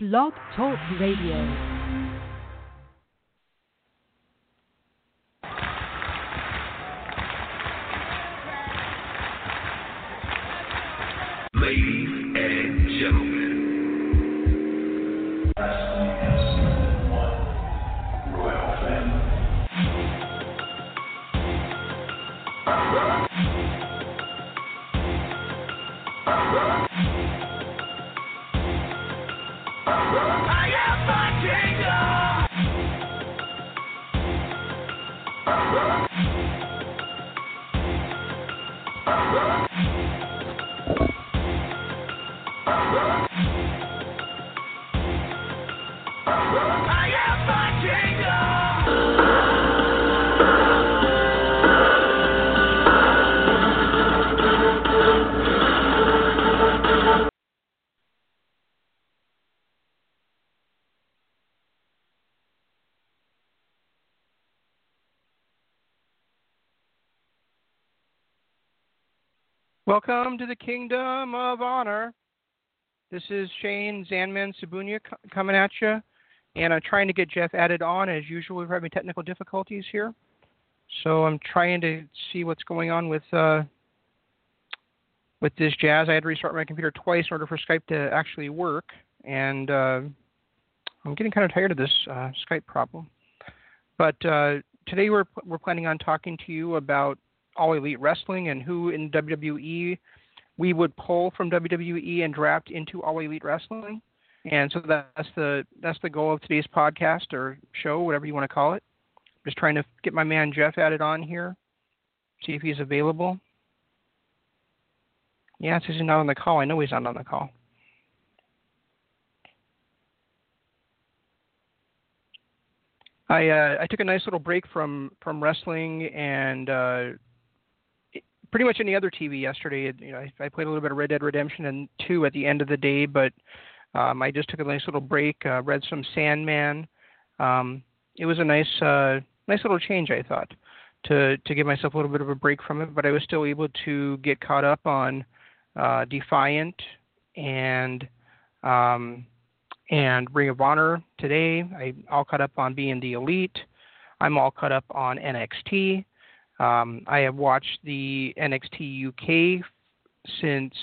Blog Talk Radio. Ladies Welcome to the Kingdom of Honor. This is Shane Zanman Sabunia coming at you, and I'm trying to get Jeff added on. As usual, we're having technical difficulties here, so I'm trying to see what's going on with uh, with this jazz. I had to restart my computer twice in order for Skype to actually work, and uh, I'm getting kind of tired of this uh, Skype problem. But uh, today we're we're planning on talking to you about all Elite Wrestling and who in WWE we would pull from WWE and draft into All Elite Wrestling. And so that's the that's the goal of today's podcast or show, whatever you want to call it. Just trying to get my man Jeff added on here, see if he's available. Yeah, since he's not on the call. I know he's not on the call. I uh, I took a nice little break from from wrestling and uh, pretty much any other TV yesterday. You know, I, I played a little bit of Red Dead Redemption and two at the end of the day, but um, I just took a nice little break. Uh, read some Sandman. Um, it was a nice uh, nice little change, I thought, to to give myself a little bit of a break from it. But I was still able to get caught up on uh, Defiant and um, and Ring of Honor today. I all caught up on being the Elite. I'm all caught up on NXT. Um, I have watched the NXT UK since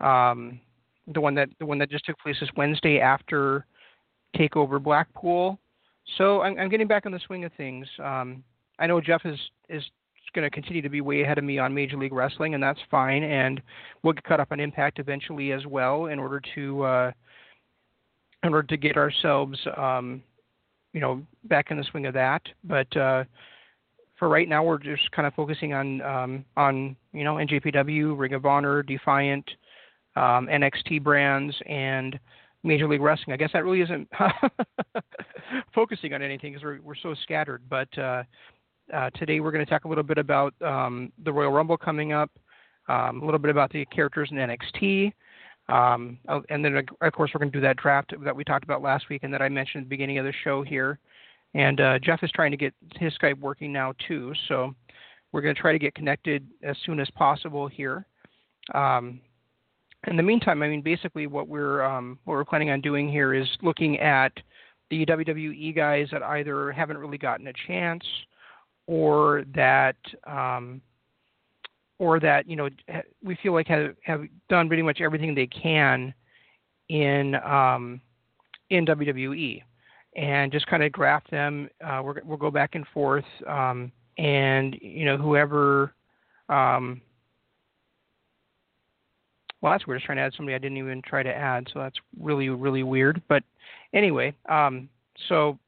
um, the one that the one that just took place this Wednesday after Takeover Blackpool. So I'm, I'm getting back in the swing of things. Um, I know Jeff is is going to continue to be way ahead of me on Major League Wrestling, and that's fine. And we'll get caught up on Impact eventually as well, in order to uh, in order to get ourselves, um, you know, back in the swing of that. But uh, for right now, we're just kind of focusing on um, on you know NJPW, Ring of Honor, Defiant, um, NXT brands, and Major League Wrestling. I guess that really isn't focusing on anything because we're we're so scattered. But uh, uh, today we're going to talk a little bit about um, the Royal Rumble coming up, um, a little bit about the characters in NXT. Um, uh, and then, of course, we're going to do that draft that we talked about last week and that I mentioned at the beginning of the show here. And uh, Jeff is trying to get his Skype working now too, so we're going to try to get connected as soon as possible here. Um, in the meantime, I mean, basically, what we're um, what we're planning on doing here is looking at the WWE guys that either haven't really gotten a chance, or that um, or that you know we feel like have have done pretty much everything they can in um, in WWE and just kind of graph them. Uh, we'll go back and forth, um, and you know whoever. Um, well, that's weird. Trying to add somebody I didn't even try to add, so that's really really weird. But anyway, um, so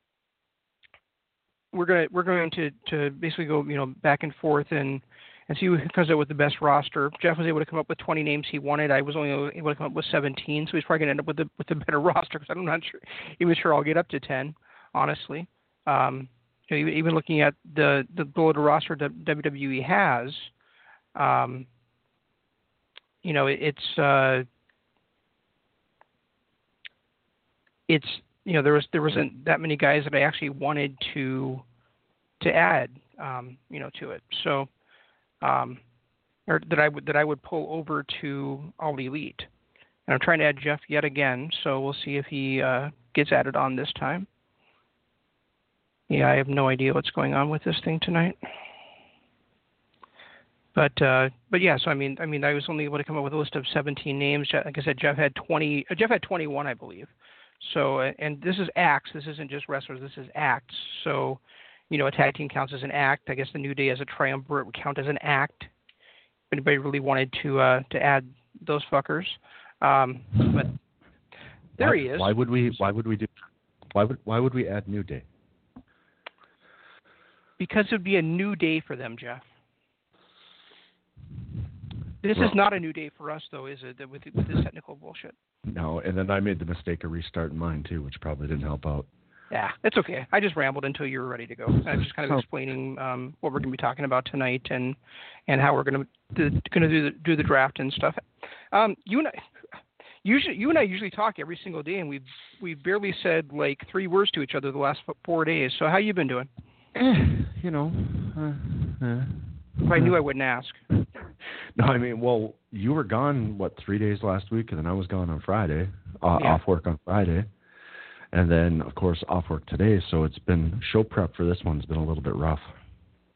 we're gonna we're going to to basically go you know back and forth and and see who comes up with the best roster. Jeff was able to come up with 20 names he wanted. I was only able to come up with 17, so he's probably going to end up with a with a better roster because I'm not sure even sure I'll get up to 10, honestly. Um, you know, even looking at the the below the roster that WWE has, um, you know, it's uh, it's you know there was there wasn't that many guys that I actually wanted to to add um, you know to it. So um, or that I would that I would pull over to All Elite. And I'm trying to add Jeff yet again, so we'll see if he uh, gets added on this time. Yeah, I have no idea what's going on with this thing tonight. But uh, but yeah, so I mean I mean I was only able to come up with a list of 17 names. Like I said, Jeff had 20. Uh, Jeff had 21, I believe. So uh, and this is acts. This isn't just wrestlers. This is acts. So you know, a tag team counts as an act. I guess the New Day as a triumvirate would count as an act. If anybody really wanted to uh, to add those fuckers, um, but there why, he is. Why would we? Why would we do? Why would Why would we add New Day? Because it would be a new day for them, Jeff. This Well- is not a new day for us, though, is it? With, with this technical bullshit. No, and then I made the mistake of restarting mine too, which probably didn't help out. Yeah, it's okay. I just rambled until you were ready to go. I'm just kind of Oh. explaining um, what we're going to be talking about tonight and and how we're going to going to do the do the draft and stuff. Um, you and I usually you and I usually talk every single day, and we've we've barely said like three words to each other the last four days. So how you been doing? You know. Uh, uh, If I knew I wouldn't ask. No, I mean, well, you were gone what three days last week, and then I was gone on Friday, uh, Yeah. off work on Friday, and then of course off work today. So it's been show prep for this one's been a little bit rough.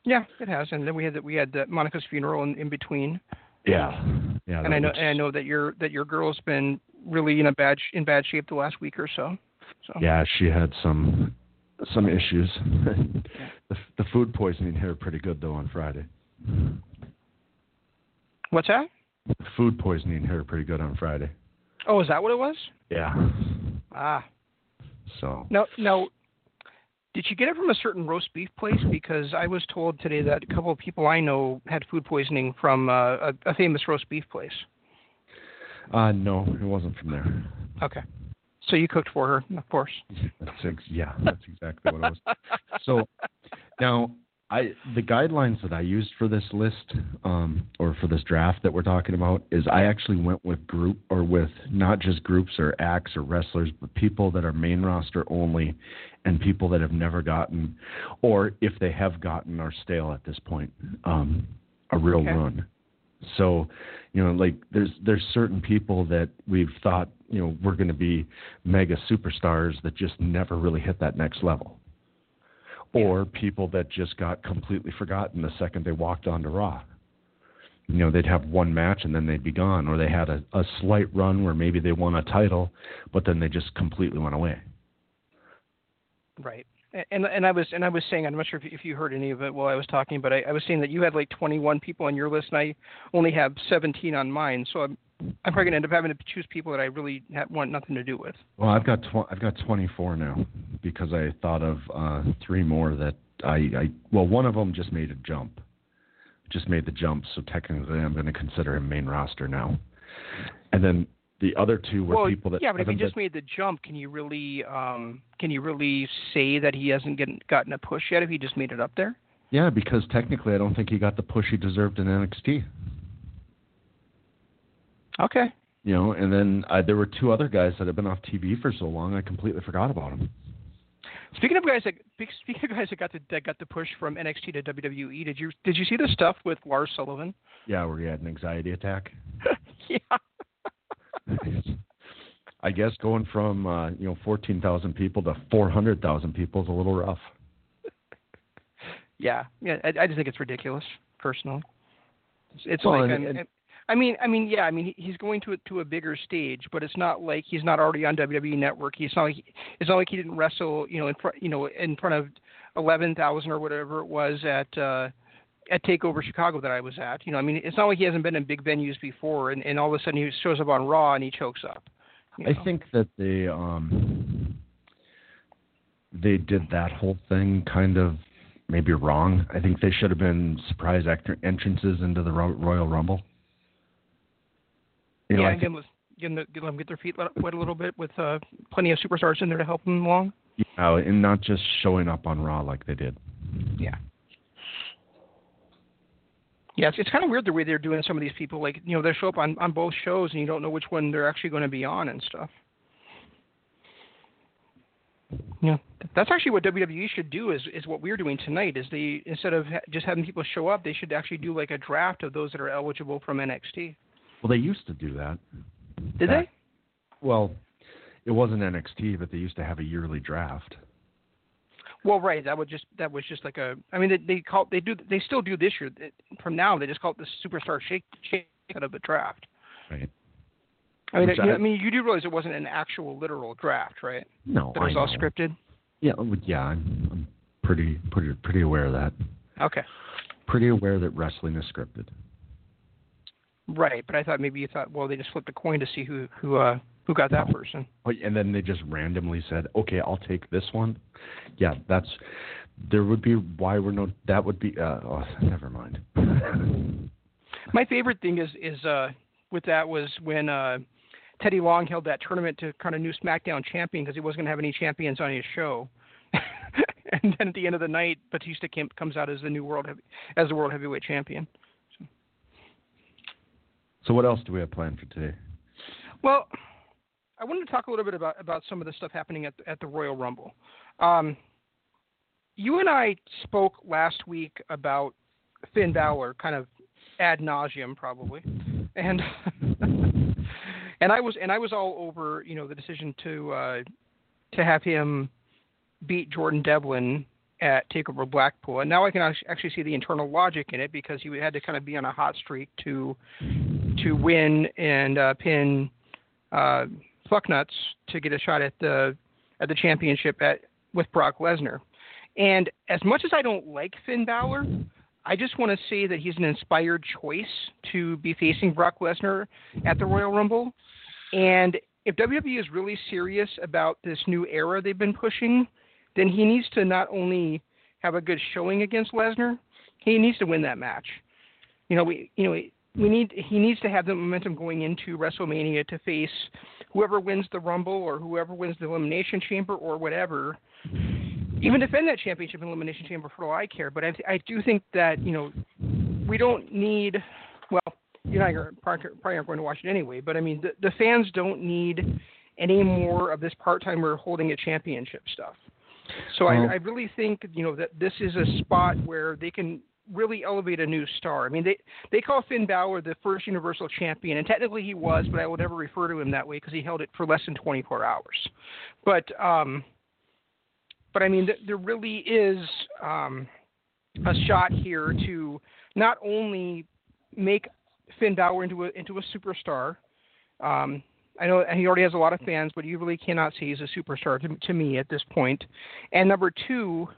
Yeah, it has. And then we had the, we had the Monica's funeral in, in between. Yeah, yeah. and I know was- and I know that your that your girl's been really in a bad in bad shape the last week or so. So Yeah, she had some some issues. the, the food poisoning hit her pretty good though on Friday. what's that? Food poisoning hit her pretty good on Friday. Oh, is that what it was? Yeah. Ah, So now, no. Did you get it from a certain roast beef place? Because I was told today that a couple of people I know had food poisoning from uh, a, a famous roast beef place. uh no, it wasn't from there. Okay, so you cooked for her, of course. That's ex- yeah, that's exactly what it was. So now I the guidelines that I used for this list um, or for this draft that we're talking about is I actually went with group or with not just groups or acts or wrestlers, but people that are main roster only and people that have never gotten or if they have gotten are stale at this point um, a real Okay. run. So, you know, like there's there's certain people that we've thought, you know, we're going to be mega superstars that just never really hit that next level. Or people that just got completely forgotten the second they walked onto Raw. You know, they'd have one match and then they'd be gone, or they had a, a slight run where maybe they won a title, but then they just completely went away. Right. And and I was and I was saying I'm not sure if you- if you heard any of it while I was talking, but I, I was saying that you had like 21 people on your list, and I only have 17 on mine. So I'm I'm probably gonna end up having to choose people that I really ha want nothing to do with. Well, I've got tw- I've got 24 now because I thought of uh, three more that I, I well one of them just made a jump, just made the jump, so technically I'm going to consider him main roster now. And then the other two were well, people that yeah, but if he just made the jump, can you really um can you really say that he hasn't gotten gotten a push yet if he just made it up there? yeah, because technically I don't think he got the push he deserved in NXT. Okay. You know, and then uh, there were two other guys that have been off TV for so long I completely forgot about them. Speaking of guys that speaking of guys that got the that got the push from NXT to WWE, did you did you see the stuff with Lars Sullivan? Yeah, where he had an anxiety attack. yeah. I guess going from uh, you know fourteen thousand people to four hundred thousand people is a little rough. Yeah, yeah. I, I just think it's ridiculous, personally. It's, it's Well, like, and- and- I mean, I mean, yeah. I mean, he's going to a, to a bigger stage, but it's not like he's not already on WWE Network. He's not like it's not like he didn't wrestle, you know, in front, you know, in front of eleven thousand or whatever it was at uh, at Takeover Chicago that I was at. You know, I mean, it's not like he hasn't been in big venues before, and, and all of a sudden he shows up on Raw and he chokes up. you know. I think that they um they did that whole thing kind of maybe wrong. I think they should have been surprise entrances into the Ro- Royal Rumble. You yeah, think, give them, give them, get their feet wet a little bit with uh, plenty of superstars in there to help them along. know, and not just showing up on Raw like they did. Yeah. Yeah, it's, it's kind of weird the way they're doing some of these people. Like, you know, they show up on, on both shows and you don't know which one they're actually going to be on and stuff. Yeah, that's actually what WWE should do. Is is what we're doing tonight. Is they instead of ha- just having people show up, they should actually do like a draft of those that are eligible from NXT. Well, they used to do that. Did back, Well, it wasn't NXT, but they used to have a yearly draft. Well, right. That would just that was just like a. I mean, they, they call they do they still do this year. From now, they just call it the superstar shake shake out of the draft. Right. I mean, I- I mean, you do realize it wasn't an actual literal draft, right? No, That it was all scripted. Yeah, yeah, I'm, I'm pretty pretty pretty aware of that. Okay. Pretty aware that wrestling is scripted. Right, but I thought maybe you thought, well, they just flipped a coin to see who who uh who got that person. And then they just randomly said, "Okay, I'll take this one." Yeah, that's there would be why we're no that would be uh oh, never mind. My favorite thing is is uh with that was when uh Teddy Long held that tournament to kind of new SmackDown champion because he wasn't going to have any champions on his show. and then at the end of the night, Batista came, comes out as the new world as the world heavyweight champion. So what else do we have planned for today? Well, I wanted to talk a little bit about about some of the stuff happening at at the Royal Rumble. Um, you and I spoke last week about Finn Balor, kind of ad nauseum, probably, and and I was and I was all over you know the decision to uh, to have him beat Jordan Devlin at Takeover Blackpool, and now I can actually see the internal logic in it because he had to kind of be on a hot streak to to win and uh, pin uh, Fucknuts to get a shot at the at the championship at with Brock Lesnar. And as much as I don't like Finn Balor, I just want to say that he's an inspired choice to be facing Brock Lesnar at the Royal Rumble. And if WWE is really serious about this new era they've been pushing, then he needs to not only have a good showing against Lesnar, he needs to win that match. You know, we you know we need he needs to have the momentum going into WrestleMania to face whoever wins the Rumble or whoever wins the Elimination Chamber or whatever. Even defend that championship in Elimination Chamber for all I care. But I, I do think that you know we don't need. Well, you're not gonna- probably probably aren't going to watch it anyway. But I mean, the, the fans don't need any more of this part timer holding a championship stuff. So I, I really think you know that this is a spot where they can really elevate a new star. I mean, they they call Finn Balor the first Universal Champion, and technically he was, but I will never refer to him that way because he held it for less than 24 hours. But um, but I mean, th- there really is um, a shot here to not only make Finn Balor into a into a superstar. Um, I know he already has a lot of fans, but you really cannot say he's a superstar to, to me at this point. And number two,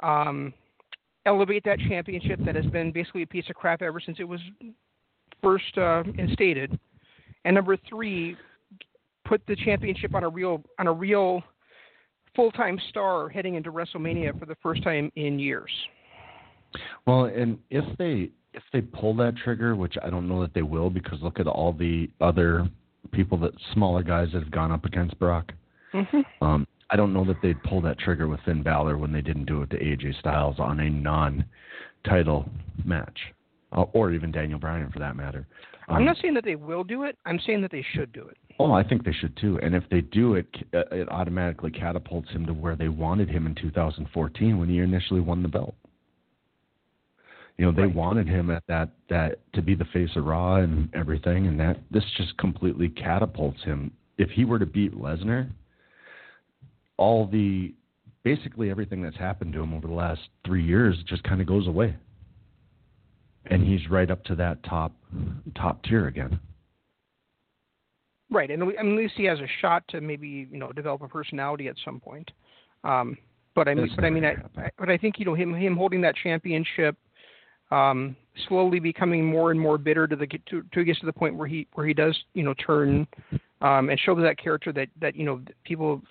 um, elevate that championship that has been basically a piece of crap ever since it was first uh, instated. And number three, put the championship on a real on a real full time star heading into WrestleMania for the first time in years. Well, and if they if they pull that trigger, which I don't know that they will, because look at all the other people that smaller guys that have gone up against Brock. Mm-hmm. Um, I don't know that they'd pull that trigger with Finn Balor when they didn't do it to AJ Styles on a non-title match, uh, or even Daniel Bryan for that matter. Um, I'm not saying that they will do it. I'm saying that they should do it. Oh, I think they should too. And if they do it, uh, it automatically catapults him to where they wanted him in 2014 when he initially won the belt. You know, they Right. wanted him at that that to be the face of Raw and everything, and that this just completely catapults him. If he were to beat Lesnar, all the basically everything that's happened to him over the last three years just kind of goes away, and he's right up to that top top tier again. Right, and I mean, at least he has a shot to maybe you know develop a personality at some point. Um, but I mean, but I mean, I. I, but I think you know him him holding that championship, um, slowly becoming more and more bitter to the to, to gets to the point where he where he does you know turn um, and show that character that that you know people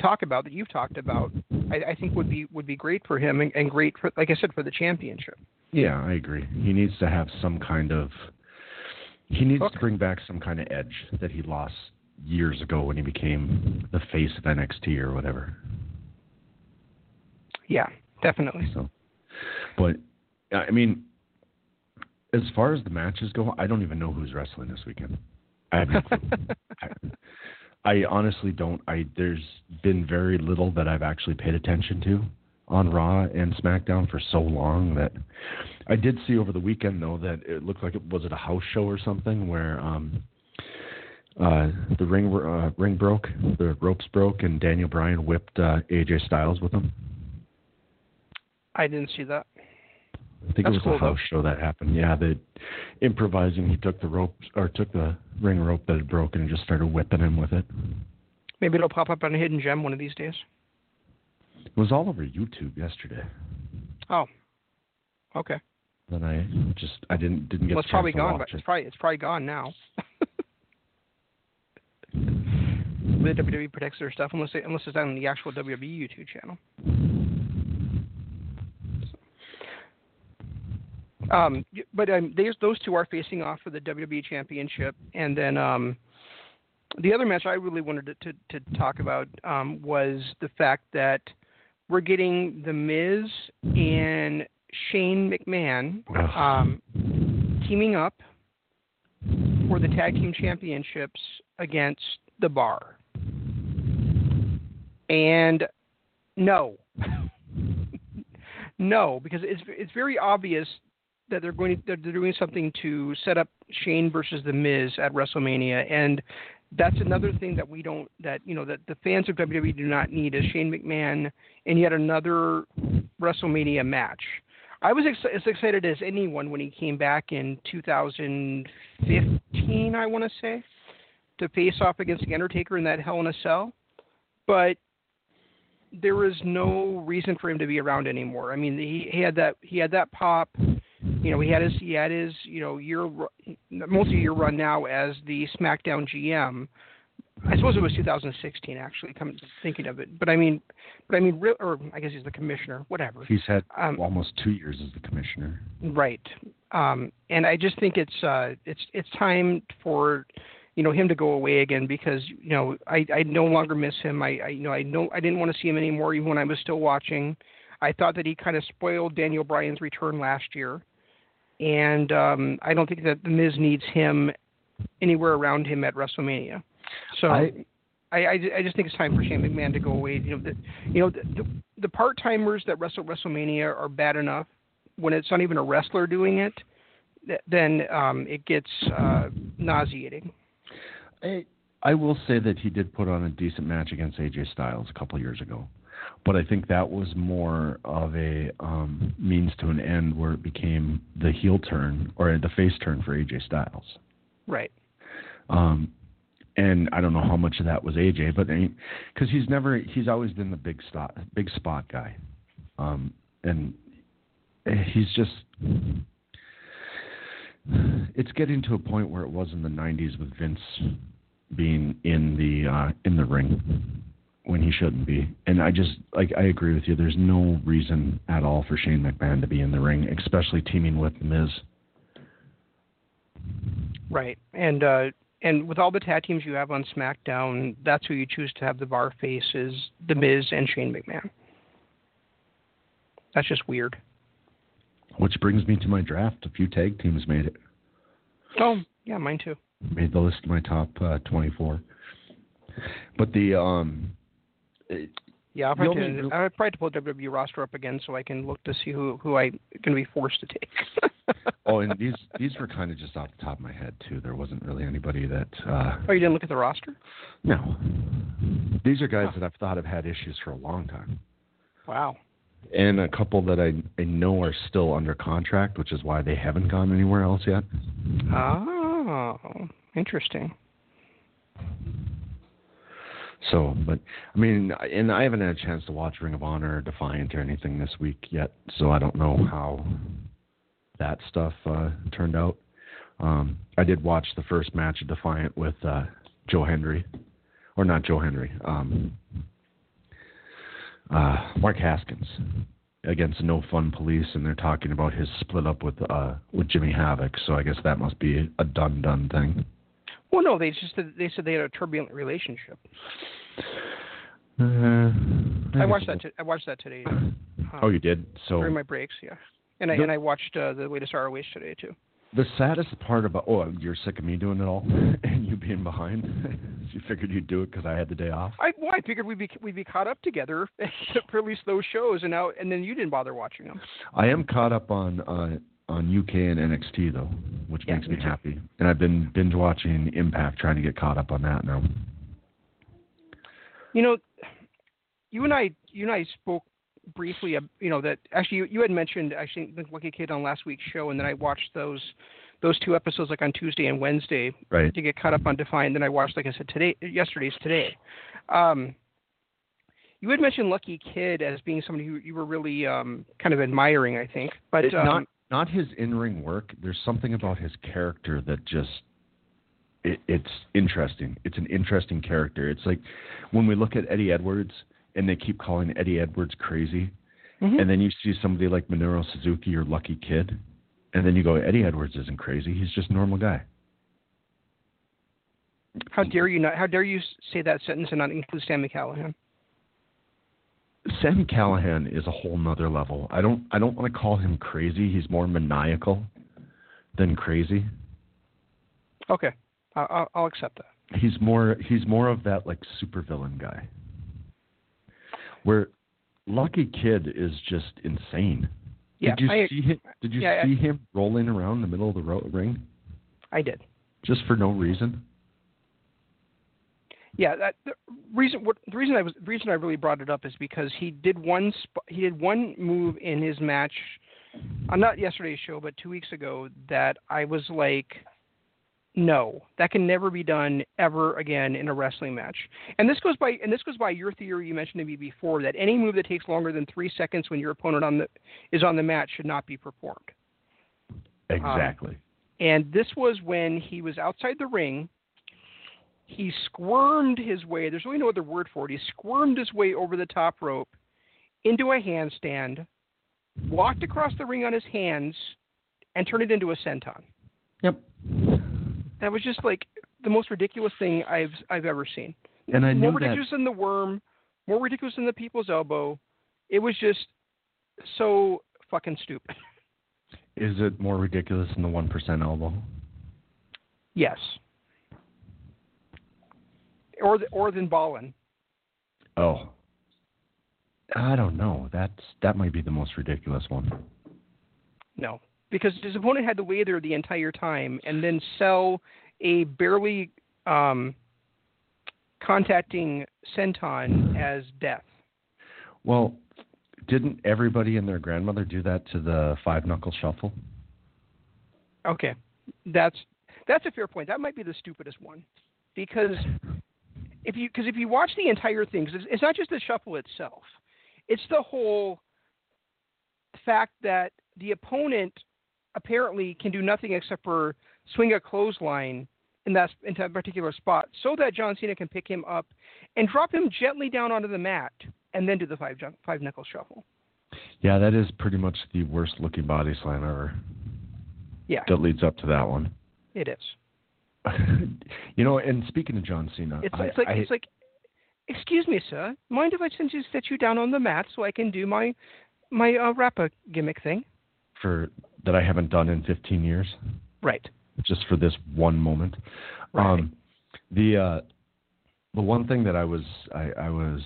talk about that you've talked about. I, I think would be would be great for him and, and great for like I said for the championship. Yeah, I agree. He needs to have some kind of he needs Okay. to bring back some kind of edge that he lost years ago when he became the face of NXT or whatever. Yeah, definitely. So, but I mean, as far as the matches go, I don't even know who's wrestling this weekend. I have no clue. I, I honestly don't. I there's been very little that I've actually paid attention to on Raw and SmackDown for so long that I did see over the weekend though that it looked like it was it a house show or something where um uh, the ring uh, ring broke, the ropes broke, and Daniel Bryan whipped uh, AJ Styles with him. I didn't see that. I think That's it was cool, a house show that happened. Yeah, the improvising. He took the ropes or took the ring rope that had broken and just started whipping him with it. Maybe it'll pop up on a hidden gem one of these days. It was all over YouTube yesterday. Oh. Okay. Then I just I didn't didn't get Well, the it's probably to gone. But watch it's it. probably it's probably gone now. the WWE protects their stuff unless they, unless it's on the actual WWE YouTube channel. Um, but um, there's, those two are facing off for the WWE Championship, and then um, the other match I really wanted to, to, to talk about um, was the fact that we're getting The Miz and Shane McMahon um, teaming up for the tag team championships against the Bar. And no, no, because it's it's very obvious that they're going to they're doing something to set up Shane versus the Miz at WrestleMania, and that's another thing that we don't that you know that the fans of WWE do not need is Shane McMahon in yet another WrestleMania match. I was ex- as excited as anyone when he came back in 2015, I want to say, to face off against the Undertaker in that Hell in a Cell, but there was no reason for him to be around anymore. I mean, he, he had that he had that pop. You know, he had his he had his you know year multi-year run now as the SmackDown GM. I suppose it was 2016 actually. Come thinking of it, but I mean, but I mean, or I guess he's the commissioner, whatever. He's had Um, almost two years as the commissioner. Right. Um, and I just think it's uh, it's it's time for you know him to go away again because you know I, I no longer miss him. I, I you know I know I didn't want to see him anymore even when I was still watching. I thought that he kind of spoiled Daniel Bryan's return last year, and um, I don't think that the Miz needs him anywhere around him at WrestleMania. So. I- I, I, I just think it's time for Shane McMahon to go away. You know, the, you know, the, the, the part timers that wrestle WrestleMania are bad enough when it's not even a wrestler doing it, th- then um, it gets uh, nauseating. I, I will say that he did put on a decent match against AJ Styles a couple years ago, but I think that was more of a um, means to an end where it became the heel turn or the face turn for AJ Styles. Right. Um, and I don't know how much of that was AJ, but because he's never, he's always been the big spot, big spot guy, um, and he's just, it's getting to a point where it was in the '90s with Vince being in the uh, in the ring when he shouldn't be, and I just like I agree with you. There's no reason at all for Shane McMahon to be in the ring, especially teaming with The Miz. Right. And uh, and with all the tag teams you have on SmackDown, that's who you choose to have the bar face is The Miz and Shane McMahon. That's just weird. Which brings me to my draft. A few tag teams made it. Oh, yeah, mine too. made the list of my top uh, 24. But the um, it, Yeah, I'll The probably, only I'll probably pull the WWE roster up again so I can look to see who who I'm going to be forced to take. oh, and these these were kind of just off the top of my head too. There wasn't really anybody that uh, oh, you didn't look at the roster? no. These are guys that I've thought have had issues for a long time, Wow. and a couple that I I know are still under contract, which is why they haven't gone anywhere else yet. Oh, interesting. So, but I mean, and I haven't had a chance to watch Ring of Honor or Defiant or anything this week yet, so I don't know how that stuff uh, turned out. Um, I did watch the first match of Defiant with uh, Joe Henry, or not Joe Henry, um, uh, Mark Haskins against No Fun Police, and they're talking about his split up with uh, with Jimmy Havoc. So I guess that must be a done done thing. Well, no, they just they said they had a turbulent relationship. Uh, I watched that. T- I watched that today. Um, Oh, you did. So during my breaks, yeah. And I The- and I watched uh, the latest ROH today too. The saddest part about oh, you're sick of me doing it all and you being behind. you figured you'd do it because I had the day off. I well, I figured we'd be we'd be caught up together for at least those shows, and now and then you didn't bother watching them. I am caught up on uh, on UK and NXT though, which Yeah, makes me me happy. And I've been binge watching Impact, trying to get caught up on that now. You know, you and I, you and I spoke briefly. ab- You know that actually you, you had mentioned actually the Lucky Kid on last week's show, and then I watched those those two episodes like on Tuesday and Wednesday Right. to get caught up on Defiant. Then I watched, like I said, today yesterday's today. Um, you had mentioned Lucky Kid as being somebody who you were really um, kind of admiring, I think. But It- um, not not his in ring work. There's something about his character that just it, it's interesting. It's an interesting character. It's like when we look at Eddie Edwards and they keep calling Eddie Edwards crazy, mhm. and then you see somebody like Minoru Suzuki or Lucky Kid, and then you go Eddie Edwards isn't crazy. He's just a normal guy. how dare you not? How dare you say that sentence and not include Stan McCallahan? Sam Callahan is a whole nother level. I don't I don't want to call him crazy. He's more maniacal than crazy. Okay, I- I'll, I'll accept that. he's more he's more of that like supervillain guy. Where Lucky Kid is just insane. Yeah, did you I, see him? Did you yeah, I- see him rolling around the middle of the ro- ring I did. just for no reason? Yeah, that, the reason what the reason I was the reason I really brought it up is because he did one sp- he did one move in his match, on not yesterday's show but two weeks ago that I was like, no, that can never be done ever again in a wrestling match. And this goes by and this goes by your theory you mentioned to me before that any move that takes longer than three seconds when your opponent on the is on the mat should not be performed. Um, exactly. And this was when he was outside the ring. He squirmed his way. There's really no other word for it. He squirmed his way over the top rope into a handstand, walked across the ring on his hands, and turned it into a senton. yep. That was just like the most ridiculous thing I've I've ever seen. And I more knew that ridiculous than the worm, more ridiculous than the people's elbow. It was just so fucking stupid. is it more ridiculous than the one percent elbow? Yes. Or or than Ballin. Oh. I don't know. That's that might be the most ridiculous one. No, because his opponent had to lay there the entire time and then sell a barely um, contacting senton as death. Well, didn't everybody and their grandmother do that to the five knuckle shuffle? Okay, that's that's a fair point. That might be the stupidest one because if you because if you watch the entire thing, 'cause it's, it's not just the shuffle itself, it's the whole fact that the opponent apparently can do nothing except for swing a clothesline in that in that particular spot, so that John Cena can pick him up and drop him gently down onto the mat, and then do the five five knuckle shuffle. Yeah, that is pretty much the worst looking body slam ever. Yeah, That leads up to that one. it is. you know, and speaking of John Cena, It's, I, it's like I, it's like, excuse me, sir. Mind if I send you set you down on the mat so I can do my my uh, rapper gimmick thing? for that I haven't done in 15 years, Right. just for this one moment. Right. Um, the uh, the one thing that I was I, I was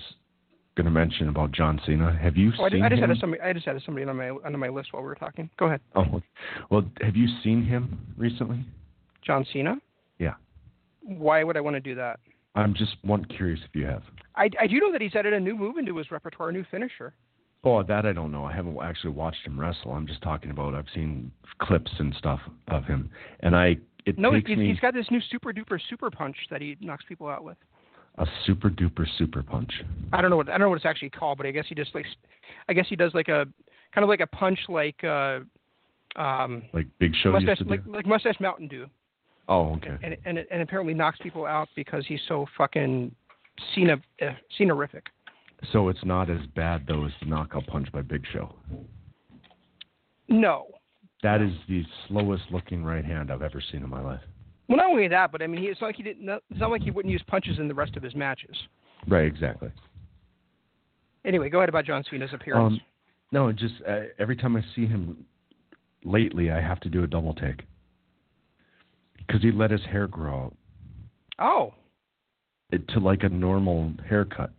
going to mention about John Cena. Have you Oh, seen I just him? had somebody. I just had somebody on my on my list while we were talking. Go ahead, Oh, well, have you seen him recently? John Cena. Why would I want to do that? I'm just one curious if you have. I, I do know that he's added a new move into his repertoire, a new finisher. Oh, that I don't know. I haven't actually watched him wrestle. I'm just talking about I've seen clips and stuff of him, and I it No, takes he's, me he's got this new super duper super punch that he knocks people out with. a super duper super punch. I don't know what I don't know what it's actually called, but I guess he just like, I guess he does like a kind of like a punch like uh, um, Like Big Show mustache used to do. like, like mustache Mountain Dew. Oh, okay. and and and apparently knocks people out because he's so fucking Cena uh, Cena-rific. So it's not as bad though as the knockout punch by Big Show. No, That is the slowest looking right hand I've ever seen in my life. well not only that, but I mean, he, it's not like he didn't. It's not like he wouldn't use punches in the rest of his matches. Right, exactly. Anyway, go ahead about John Cena's appearance. Um, no, just uh, every time I see him lately, I have to do a double take because he let his hair grow out oh, it, to like a normal haircut.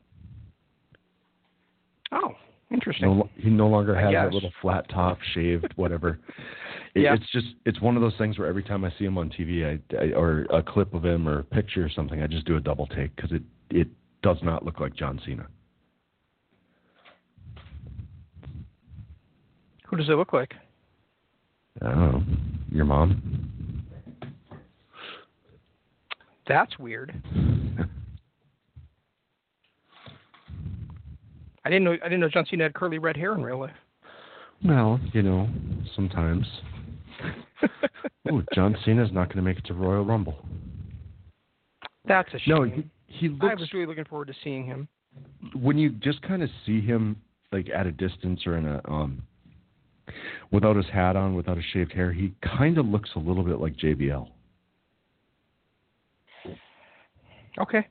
oh, interesting. No, he no longer has that little flat top, shaved, whatever. It, Yeah. It's just it's one of those things where every time I see him on TV, I, I or a clip of him or a picture or something, I just do a double take because it it does not look like John Cena. Who does it look like? I don't know. Your mom? That's weird. I didn't know I didn't know John Cena had curly red hair in real life. well, you know, sometimes. Ooh, John Cena's not going to make it to Royal Rumble. That's a shame. No, he, he I was really looking forward to seeing him. when you just kind of see him like at a distance or in a um without his hat on, without his shaved hair, he kind of looks a little bit like JBL. Okay.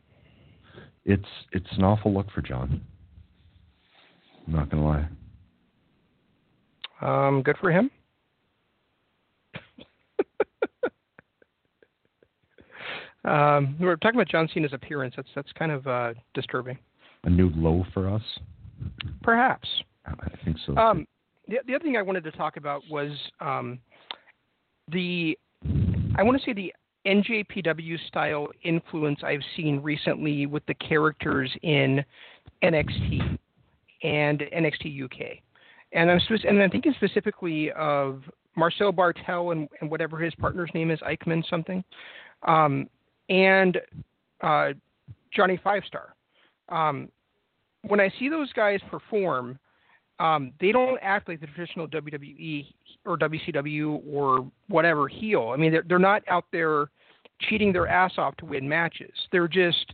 It's it's an awful look for John. I'm not gonna lie. Um, good for him. um, we we're talking about John Cena's appearance. That's that's kind of uh, disturbing. A new low for us. Perhaps. I think so. Um, the, the other thing I wanted to talk about was um, the, I want to say the NJPW style influence I've seen recently with the characters in NXT and NXT UK, and I'm and I'm thinking specifically of Marcel Barthel and, and whatever his partner's name is, Eichmann something, um, and uh, Johnny Five Star. Um, when I see those guys perform, um, they don't act like the traditional WWE or WCW or whatever heel. I mean, they're, they're not out there cheating their ass off to win matches. They're just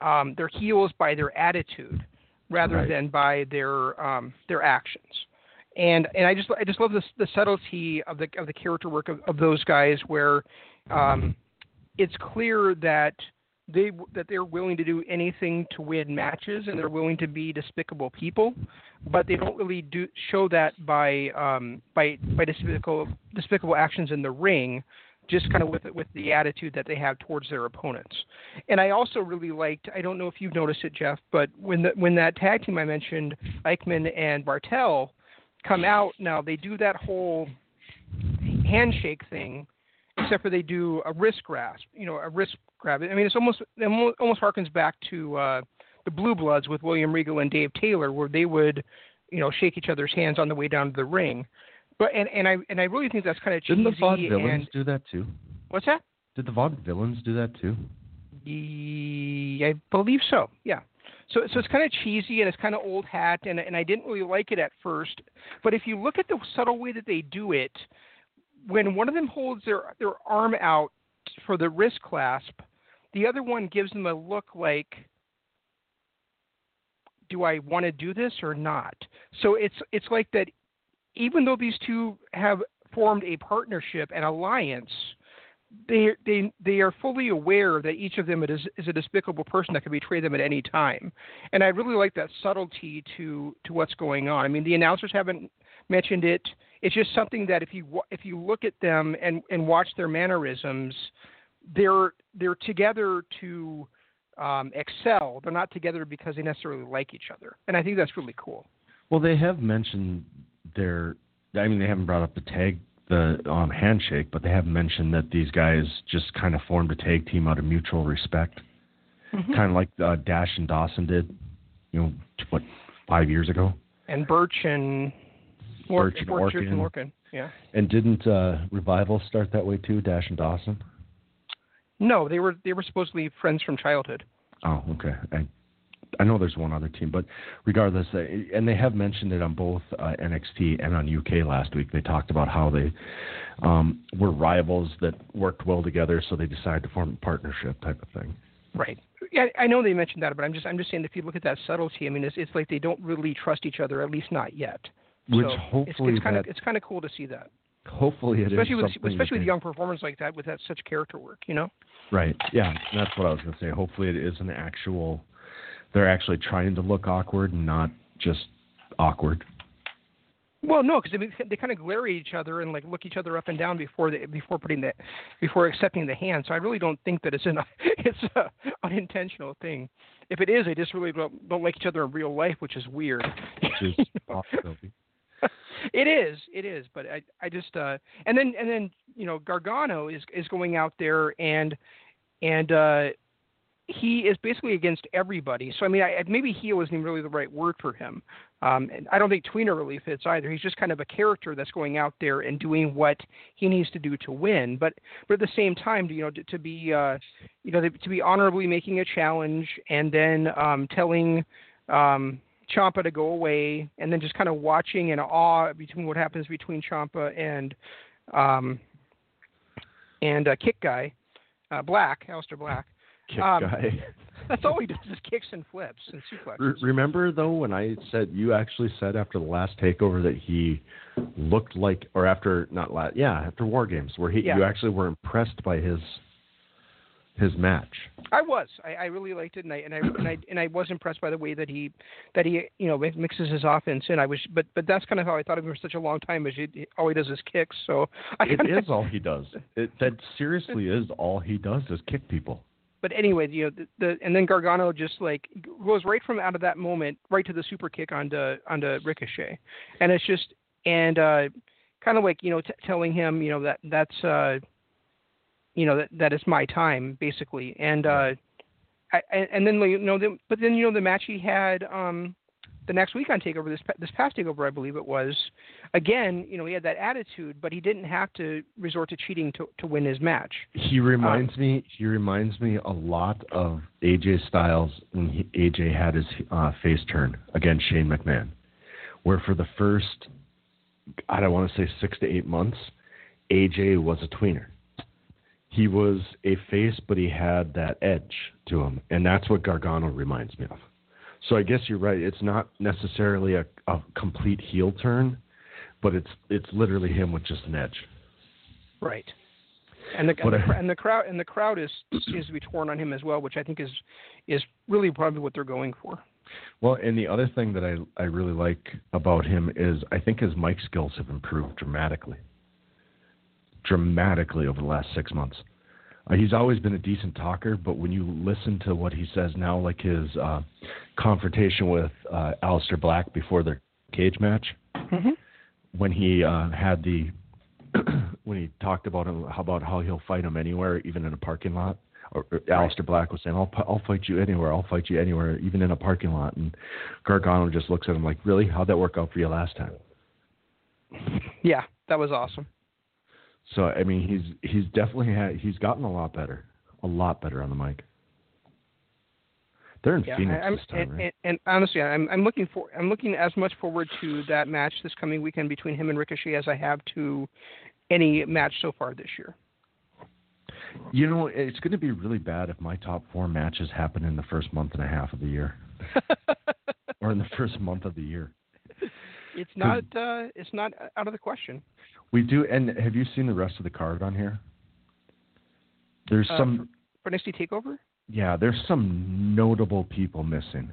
um, they're heels by their attitude rather Right. than by their um, their actions. And and I just I just love the the subtlety of the of the character work of, of those guys where um, it's clear that they that they're willing to do anything to win matches and they're willing to be despicable people, but they don't really do show that by um, by by despicable despicable actions in the ring, just kind of with with the attitude that they have towards their opponents. And I also really liked I don't know if you've noticed it, Jeff, but when the when that tag team I mentioned, Eichmann and Barthel, come out now they do that whole handshake thing except for they do a wrist grasp, you know, a wrist grab. I mean, it's almost it almost harkens back to uh, the Blue Bloods with William Regal and Dave Taylor, where they would, you know, shake each other's hands on the way down to the ring. But and, and I and I really think that's kind of cheesy. Didn't the Vaudevillains and do that too? what's that? Did the Vaudevillains do that too? Ye- I believe so. Yeah. So so it's kind of cheesy and it's kind of old hat and and I didn't really like it at first. But if you look at the subtle way that they do it, when one of them holds their their arm out for the wrist clasp, the other one gives them a look like do I want to do this or not? So it's it's like that even though these two have formed a partnership and alliance, they they they are fully aware that each of them is is a despicable person that can betray them at any time, and I really like that subtlety to to what's going on. I mean, the announcers haven't mentioned it. It's just something that if you if you look at them and and watch their mannerisms, they're they're together to um, excel. They're not together because they necessarily like each other, and I think that's really cool. Well, they have mentioned their. I mean, they haven't brought up the tag, the um, handshake, but they have mentioned that these guys just kind of formed a tag team out of mutual respect, kind of like uh, Dash and Dawson did. You know, what five years ago? And Burch and Burch and Burch and Lorcan. Yeah. And didn't uh, Revival start that way too? Dash and Dawson. No, they were they were supposedly friends from childhood. Oh, okay. I I know there's one other team, but regardless, uh, and they have mentioned it on both uh, NXT and on UK last week. They talked about how they um, were rivals that worked well together, so they decided to form a partnership type of thing. Right. Yeah, I know they mentioned that, but I'm just I'm just saying if you look at that subtlety, I mean, it's it's like they don't really trust each other, at least not yet. Which so hopefully it's, it's kind of it's kind of cool to see that, Hopefully, it is especially with something especially with young performers like that with that such character work, you know. Right. Yeah, that's what I was going to say. Hopefully, it is an actual. They're actually trying to look awkward, and not just awkward. Well, no, because they, they kind of glare at each other and like look each other up and down before they before putting the before accepting the hand. So I really don't think that it's an it's a unintentional thing. If it is, they just really don't, don't like each other in real life, which is weird. Which is a possibility. it is, it is, but I, I just, uh, and then, and then, you know, Gargano is is going out there and, and uh, he is basically against everybody. So I mean, I, maybe heel isn't even really the right word for him. Um, and I don't think tweener really fits either. He's just kind of a character that's going out there and doing what he needs to do to win. But but at the same time, you know, to, to be uh, you know to be honorably making a challenge and then um, telling um, Ciampa to go away, and then just kind of watching in awe between what happens between Ciampa and um, and uh, Kick Guy, uh, Black, Aleister Black. Kick Um, guy. That's all he does is kicks and flips and suplexes. Re- remember though when I said you actually said after the last takeover that he looked like, or after not last, yeah, after War Games, where he Yeah. you actually were impressed by his his match. I was. I, I really liked it, and I and I and I and I was impressed by the way that he that he you know mixes his offense in. I was, but but that's kind of how I thought of him for such a long time. Is he, all he does is kicks. So I It kinda, is all he does. It, that seriously is all he does is kick people. But anyway, you know the, the and then Gargano just like goes right from out of that moment right to the super kick onto onto Ricochet, and it's just and uh, kind of like you know t- telling him you know that that's uh, you know that that is my time basically, and uh, I, and then you know the, but then you know the match he had um the next week on Takeover this this past Takeover I believe it was again you know he had that attitude but he didn't have to resort to cheating to to win his match. He reminds me. He reminds me a lot of AJ Styles when he, AJ had his uh, face turn against Shane McMahon, where for the first, I don't want to say six to eight months, AJ was a tweener. He was a face, but he had that edge to him, and that's what Gargano reminds me of. So I guess you're right. It's not necessarily a, a complete heel turn, but it's it's literally him with just an edge. Right. And the, and, the, and the crowd and the crowd is seems to be torn on him as well, which I think is is really probably what they're going for. Well, and the other thing that I I really like about him is I think his mic skills have improved dramatically. Dramatically over the last six months. Uh, he's always been a decent talker, but when you listen to what he says now, like his uh, confrontation with uh, Aleister Black before their cage match, Mm-hmm. when he uh, had the when he talked about him, how about how he'll fight him anywhere, even in a parking lot. Or, or Aleister Black was saying, "I'll I'll fight you anywhere. I'll fight you anywhere, even in a parking lot." And Gargano just looks at him like, "Really? How'd that work out for you last time?" Yeah, that was awesome. So I mean, he's he's definitely had he's gotten a lot better, a lot better on the mic. They're in Yeah, Phoenix I'm, this time, and, right? and, and honestly, I'm I'm looking for I'm looking as much forward to that match this coming weekend between him and Ricochet as I have to any match so far this year. You know, it's going to be really bad if my top four matches happen in the first month and a half of the year, or in the first month of the year. It's not uh, it's not out of the question. We do. And have you seen the rest of the card on here? There's Uh, some. For NXT Takeover? Yeah, there's some notable people missing.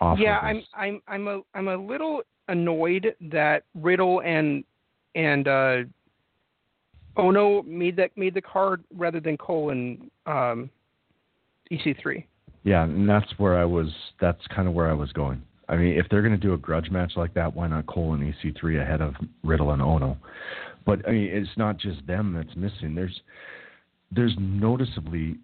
Off yeah, I'm. I'm I'm a I'm a little annoyed that Riddle and and uh Ohno made that made the card rather than Cole and um EC3. Yeah, and that's where I was. That's kind of where I was going. I mean, if they're going to do a grudge match like that, why not Cole and EC3 ahead of Riddle and Ohno? But I mean, it's not just them that's missing. There's there's noticeably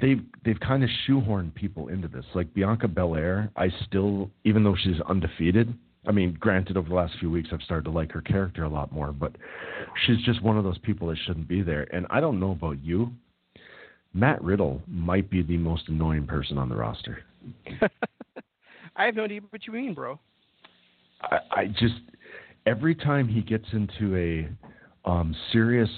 they've they've kind of shoehorned people into this. Like Bianca Belair, I still, even though she's undefeated. I mean, granted, over the last few weeks, I've started to like her character a lot more, but she's just one of those people that shouldn't be there. And I don't know about you, Matt Riddle might be the most annoying person on the roster. I have no idea what you mean, bro. I, I just every time he gets into a um, serious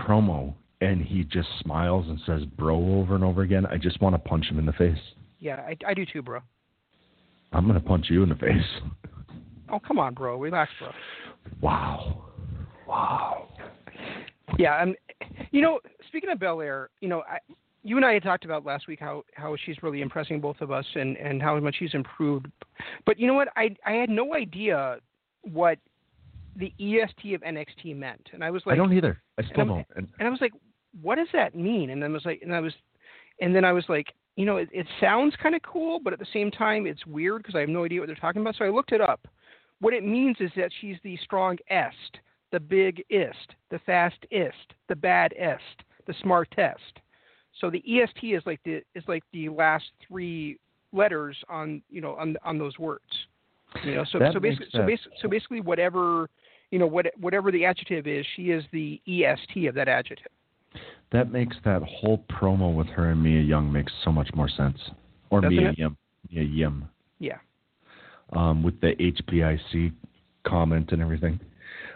promo and he just smiles and says "bro" over and over again, I just want to punch him in the face. Yeah, I, I do too, bro. I'm gonna punch you in the face. Oh, come on, bro. Relax, bro. Wow, wow. Yeah, um, you know, speaking of Belair, you know, I, you and I had talked about last week how how she's really impressing both of us and and how much she's improved. But you know what? I I had no idea what the EST of NXT meant, and I was like, I don't either. I still I'm- don't. And and I was like, what does that mean? And then I was like, and I was, and then I was like, you know, it, it sounds kind of cool, but at the same time, it's weird because I have no idea what they're talking about. So I looked it up. What it means is that she's the strong est, the big ist, the fast ist, the bad est, the smartest. So the est is like the is like the last three letters on you know on on those words. You know, so That so basically so basically so basically whatever you know what whatever the adjective is, she is the est of that adjective. That makes that whole promo with her and Mia Young makes so much more sense. Or Doesn't Mia it? Yim. Mia Yim. Yeah. Um, with the HBIC comment and everything.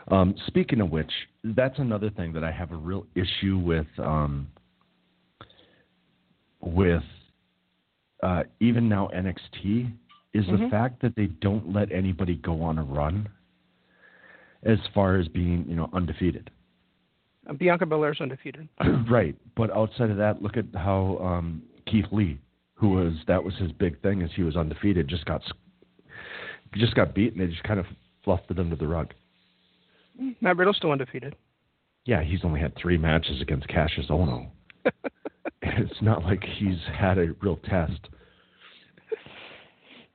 Um, speaking of which, that's another thing that I have a real issue with um, with uh, even now NXT is the Mhm. fact that they don't let anybody go on a run as far as being, you know, undefeated. Uh, Bianca Belair's undefeated. right, but outside of that, look at how um, Keith Lee, who was that was his big thing, is he was undefeated, just got just got beaten. They just kind of fluffed it under the rug. Matt Riddle's still undefeated. Yeah, he's only had three matches against Kassius Ohno. it's not like he's had a real test.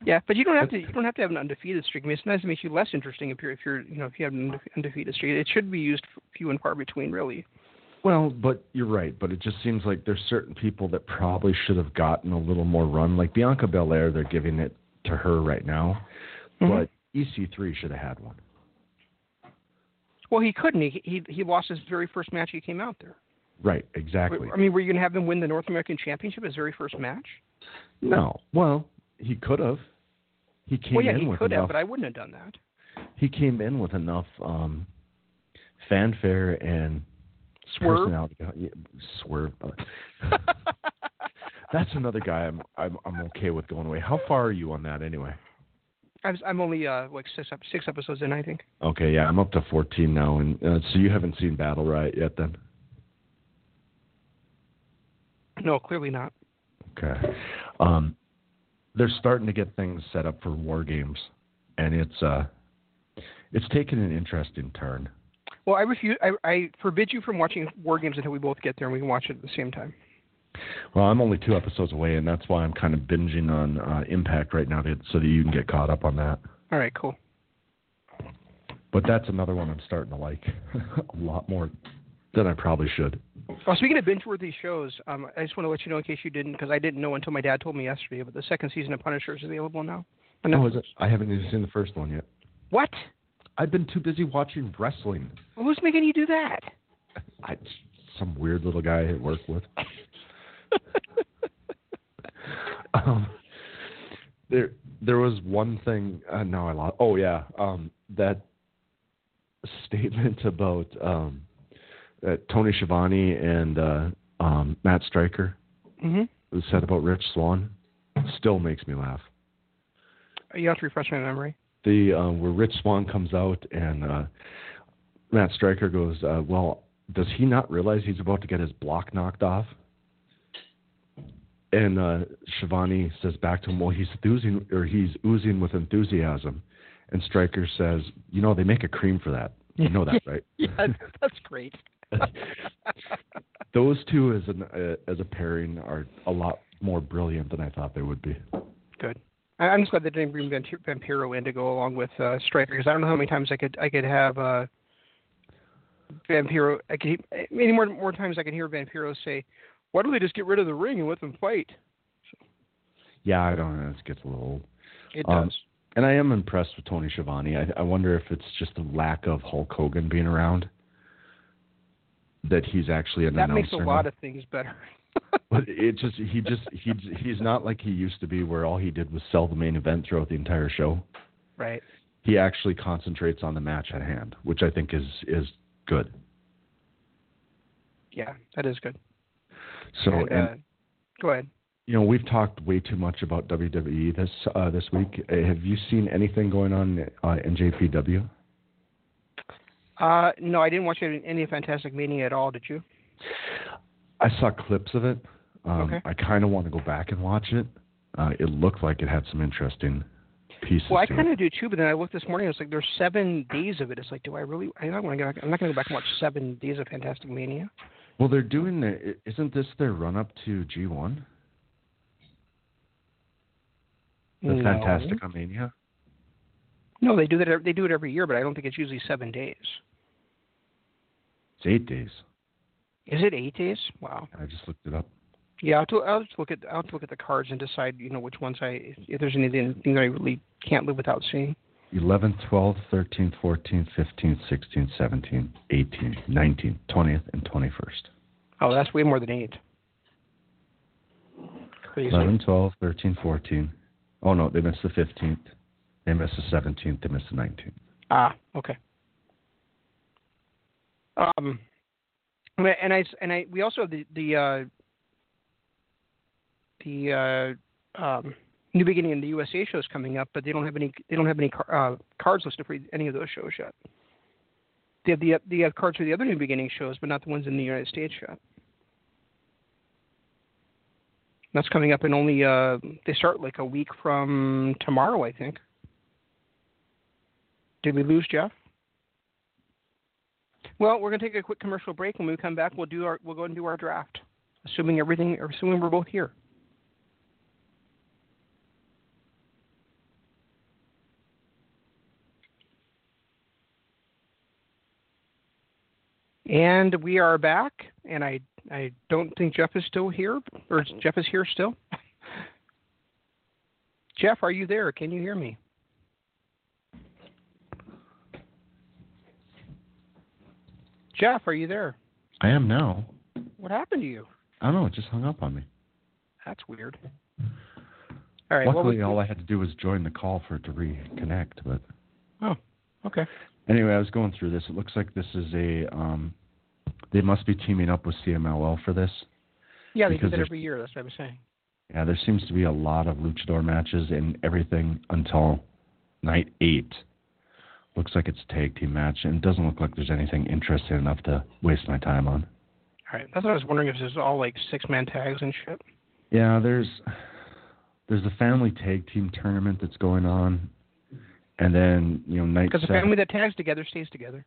Yeah, but you don't have to. You don't have to have an undefeated streak. I mean, sometimes it makes you less interesting if you're, if you're, you know, if you have an undefeated streak. It should be used few and far between, really. Well, but you're right. But it just seems like there's certain people that probably should have gotten a little more run. Like Bianca Belair, they're giving it to her right now, Mhm. but EC3 should have had one. Well, he couldn't. He, he he lost his very first match he came out there. Right, exactly. I mean, were you going to have him win the North American Championship his very first match? No. Well, he could have. He came well, yeah, in he with could have, enough. but I wouldn't have done that. He came in with enough um, fanfare and Swerve. personality. Yeah, swerve. That's another guy I'm, I'm I'm okay with going away. How far are you on that anyway? I'm I'm only uh like six six episodes in, I think. Okay, yeah, I'm up to 14 now, and uh, so you haven't seen Battle Riot yet, then? No, clearly not. Okay. Um, they're starting to get things set up for war games, and it's uh, it's taken an interesting turn. Well, I refuse. I, I forbid you from watching War Games until we both get there and we can watch it at the same time. Well, I'm only two episodes away, and that's why I'm kind of binging on uh, Impact right now, to, so that you can get caught up on that. All right, cool. But that's another one I'm starting to like a lot more than I probably should. Oh, speaking of binge-worthy shows, um, I just want to let you know in case you didn't, because I didn't know until my dad told me yesterday. But the second season of Punisher is available now. Oh, is it? I haven't even seen the first one yet. What? I've been too busy watching wrestling. Well, who's making you do that? I, some weird little guy I work with. um, there, there was one thing. Uh, now I lost. Oh yeah, um, that statement about um, that Tony Schiavone and uh, um, Matt Striker hmm was said about Rich Swann still makes me laugh. You have to refresh my memory. The uh, where Rich Swann comes out and uh, Matt Striker goes, uh, "Well, does he not realize he's about to get his block knocked off?" And uh, Schiavone says back to him, "Well, he's oozing or he's oozing with enthusiasm." And Striker says, "You know, they make a cream for that. You know that, right?" yeah, that's great. Those two as an uh, as a pairing are a lot more brilliant than I thought they would be. Good. I'm just glad they didn't bring Vampiro in to go along with uh, Striker because I don't know how many times I could I could have uh, Vampiro. I could many more more times I could hear Vampiro say, "Why don't they just get rid of the ring and let them fight?" Yeah, I don't know. This gets a little old. It Um, does. And I am impressed with Tony Schiavone. I, I wonder if it's just the lack of Hulk Hogan being around that he's actually an That makes a lot now. of things better. But it just he just he he's not like he used to be, where all he did was sell the main event throughout the entire show. right. He actually concentrates on the match at hand, which I think is is good. Yeah, that is good. So and, and uh, go ahead. you know we've talked way too much about WWE this uh, this week. Uh, Have you seen anything going on uh, in JPW? Uh, no, I didn't watch any any Fantastic Mania at all. Did you? I saw clips of it. Um, Okay. I kind of want to go back and watch it. Uh, it looked like it had some interesting pieces. Well, I kind of do too, but then I looked this morning. It's like there's seven days of it. It's like, do I really? I don't want to go back. I'm not going to go back and watch seven days of Fantastic Mania. Well, they're doing the. Isn't this their run up to G1? The No. Fantastic Mania. No, they do that. They do it every year, but I don't think it's usually seven days. It's eight days. Is it eight days? Wow. I just looked it up. Yeah, I'll, to, I'll just look at I'll to look at the cards and decide, you know, which ones I if, there's anything that I really can't live without seeing. 11th, 12th, 13th, 14th, 15th, 16th, 17th, 18th, 19th, 20th, and 21st. Oh, that's way more than eight. Crazy. 11, 12, 13, 14. Oh, no, they missed the 15th. They missed the 17th. They missed the 19th. Ah, okay. Um, and I- and I we also have the the uh, the uh, um, New Beginning in the USA shows coming up, but they don't have any they don't have any car, uh, cards listed for any of those shows yet. They have the they have cards for the other New Beginning shows, but not the ones in the United States yet. That's coming up in only uh, they start like a week from tomorrow, I think. Did we lose Jeff? Well, we're gonna take a quick commercial break. When we come back, we'll do our we'll go and do our draft, assuming everything, assuming we're both here. And we are back, and I I don't think Jeff is still here, or Jeff is here still. Jeff, are you there? Can you hear me? Jeff, are you there? I am now. What happened to you? I don't know. It just hung up on me. That's weird. All right. well, Luckily, we- all I had to do was join the call for it to reconnect. But Oh, okay. anyway, I was going through this. It looks like this is a. Um, they must be teaming up with CMLL for this. Yeah, they do that every year. That's what I was saying. Yeah, there seems to be a lot of luchador matches and everything until night eight. Looks like it's a tag team match, and it doesn't look like there's anything interesting enough to waste my time on. All right. That's what I was wondering if this is all like six man tags and shit. Yeah, there's there's a family tag team tournament that's going on, and then you know night Because the family that tags together stays together.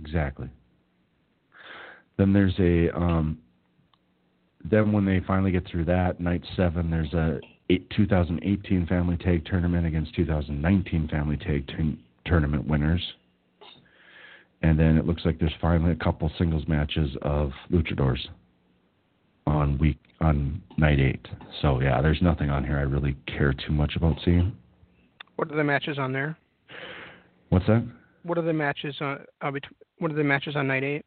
Exactly. Then there's a um, then when they finally get through that night seven, there's a eight, 2018 family tag tournament against 2019 family tag t- tournament winners. And then it looks like there's finally a couple singles matches of luchadors on week on night eight. So yeah, there's nothing on here I really care too much about seeing. What are the matches on there? What's that? What are the matches on? Uh, what are the matches on night eight?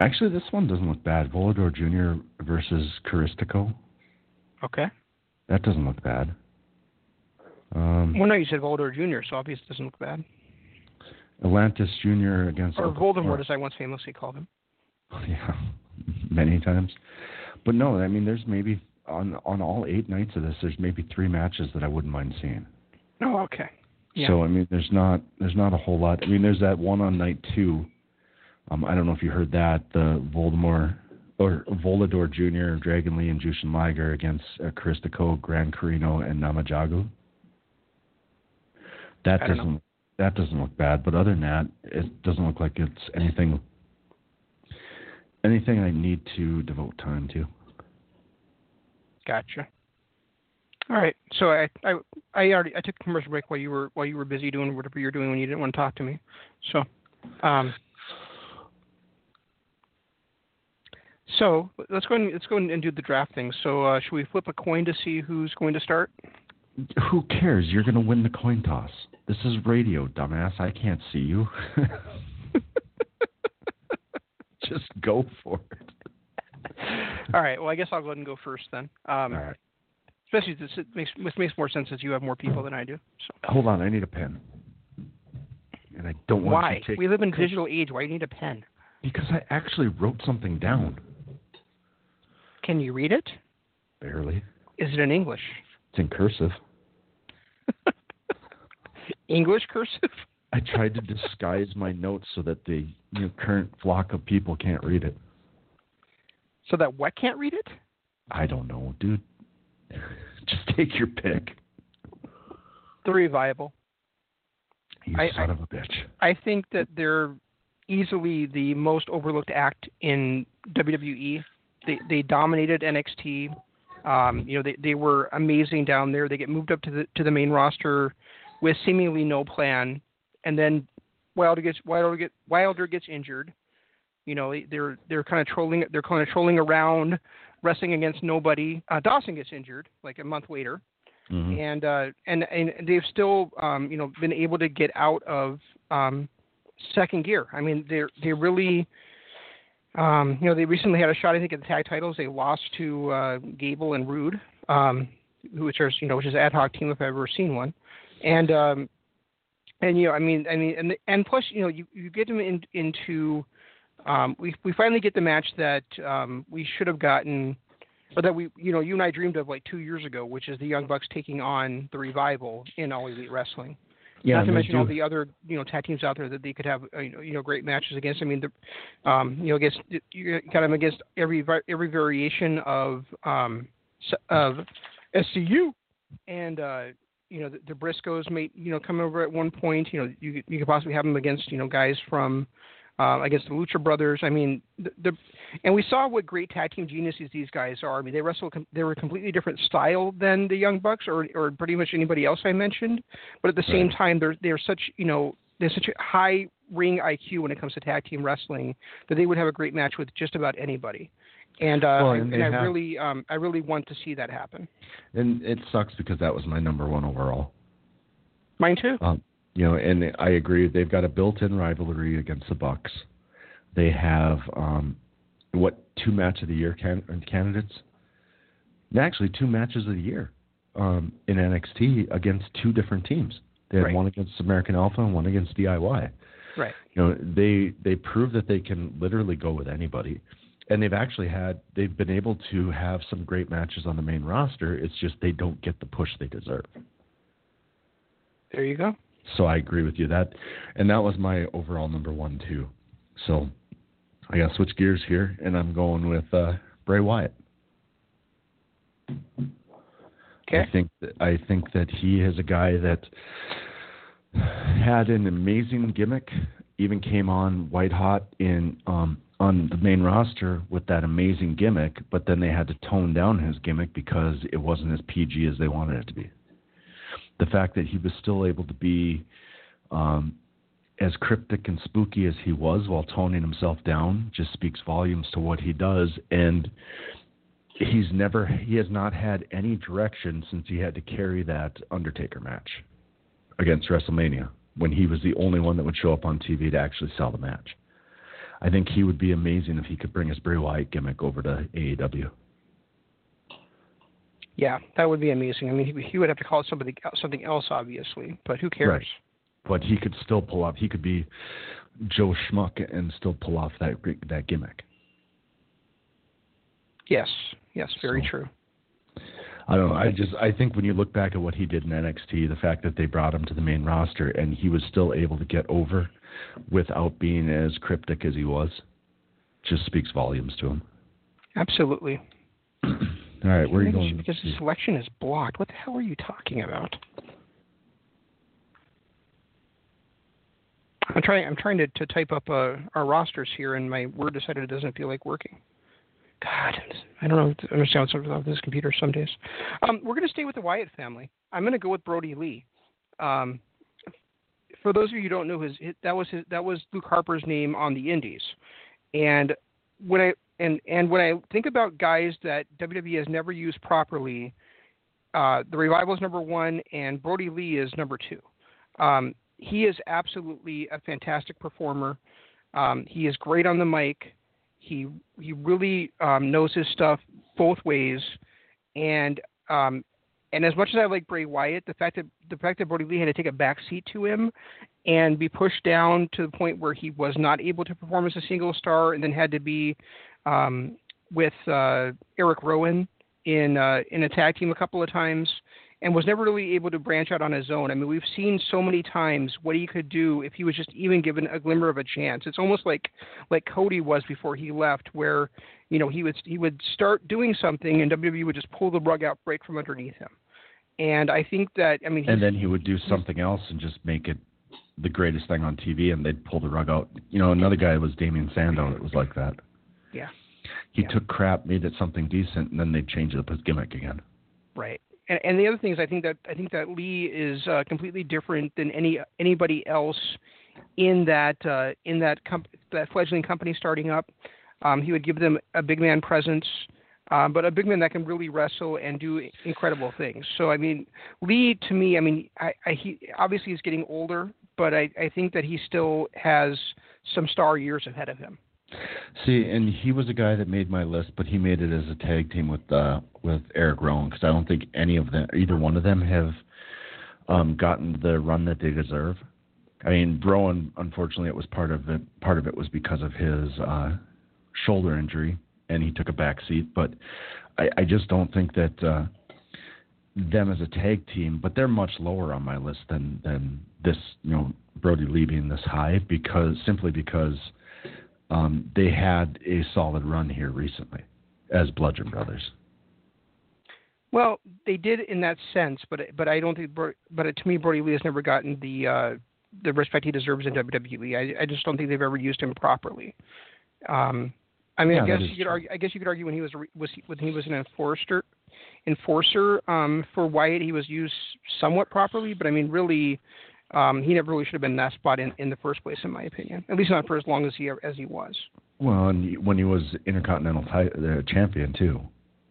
Actually, this one doesn't look bad. Volador Jr. versus Caristico. Okay. That doesn't look bad. Um, Well, no, you said Voldemort Jr., so obviously it doesn't look bad. Atlantis Jr. against Or Voldemort, as I once famously called him. Yeah, many times. But no, I mean, there's maybe on on all eight nights of this, there's maybe three matches that I wouldn't mind seeing. Oh, okay. Yeah. So I mean, there's not there's not a whole lot. I mean, there's that one on night two. Um, I don't know if you heard that the Voldemort or Volador Jr., Dragon Lee, and Jushin Liger against uh, Caristico, Gran Carino, and Namajague. That I don't know. doesn't that doesn't look bad, but other than that, it doesn't look like it's anything anything I need to devote time to. Gotcha. All right. So I, I I already I took a commercial break while you were while you were busy doing whatever you're doing when you didn't want to talk to me. So, um, so let's go and let's go and do the draft thing. So uh, should we flip a coin to see who's going to start? Who cares? You're going to win the coin toss. This is radio, dumbass. I can't see you. Just go for it. All right. Well, I guess I'll go ahead and go first then. Um, All right. Especially this it makes makes more sense as you have more people than I do. So Hold on. I need a pen. And I don't want why? to take We live in digital age. Why do you need a pen? because I actually wrote something down. Can you read it? Barely. Is it in English? It's in cursive. English cursive? I tried to disguise my notes so that the you know, current flock of people can't read it. So that what can't read it? I don't know, dude. Just take your pick. The revival. You I- son I- of a bitch. I think that they're easily the most overlooked act in WWE. They they dominated NXT. Um, you know, they they were amazing down there. They get moved up to the to the main roster with seemingly no plan, and then Wilder gets Wilder get Wilder gets injured. You know, they're they're kind of trolling they're kind of trolling around, wrestling against nobody. Uh, Dawson gets injured like a month later, Mhm. and uh, and and they've still um, you know been able to get out of um, second gear. I mean, they're they really. Um, you know, they recently had a shot, I think, at the tag titles. They lost to uh, Gable and Roode, um, which are, you know, which is ad hoc team if I've ever seen one. And um, and you know, I mean, I mean, and and plus, you know, you you get them in, into um, we we finally get the match that um, we should have gotten, or that we you know you and I dreamed of like two years ago, which is the Young Bucks taking on the Revival in All Elite Wrestling. Yeah, Not to mention all the other you know tag teams out there that they could have uh, you know, you know great matches against. I mean, the, um, you know, against you got them against every every variation of um, of SCU, and uh, you know the, the Briscoes may you know come over at one point. You know, you you could possibly have them against you know guys from uh, against the Lucha Brothers. I mean, the, the and we saw what great tag team geniuses these guys are. I mean, they wrestle com- they were a completely different style than the Young Bucks or or pretty much anybody else I mentioned. But at the same time, they're they're such you know they're such a high ring IQ when it comes to tag team wrestling that they would have a great match with just about anybody. And uh, Well, I- and and they I have- really um, I really want to see that happen. and it sucks because that was my number one overall. Mine too. Um, you know, and I agree. They've got a built-in rivalry against the Bucks. They have um, what two match of the year can- candidates? Actually, two matches of the year um, in NXT against two different teams. They had Right. one against American Alpha and one against DIY. Right. You know, they they prove that they can literally go with anybody, and they've actually had they've been able to have some great matches on the main roster. It's just they don't get the push they deserve. There you go. So I agree with you that, and that was my overall number one too. So I got to switch gears here, and I'm going with uh, Bray Wyatt. Okay. I think that, I think that he is a guy that had an amazing gimmick. Even came on white hot in um, on the main roster with that amazing gimmick, but then they had to tone down his gimmick because it wasn't as PG as they wanted it to be. The fact that he was still able to be um, as cryptic and spooky as he was while toning himself down just speaks volumes to what he does and he's never he has not had any direction since he had to carry that Undertaker match against WrestleMania when he was the only one that would show up on TV to actually sell the match. I think he would be amazing if he could bring his Bray Wyatt gimmick over to AEW. Yeah, that would be amazing. I mean, he, he would have to call it somebody something else, obviously, but who cares? Right. But he could still pull off. He could be Joe Schmuck and still pull off that that gimmick. Yes, yes, very So- true. I don't know. I just I think when you look back at what he did in NXT, the fact that they brought him to the main roster and he was still able to get over without being as cryptic as he was, just speaks volumes to him. Absolutely. All right, where are you going? Because the selection is blocked. What the hell are you talking about? I'm trying. I'm trying to, to type up uh, our rosters here, and my Word decided it doesn't feel like working. God, I don't know. I understand what's up with this computer some days. Um, we're going to stay with the Wyatt family. I'm going to go with Brodie Lee. Um, for those of you who don't know, his that was his, that was Luke Harper's name on the Indies, and when I and and when I think about guys that WWE has never used properly, uh, the Revival is number one, and Brodie Lee is number two. Um, he is absolutely a fantastic performer. Um, he is great on the mic. He he really um, knows his stuff both ways, and um, and as much as I like Bray Wyatt, the fact that the fact that Brodie Lee had to take a back seat to him and be pushed down to the point where he was not able to perform as a single star, and then had to be um, with uh, Eric Rowan in uh, in a tag team a couple of times, and was never really able to branch out on his own. I mean, we've seen so many times what he could do if he was just even given a glimmer of a chance. It's almost like like Cody was before he left, where you know he would he would start doing something and WWE would just pull the rug out, right from underneath him. And I think that I mean, And then he would do something else and just make it the greatest thing on TV, and they'd pull the rug out. You know, another guy was Damien Sandow. It was like that. Yeah, He Yeah. took crap, made it something decent, and then they changed it up his gimmick again. Right. And, and the other thing is, I think that I think that Lee is uh, completely different than any anybody else in that uh, in that comp- that fledgling company starting up. Um, he would give them a big man presence, um, but a big man that can really wrestle and do incredible things. So I mean, Lee to me, I mean, I, I he obviously he's getting older, but I, I think that he still has some star years ahead of him. See, and he was a guy that made my list, but he made it as a tag team with uh, with Eric Rowan because I don't think any of them, either one of them, have um, gotten the run that they deserve. I mean, Rowan, unfortunately, it was part of it. Part of it was because of his uh, shoulder injury, and he took a back seat. But I, I just don't think that uh, them as a tag team, but they're much lower on my list than than this. You know, Brodie Lee being this high because simply because um, they had a solid run here recently as Bludgeon Brothers. Well, they did in that sense, but but I don't think. But to me, Brodie Lee has never gotten the uh, the respect he deserves in WWE. I, I just don't think they've ever used him properly. Um, I mean, Yeah, I guess you could true. argue. I guess you could argue when he was a was he, when he was an enforcer, enforcer um, for Wyatt, he was used somewhat properly. But I mean, really, um, he never really should have been in that spot in, in the first place, in my opinion. At least not for as long as he as he was. Well, and when he was Intercontinental ti- uh, champion too,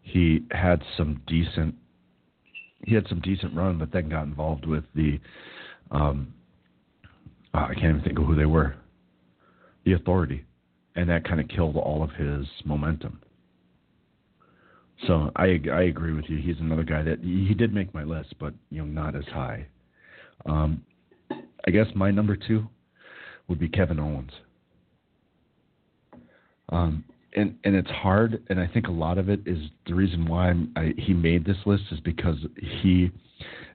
he had some decent. He had some decent run, but then got involved with the. Um, uh, I can't even think of who they were. The Authority, and that kind of killed all of his momentum. So I I agree with you. He's another guy that he did make my list, but you know not as high. Um, I guess my number two would be Kevin Owens. Um, and and it's hard, and I think a lot of it is the reason why I, he made this list is because he,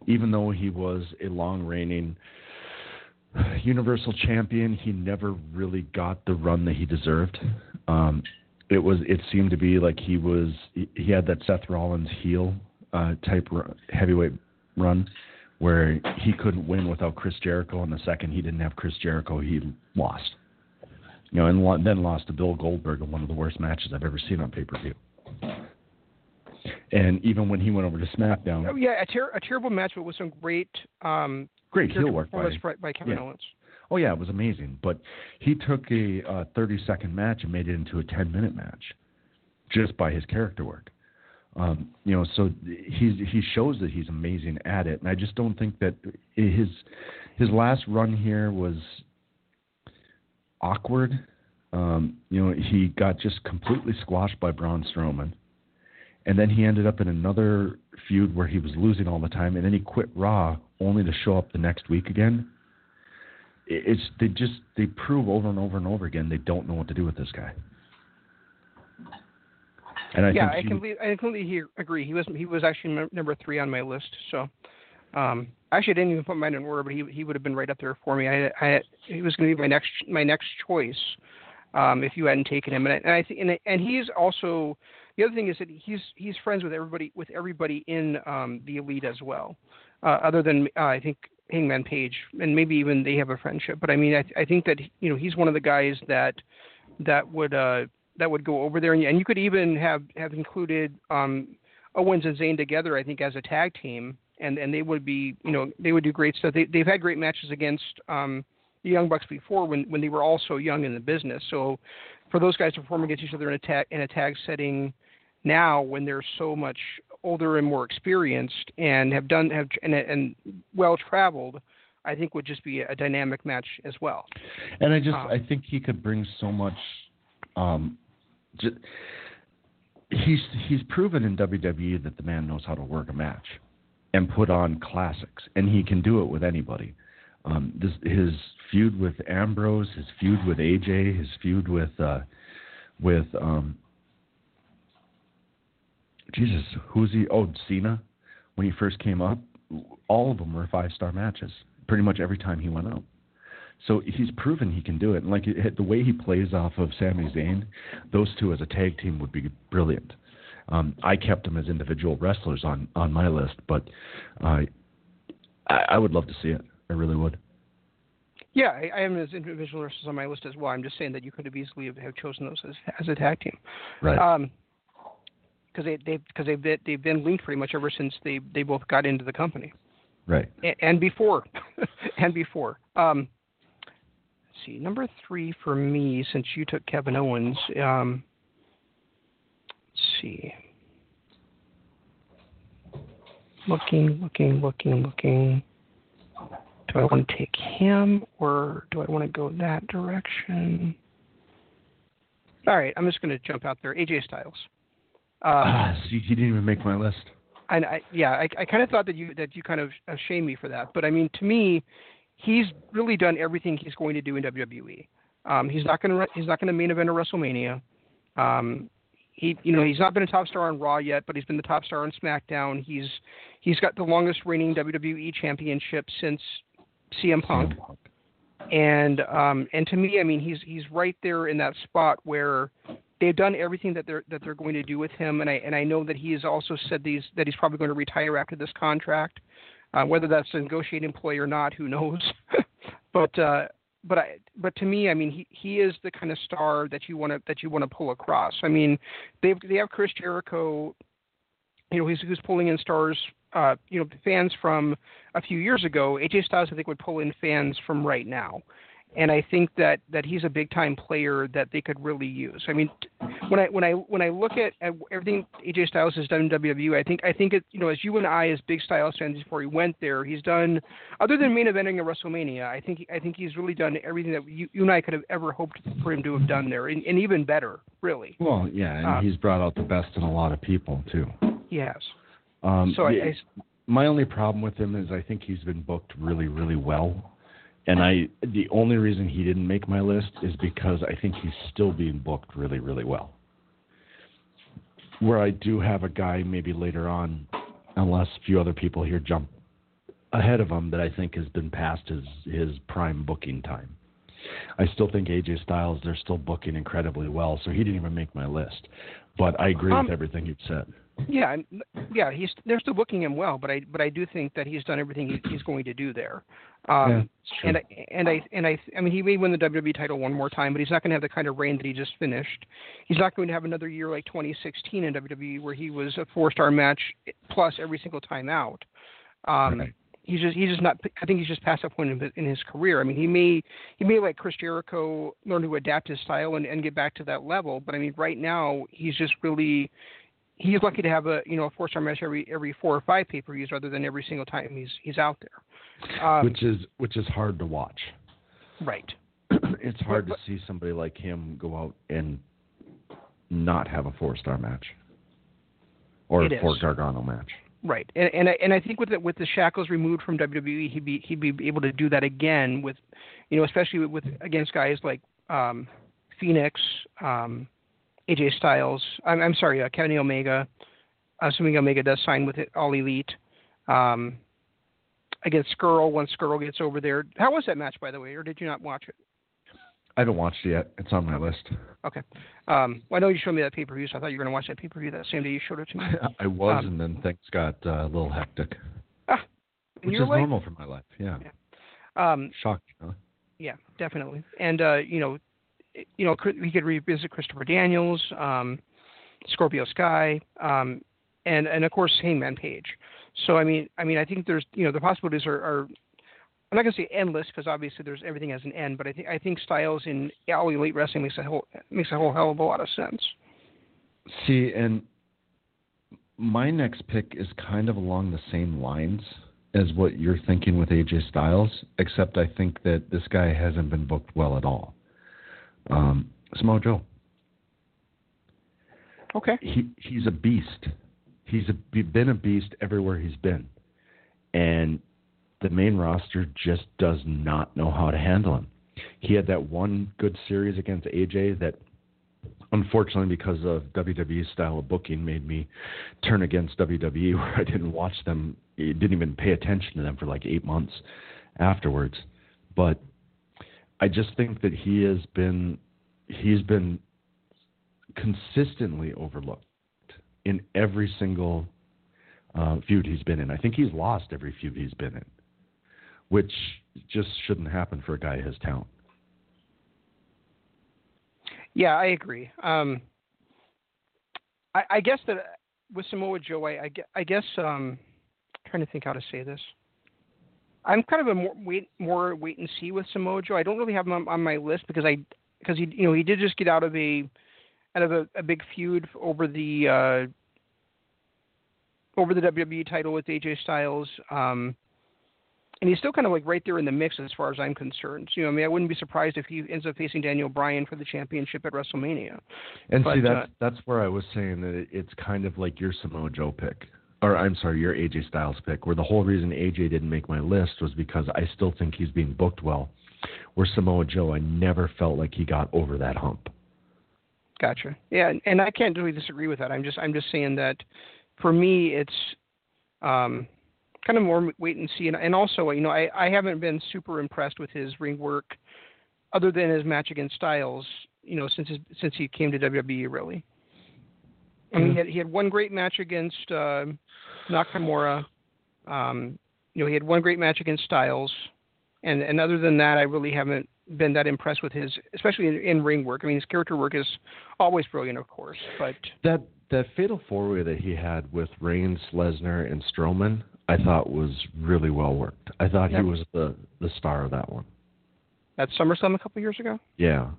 even though he was a long reigning Universal Champion, he never really got the run that he deserved. Um, it was it seemed to be like he was he had that Seth Rollins heel uh, type heavyweight run where he couldn't win without Chris Jericho, and the second he didn't have Chris Jericho, he lost. You know, and then lost to Bill Goldberg in one of the worst matches I've ever seen on pay per view. And even when he went over to SmackDown, Oh yeah, a, ter- a terrible match, but with some great um, great heel work by by, Kevin yeah. Owens. Oh yeah, it was amazing. But he took a uh, 30 second match and made it into a 10 minute match, just by his character work. Um, you know, so he's he shows that he's amazing at it, and I just don't think that his his last run here was awkward. Um, you know, he got just completely squashed by Braun Strowman, and then he ended up in another feud where he was losing all the time, and then he quit Raw only to show up the next week again it's they just they prove over and over and over again they don't know what to do with this guy. And I yeah, I completely, I completely agree. He was he was actually num- number three on my list. So, um, actually, I didn't even put mine in order, but he he would have been right up there for me. I, I he was going to be my next my next choice um, if you hadn't taken him. And I, and I think and and he's also the other thing is that he's he's friends with everybody with everybody in um, the elite as well, uh, other than uh, I think Hangman Page, and maybe even they have a friendship. But I mean, I, I think that you know he's one of the guys that that would uh, that would go over there, and, and you could even have have included um, Owens and Zayn together. I think as a tag team, and and they would be you know they would do great stuff. They they've had great matches against um, the Young Bucks before when when they were all so young in the business. So for those guys to perform against each other in a tag in a tag setting now when they're so much older and more experienced and have done have and, and well traveled, I think would just be a dynamic match as well. and I just um, I think he could bring so much. Um, ju- he's he's proven in WWE that the man knows how to work a match and put on classics, and he can do it with anybody. Um, this, his feud with Ambrose, his feud with AJ, his feud with uh, with um, Jesus, who's he? Oh, Cena. When he first came up, all of them were five star matches. Pretty much every time he went out. So he's proven he can do it. And like the way he plays off of Sami Zayn, those two as a tag team would be brilliant. Um, I kept them as individual wrestlers on on my list, but uh, I, I would love to see it. I really would. Yeah, I, I am as individual wrestlers on my list as well. I'm just saying that you could have easily have, chosen those as, as a tag team. Right. Um, because they they because they've been, they've been linked pretty much ever since they they both got into the company right. and, and before and before. Um, see, number three for me since you took Kevin Owens. Um, let's see. Looking, looking, looking, looking. Do I want to take him or do I want to go that direction? All right, I'm just going to jump out there. AJ Styles. Uh, Ah, see, he didn't even make my list. and I, yeah, I, I kind of thought that you that you kind of shamed me for that, but I mean, to me, he's really done everything he's going to do in WWE. Um, he's not going to he's not going to main event a WrestleMania. Um, he, you know, he's not been a top star on Raw yet, but he's been the top star on SmackDown. He's he's got the longest reigning WWE championship since CM Punk and um and to me i mean he's he's right there in that spot where they've done everything that they're that they're going to do with him and i and i know that he has also said these that he's probably going to retire after this contract uh whether that's a negotiating play or not who knows but uh but I, but to me, I mean, he, he is the kind of star that you want to that you want to pull across. I mean, they they have Chris Jericho, you know, he's who's pulling in stars, uh, you know, fans from a few years ago. AJ Styles, I think, would pull in fans from right now, and I think that that he's a big time player that they could really use. I mean, when I when I when I look at, at everything AJ Styles has done in WWE, I think I think it you know as you and I as big Styles fans before he went there, he's done other than main eventing at WrestleMania. I think I think he's really done everything that you, you and I could have ever hoped for him to have done there, and, and even better, really. Well, yeah, and Uh, he's brought out the best in a lot of people too. He has. Um, So I, I my only problem with him is I think he's been booked really, really well. And I, the only reason he didn't make my list is because I think he's still being booked really, really well. Where I do have a guy maybe later on, unless a few other people here jump ahead of him, that I think has been past his his prime booking time. I still think AJ Styles they're still booking incredibly well, so he didn't even make my list. But I agree Um, with everything you've said. Yeah, and- yeah, he's they're still booking him well, but I but I do think that he's done everything he's going to do there. Um, Yeah, and I and I and I I mean he may win the WWE title one more time, but he's not going to have the kind of reign that he just finished. He's not going to have another year like 2016 in WWE where he was a four-star match plus every single time out. Um, Right. He's just he's just not. I think he's just past that point in, in his career. I mean, he may he may like Chris Jericho learn to adapt his style and, and get back to that level. But I mean, right now he's just really he's lucky to have a you know a four star match every every four or five pay per views rather than every single time he's he's out there. Um, which is which is hard to watch. right. it's hard to but- see somebody like him go out and not have a four star match or a four. Gargano match. Right, and and I, and I think with the, with the shackles removed from WWE, he'd be he'd be able to do that again with, you know, especially with, with against guys like um, Fenix, um, AJ Styles. I'm, I'm sorry, uh, Kenny Omega. Assuming Omega does sign with it, All Elite. Um, against Scurll once Scurll gets over there. How was that match, by the way, or did you not watch it? I haven't watched it yet. It's on my list. Okay. Um, well, I know you showed me that pay per view, so I thought you were going to watch that pay per view that same day you showed it to me. I was, Um, and then things got uh, a little hectic, Ah, which is like, normal for my life. Yeah, um, shocked. Huh? Yeah, definitely. And uh, you know, you know, we could revisit Christopher Daniels, um, Scorpio Sky, um, and and of course Hangman Page. So I mean, I mean, I think there's you know the possibilities are. are I'm not gonna say endless because obviously there's everything has an end, but I think I think Styles in All Elite Wrestling makes a whole makes a whole hell of a lot of sense. See, and my next pick is kind of along the same lines as what you're thinking with AJ Styles, except I think that this guy hasn't been booked well at all. Um, Samoa Joe. Okay. he he's a beast. He's a, been a beast everywhere he's been, and the main roster just does not know how to handle him. He had that one good series against AJ that, unfortunately, because of WWE's style of booking, made me turn against WWE, where I didn't watch them, didn't even pay attention to them for like eight months afterwards. But I just think that he has been he's been consistently overlooked in every single uh, feud he's been in. I think he's lost every feud he's been in, which just shouldn't happen for a guy his talent. Yeah, I agree. Um, I, I guess that with Samoa Joe, I, I, gue- I guess um, trying to think how to say this. I'm kind of a more wait more wait and see with Samoa Joe. I don't really have him on, on my list because I because he you know he did just get out of a out of a, a big feud over the uh, over the WWE title with AJ Styles. Um, and he's still kind of like right there in the mix as far as I'm concerned. So, you know, I mean, I wouldn't be surprised if he ends up facing Daniel Bryan for the championship at WrestleMania. And But, see, uh, that's that's where I was saying that it, it's kind of like your Samoa Joe pick, or I'm sorry, your AJ Styles pick, where the whole reason AJ didn't make my list was because I still think he's being booked well. Where Samoa Joe, I never felt like he got over that hump. Gotcha. Yeah, and- I can't really disagree with that. I'm just I'm just saying that for me it's um, kind of more wait and see, and, and also you know I I haven't been super impressed with his ring work, other than his match against Styles. You know since his, since he came to WWE really. I mean, he had, he had one great match against uh, Nakamura. Um, you know, he had one great match against Styles, and and other than that, I really haven't been that impressed with his, especially in, in ring work. I mean, his character work is always brilliant, of course, but That that fatal four way that he had with Reigns, Lesnar, and Strowman, I thought was really well worked. I thought he was the the star of that one. at SummerSlam a couple years ago. Yeah.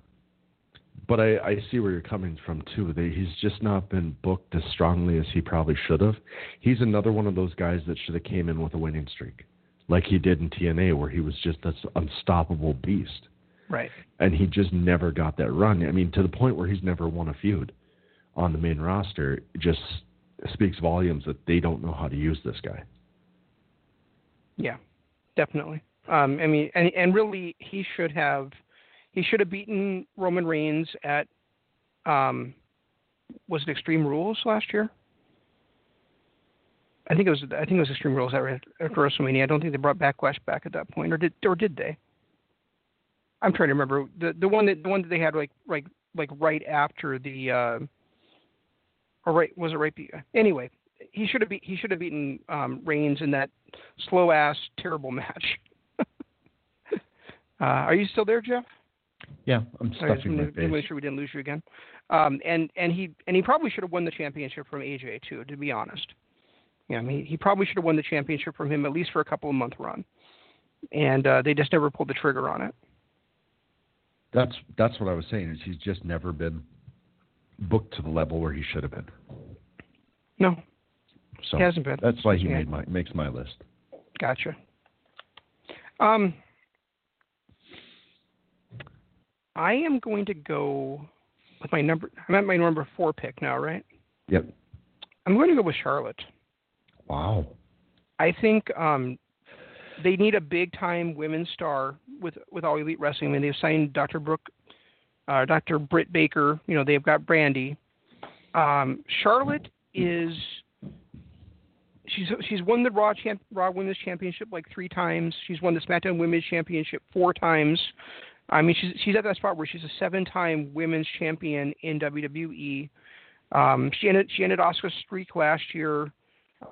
But I, I see where you're coming from too. That he's just not been booked as strongly as he probably should have. He's another one of those guys that should have came in with a winning streak, like he did in TNA, where he was just this unstoppable beast, Right. and he just never got that run. I mean, to the point where he's never won a feud on the main roster. Just speaks volumes that they don't know how to use this guy. Yeah, definitely. Um, I mean, and and really, he should have he should have beaten Roman Reigns at um, was it Extreme Rules last year? I think it was I think it was Extreme Rules at, at WrestleMania. I don't think they brought Backlash back at that point, or did or did they? I'm trying to remember the the one that the one that they had like like like right after the uh, or right was it right anyway he should have be, he should have beaten um, Reigns in that slow ass terrible match. uh, are you still there, Jeff? Yeah, I'm All right, stuffing my just make- make face. sure we didn't lose you again. Um, and and he and he probably should have won the championship from AJ too. To be honest, yeah, I mean he probably should have won the championship from him at least for a couple of month run. And uh, they just never pulled the trigger on it. That's that's what I was saying. Is he's just never been booked to the level where he should have been. No, So he hasn't been. that's why he Yeah. made my makes my list. Gotcha. Um, I am going to go with my number. I'm at my number four pick now, right? Yep. I'm going to go with Charlotte. Wow. I think um, they need a big time women's star with with All Elite Wrestling. I mean, they've signed Dr. Brooke, uh, Dr. Britt Baker. You know, they've got Brandi. Um, Charlotte is she's she's won the Raw champ, Raw Women's Championship like three times. She's won the SmackDown Women's Championship four times. I mean, she's she's at that spot where she's a seven-time women's champion in WWE. Um, she ended she ended Asuka's streak last year.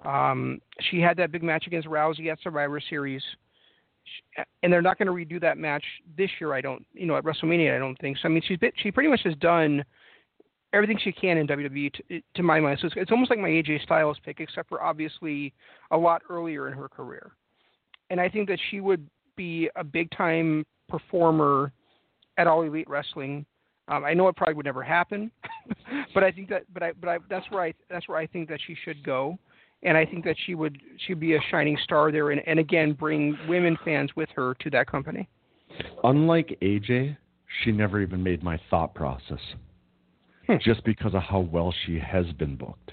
Um, she had that big match against Rousey at Survivor Series, and they're not going to redo that match this year. I don't, you know, at WrestleMania. I don't think so. I mean, she's she pretty much has done everything she can in WWE to, to my mind. So it's, it's almost like my AJ Styles pick, except for obviously a lot earlier in her career. And I think that she would be a big time performer at All Elite Wrestling. Um, I know it probably would never happen, but I think that, but I, but I, that's where I, that's where I think that she should go, and I think that she would, she'd be a shining star there, and, and again bring women fans with her to that company. Unlike AJ, she never even made my thought process. Hmm. Just because of how well she has been booked.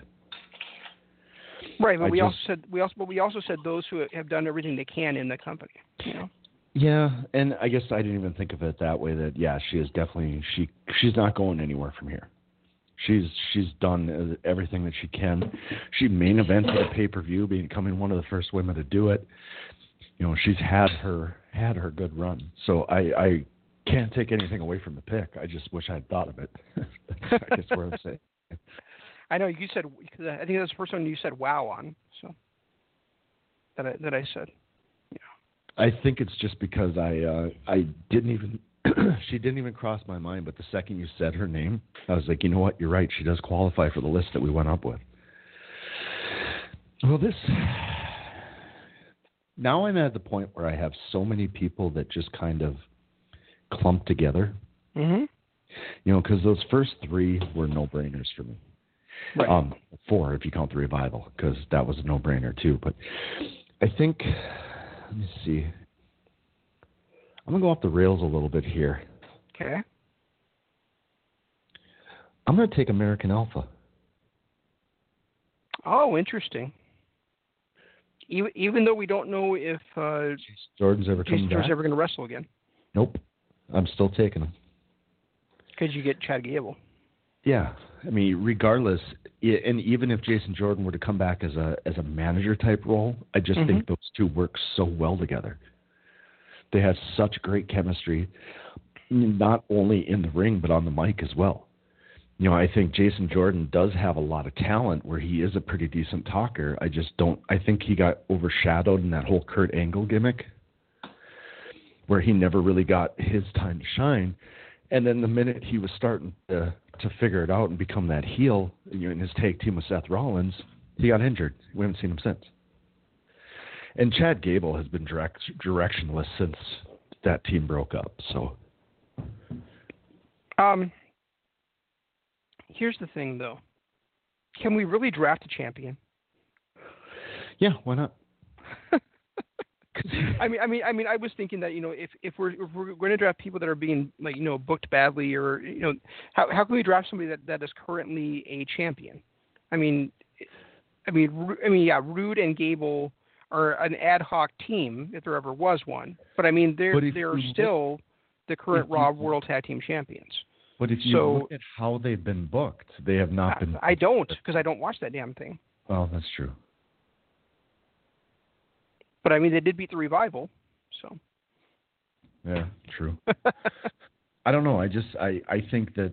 Right, but I we just- also said we also, but we also said those who have done everything they can in the company. You know. Yeah, and I guess I didn't even think of it that way. That yeah, she is definitely she she's not going anywhere from here. She's she's done everything that she can. She main evented a pay per view, becoming one of the first women to do it. You know, she's had her had her good run. So I I can't take anything away from the pick. I just wish I had thought of it. That's I guess what I'm saying. I know you said I think that's the first one you said "wow" on. So that I that I said. Yeah. I think it's just because I uh, I didn't even she didn't even cross my mind. But the second you said her name, I was like, you know what? You're right. She does qualify for the list that we went up with. Well, this now I'm at the point where I have so many people that just kind of clump together. Mm-hmm. You know, because those first three were no brainers for me. Right. Um, four if you count the revival, because that was a no brainer too. But I think let me see. I'm gonna go off the rails a little bit here. okay. I'm gonna take American Alpha. Oh, interesting. Even even though we don't know if uh, Jordan's ever coming Jordan's back? ever going to wrestle again, Nope. I'm still taking him. because you get Chad Gable. Yeah, I mean, regardless, and even if Jason Jordan were to come back as a as a manager type role, I just mm-hmm. think those two work so well together. They have such great chemistry, not only in the ring but on the mic as well. You know, I think Jason Jordan does have a lot of talent where he is a pretty decent talker. I just don't. I think he got overshadowed in that whole Kurt Angle gimmick, where he never really got his time to shine. And then the minute he was starting to to figure it out and become that heel, in his tag team with Seth Rollins, he got injured. We haven't seen him since. And Chad Gable has been direct, directionless since that team broke up. So Um, here's the thing, though. Can we really draft a champion? yeah, why not? I mean, I mean, I mean, I was thinking that you know, if if we're if we're going to draft people that are being like you know booked badly, or you know, how how can we draft somebody that that is currently a champion? I mean, I mean, I mean, yeah, Roode and Gable are an ad hoc team if there ever was one, but I mean, they're they're still the current Raw World Tag Team Champions. But if you So- look at how they've been booked, they have not been. I, I don't because I don't watch that damn thing. Well, that's true. But I mean, they did beat the revival, so. Yeah, true. I don't know. I just I I think that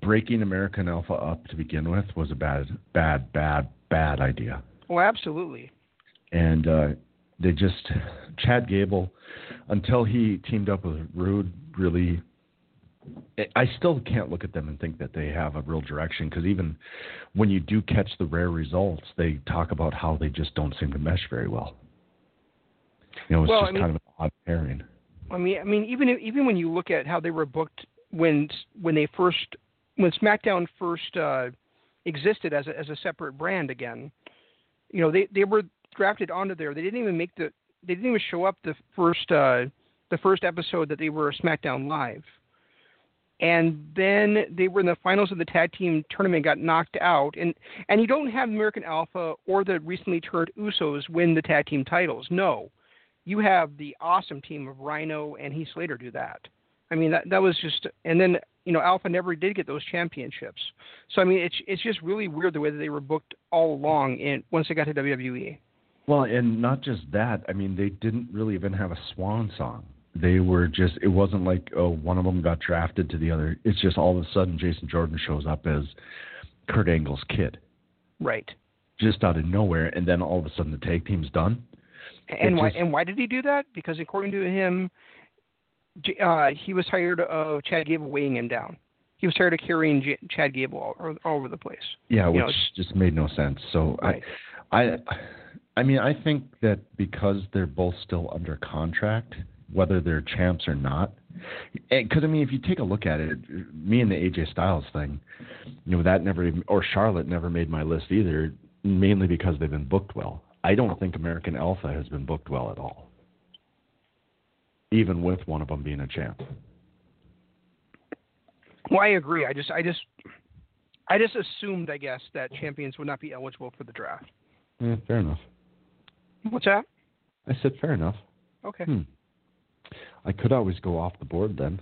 breaking American Alpha up to begin with was a bad bad bad bad idea. oh, absolutely. and uh, they just Chad Gable until he teamed up with Roode really. I still can't look at them and think that they have a real direction because even when you do catch the rare results, they talk about how they just don't seem to mesh very well. You know, it's Well, just I mean- kind of an odd pairing. I mean, I mean, even even when you look at how they were booked when when they first when SmackDown first uh, existed as a, as a separate brand again, you know, they they were drafted onto there. They didn't even make the they didn't even show up the first uh, the first episode that they were SmackDown Live. And then they were in the finals of the tag team tournament, got knocked out, and and you don't have American Alpha or the recently turned Usos win the tag team titles. No, you have the awesome team of Rhyno and Heath Slater do that. I mean that that was just and then you know Alpha never did get those championships. So I mean it's it's just really weird the way that they were booked all along in once they got to WWE. Well, and not just that. I mean, they didn't really even have a swan song. They were just. It wasn't like oh, one of them got drafted to the other. It's just all of a sudden Jason Jordan shows up as Kurt Angle's kid. Right. just out of nowhere, and then all of a sudden the tag team's done. And It why just- and why did he do that? Because according to him, uh, he was tired of Chad Gable weighing him down. He was tired of carrying J- Chad Gable all, all, over the place. Yeah, You which know, just made no sense. So Right. I, I, I mean, I think that because they're both still under contract, whether they're champs or not, because I mean, if you take a look at it, me and the AJ Styles thing, you know, that never even, or Charlotte never made my list either, mainly because they've been booked well. I don't think American Alpha has been booked well at all, even with one of them being a champ. Well, I agree. I just I just I just assumed, I guess, that champions would not be eligible for the draft. Yeah, fair enough. What's that? I said fair enough. Okay. Hmm. I could always go off the board then.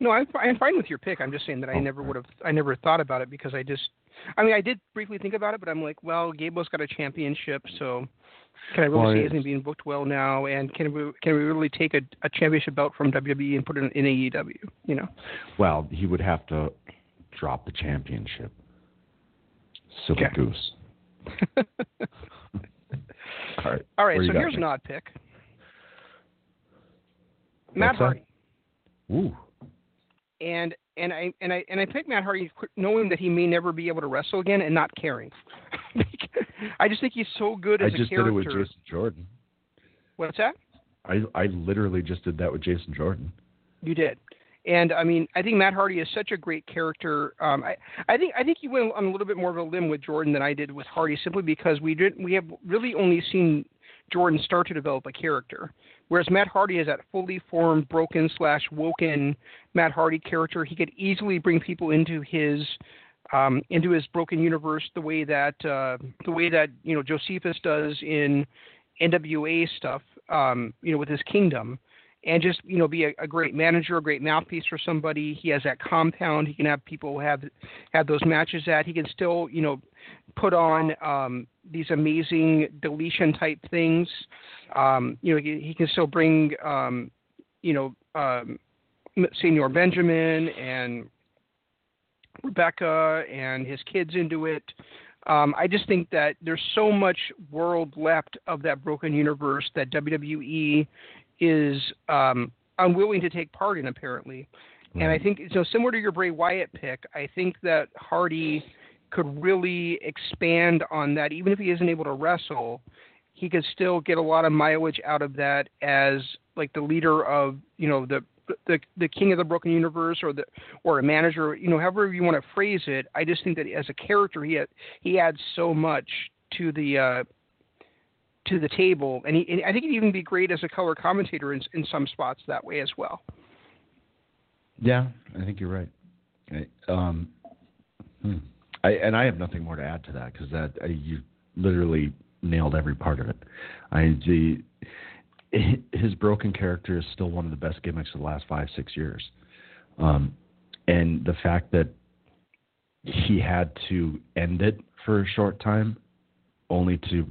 No, I'm I'm fine with your pick. I'm just saying that I Oh, never would have I never thought about it because I just I mean I did briefly think about it, but I'm like, well, Gable's got a championship, so can I really Well, say isn't being booked well now? And can we can we really take a, a championship belt from WWE and put it in, in AEW? You know? Well, he would have to drop the championship. Silly Okay. goose. All right. All right, so here's me? an odd pick. Matt Hardy. Ooh. and and I and I and I picked Matt Hardy knowing that he may never be able to wrestle again and not caring. I just think he's so good as I just a did it with. Jason Jordan. What's that? I I literally just did that with Jason Jordan. You did. And I mean, I think Matt Hardy is such a great character. Um, I, I think I think you went on a little bit more of a limb with Jordan than I did with Hardy, simply because we did we have really only seen Jordan start to develop a character, whereas Matt Hardy is that fully formed, broken slash woken Matt Hardy character. He could easily bring people into his um, into his broken universe the way that uh, the way that you know Josephus does in NWA stuff, um, you know, with his kingdom and just you know be a, a great manager, a great mouthpiece for somebody. He has that compound. He can have people have have those matches at. He can still you know put on um, these amazing deletion type things. Um, you know he, he can still bring um, you know um, Señor Benjamin and Rebecca and his kids into it. Um, I just think that there's so much world left of that broken universe that WWE is um, unwilling to take part in, apparently. And I think, so similar to your Bray Wyatt pick, I think that Hardy could really expand on that. Even if he isn't able to wrestle, he could still get a lot of mileage out of that as like the leader of, you know, the the the king of the broken universe or the or a manager, you know, however you want to phrase it. I just think that as a character, he had, he adds so much to the uh, to the table, and, he, and I think he'd even be great as a color commentator in, in some spots that way as well. Yeah, I think you're right. Um, hmm. I, and I have nothing more to add to that because that you literally nailed every part of it. I the his broken character is still one of the best gimmicks of the last five six years, um, and the fact that he had to end it for a short time, only to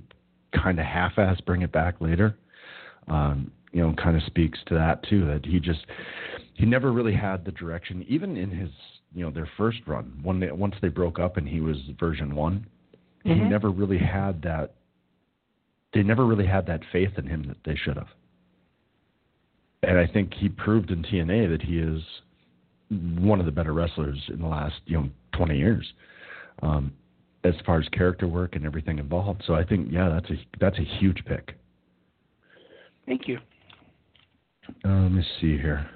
kind of half-ass bring it back later. Um, you know, kind of speaks to that too. That he just he never really had the direction, even in his you know their first run when they, once they broke up and he was version one. He Mhm. never really had that. They never really had that faith in him that they should have. And I think he proved in TNA that he is one of the better wrestlers in the last you know 20 years. Um, as far as character work and everything involved. So I think yeah, that's a that's a huge pick. Thank you. Uh, let me see here.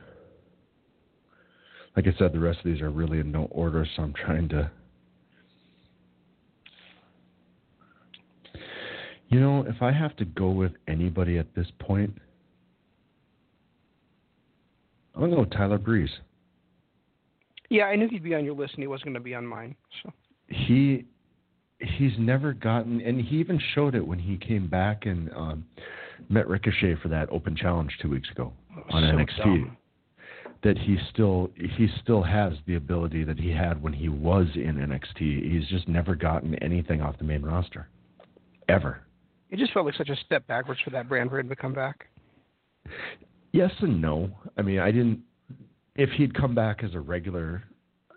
Like I said, the rest of these are really in no order, so I'm trying to. You know, if I have to go with anybody at this point, I'm gonna go with Tyler Breeze. Yeah, I knew he'd be on your list, and he wasn't going to be on mine. So he he's never gotten and he even showed it when he came back and um met Ricochet for that open challenge two weeks ago on So NXT. dumb. That he still he still has the ability that he had when he was in NXT. He's just never gotten anything off the main roster. Ever. it just felt like such a step backwards for that brand for him to come back. Yes and no. I mean, I didn't. If he'd come back as a regular,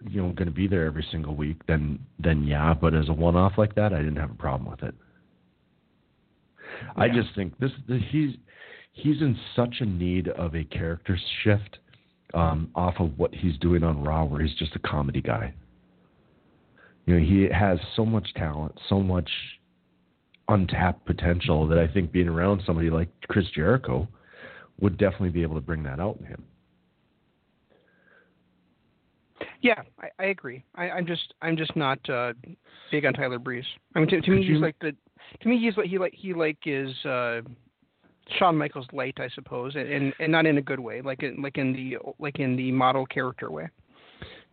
you know, going to be there every single week, then then yeah. But as a one-off like that, I didn't have a problem with it. I just think this the, he's he's in such a need of a character shift um, off of what he's doing on Raw, where he's just a comedy guy. You know, he has so much talent, so much untapped potential that I think being around somebody like Chris Jericho would definitely be able to bring that out in him. Yeah, I, I agree. I, I'm just I'm just not uh, big on Tyler Breeze. I mean, to, to me, he's like the to me he's like he like he like is uh, Shawn Michaels light, I suppose, and, and and not in a good way, like in like in the like in the model character way.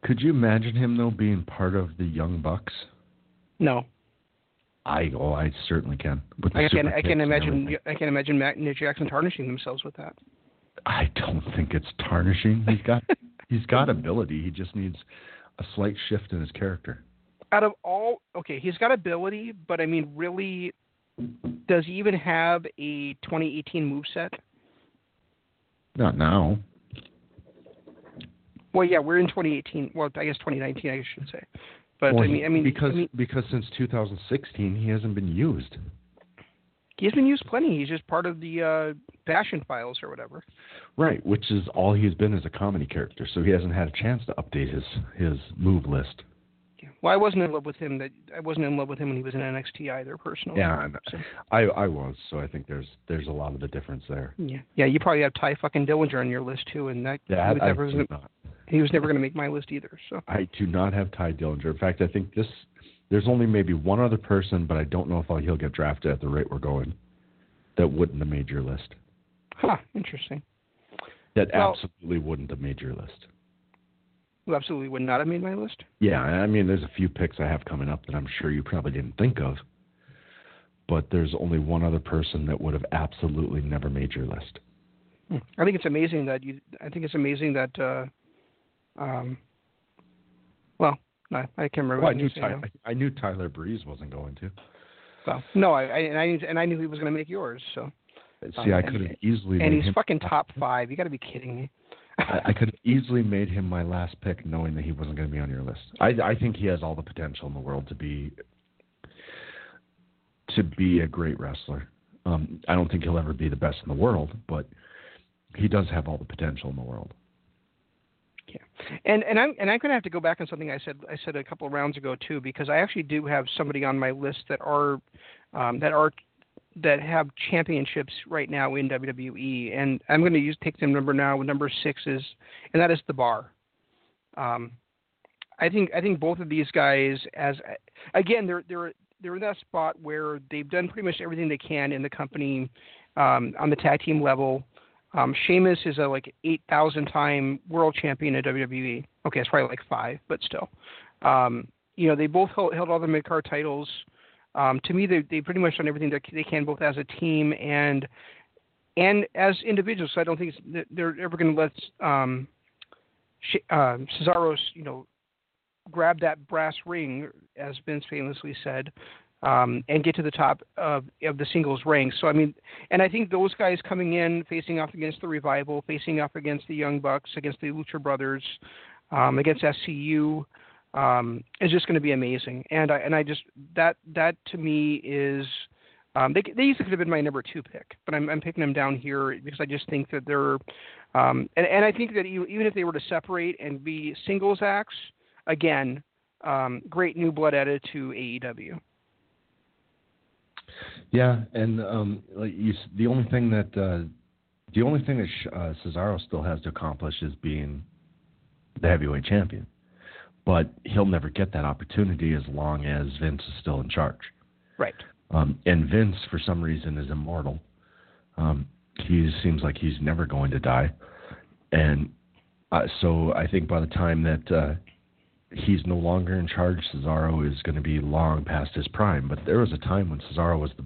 Could you imagine him though being part of the Young Bucks? No, I oh I certainly can. With the I can I can imagine. I can imagine Matt and Nick Jackson tarnishing themselves with that. I don't think it's tarnishing. He's got he's got ability. He just needs a slight shift in his character. Out of all, okay, he's got ability, but I mean, really, does he even have a 2018 moveset? Not now. Well, yeah, we're in 2018. Well, I guess 2019, I should say. But Well, I mean, I mean, because I mean, because since 2016 he hasn't been used. He's been used plenty. He's just part of the uh, Fashion Files or whatever. Right, which is all he's been as a comedy character, so he hasn't had a chance to update his his move list. Yeah. Well, I wasn't in love with him. That I wasn't in love with him when he was in NXT either, personally. Yeah, So, I I was, so I think there's there's a lot of the difference there. yeah. Yeah. You probably have Tye fucking Dillinger on your list too, and that Yeah, he was I, I never not. he was never going to make my list either. So. I do not have Tye Dillinger. In fact, I think this there's only maybe one other person, but I don't know if he'll get drafted at the rate we're going. That wouldn't have made your list. Huh. Interesting. That Well- absolutely wouldn't have made your list. Who absolutely would not have made my list. Yeah, I mean, there's a few picks I have coming up that I'm sure you probably didn't think of, but there's only one other person that would have absolutely never made your list. Hmm. I think it's amazing that you. I think it's amazing that. uh um Well, no, I can't remember. Well, I knew you Ty- I, I knew Tyler Breeze wasn't going to. No, I, I and I knew- and I knew he was going to make yours. So. See, I and- could have easily And made he's him. fucking top five. You got to be kidding me. I, I could have easily made him my last pick, knowing that he wasn't going to be on your list. I, I think he has all the potential in the world to be to be a great wrestler. Um, I don't think he'll ever be the best in the world, but he does have all the potential in the world. And and I'm and I'm going to have to go back on something I said I said a couple of rounds ago too because I actually do have somebody on my list that are um, that are that have championships right now in WWE, and I'm going to use take them number now. Number six is, and that is the Bar. Um, I think I think both of these guys, as again, they're they're they're in that spot where they've done pretty much everything they can in the company um, on the tag team level. Um, Sheamus is a like 8,000 time world champion at WWE. Okay, it's probably like five, but still. Um, you know, they both held, held all the mid card titles. Um, to me, they they pretty much done everything that they can, both as a team and and as individuals. So I don't think they're ever going to let um, uh, Cesaro's you know grab that brass ring, as Vince famously said, um, and get to the top of, of the singles ranks. So I mean, and I think those guys coming in, facing off against the Revival, facing off against the Young Bucks, against the Lucha Brothers, um, against SCU, um, is just going to be amazing. And I and I just that that to me is. Um, they they easily could have been my number two pick, but I'm I'm picking them down here because I just think that they're, um, and and I think that even if they were to separate and be singles acts, again, um, great new blood added to AEW. Yeah, and um, like you, the only thing that uh, the only thing that uh, Cesaro still has to accomplish is being the heavyweight champion. But he'll never get that opportunity as long as Vince is still in charge. Right. Um, and Vince, for some reason, is immortal. Um, he seems like he's never going to die. And uh, so I think by the time that uh, he's no longer in charge, Cesaro is going to be long past his prime. But there was a time when Cesaro was the,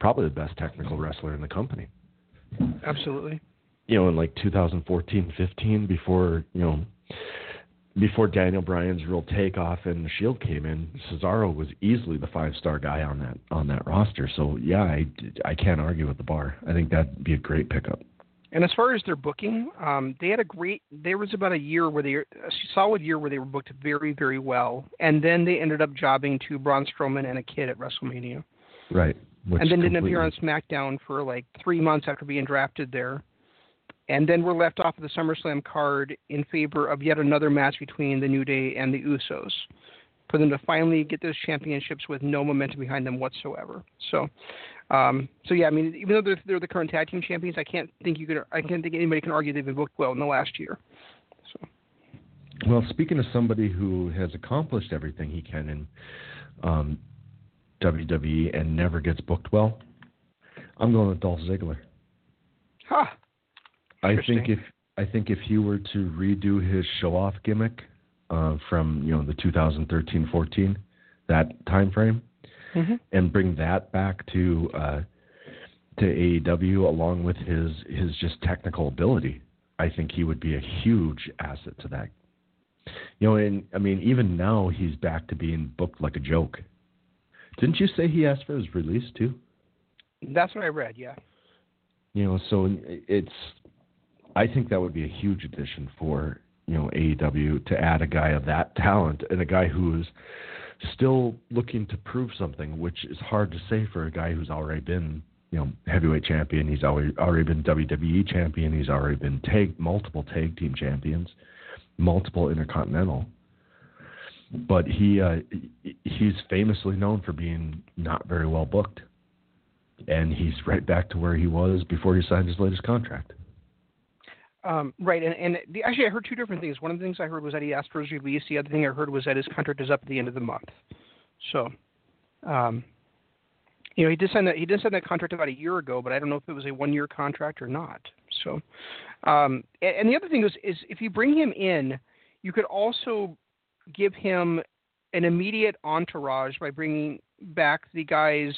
probably the best technical wrestler in the company. Absolutely. You know, in like 2014, 15, before you know, before Daniel Bryan's real takeoff and the Shield came in, Cesaro was easily the five star guy on that on that roster. So yeah, I, I can't argue with the bar. I think that'd be a great pickup. And as far as their booking, um, they had a great. There was about a year where they, a solid year where they were booked very, very well, and then they ended up jobbing to Braun Strowman and a kid at WrestleMania, Right. And then didn't appear on SmackDown for like three months after being drafted there, and then were left off of the SummerSlam card in favor of yet another match between the New Day and the Usos, for them to finally get those championships with no momentum behind them whatsoever. So. Um, so yeah, I mean, even though they're, they're the current tag team champions, I can't think you could, I can't think anybody can argue they've been booked well in the last year. So Well, speaking of somebody who has accomplished everything he can in um, WWE and never gets booked well, I'm going with Dolph Ziggler. huh. I think if I think if he were to redo his show off gimmick uh, from you know the 2013-14 that time frame hmm and bring that back to uh, to AEW along with his his just technical ability, I think he would be a huge asset to that. You know, and I mean, even now he's back to being booked like a joke. Didn't you say he asked for his release too? That's what I read. Yeah. You know, so it's. I think that would be a huge addition for you know AEW to add a guy of that talent and a guy who's still looking to prove something, which is hard to say for a guy who's already been you know heavyweight champion. He's already already been WWE champion. He's already been tag multiple tag team champions, multiple intercontinental. But he uh, he's famously known for being not very well booked, and he's right back to where he was before he signed his latest contract. Um, right, and, and the, actually, I heard two different things. One of the things I heard was that he asked for his release. The other thing I heard was that his contract is up at the end of the month. So, um, you know, he did sign that he did sign that contract about a year ago, but I don't know if it was a one-year contract or not. So, um, and, and the other thing is, is if you bring him in, you could also give him an immediate entourage by bringing back the guys,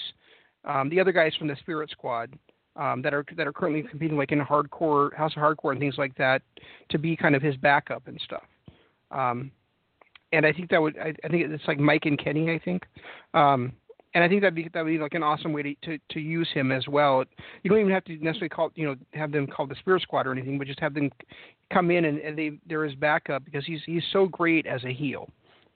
um, the other guys from the Spirit Squad um, that are that are currently competing like in hardcore House of Hardcore and things like that to be kind of his backup and stuff. Um, and I think that would I, I think it's like Mike and Kenny I think. Um, and I think that'd be that would be like an awesome way to, to, to use him as well. You don't even have to necessarily call you know have them called the Spirit Squad or anything, but just have them come in and, and they they're his backup because he's he's so great as a heel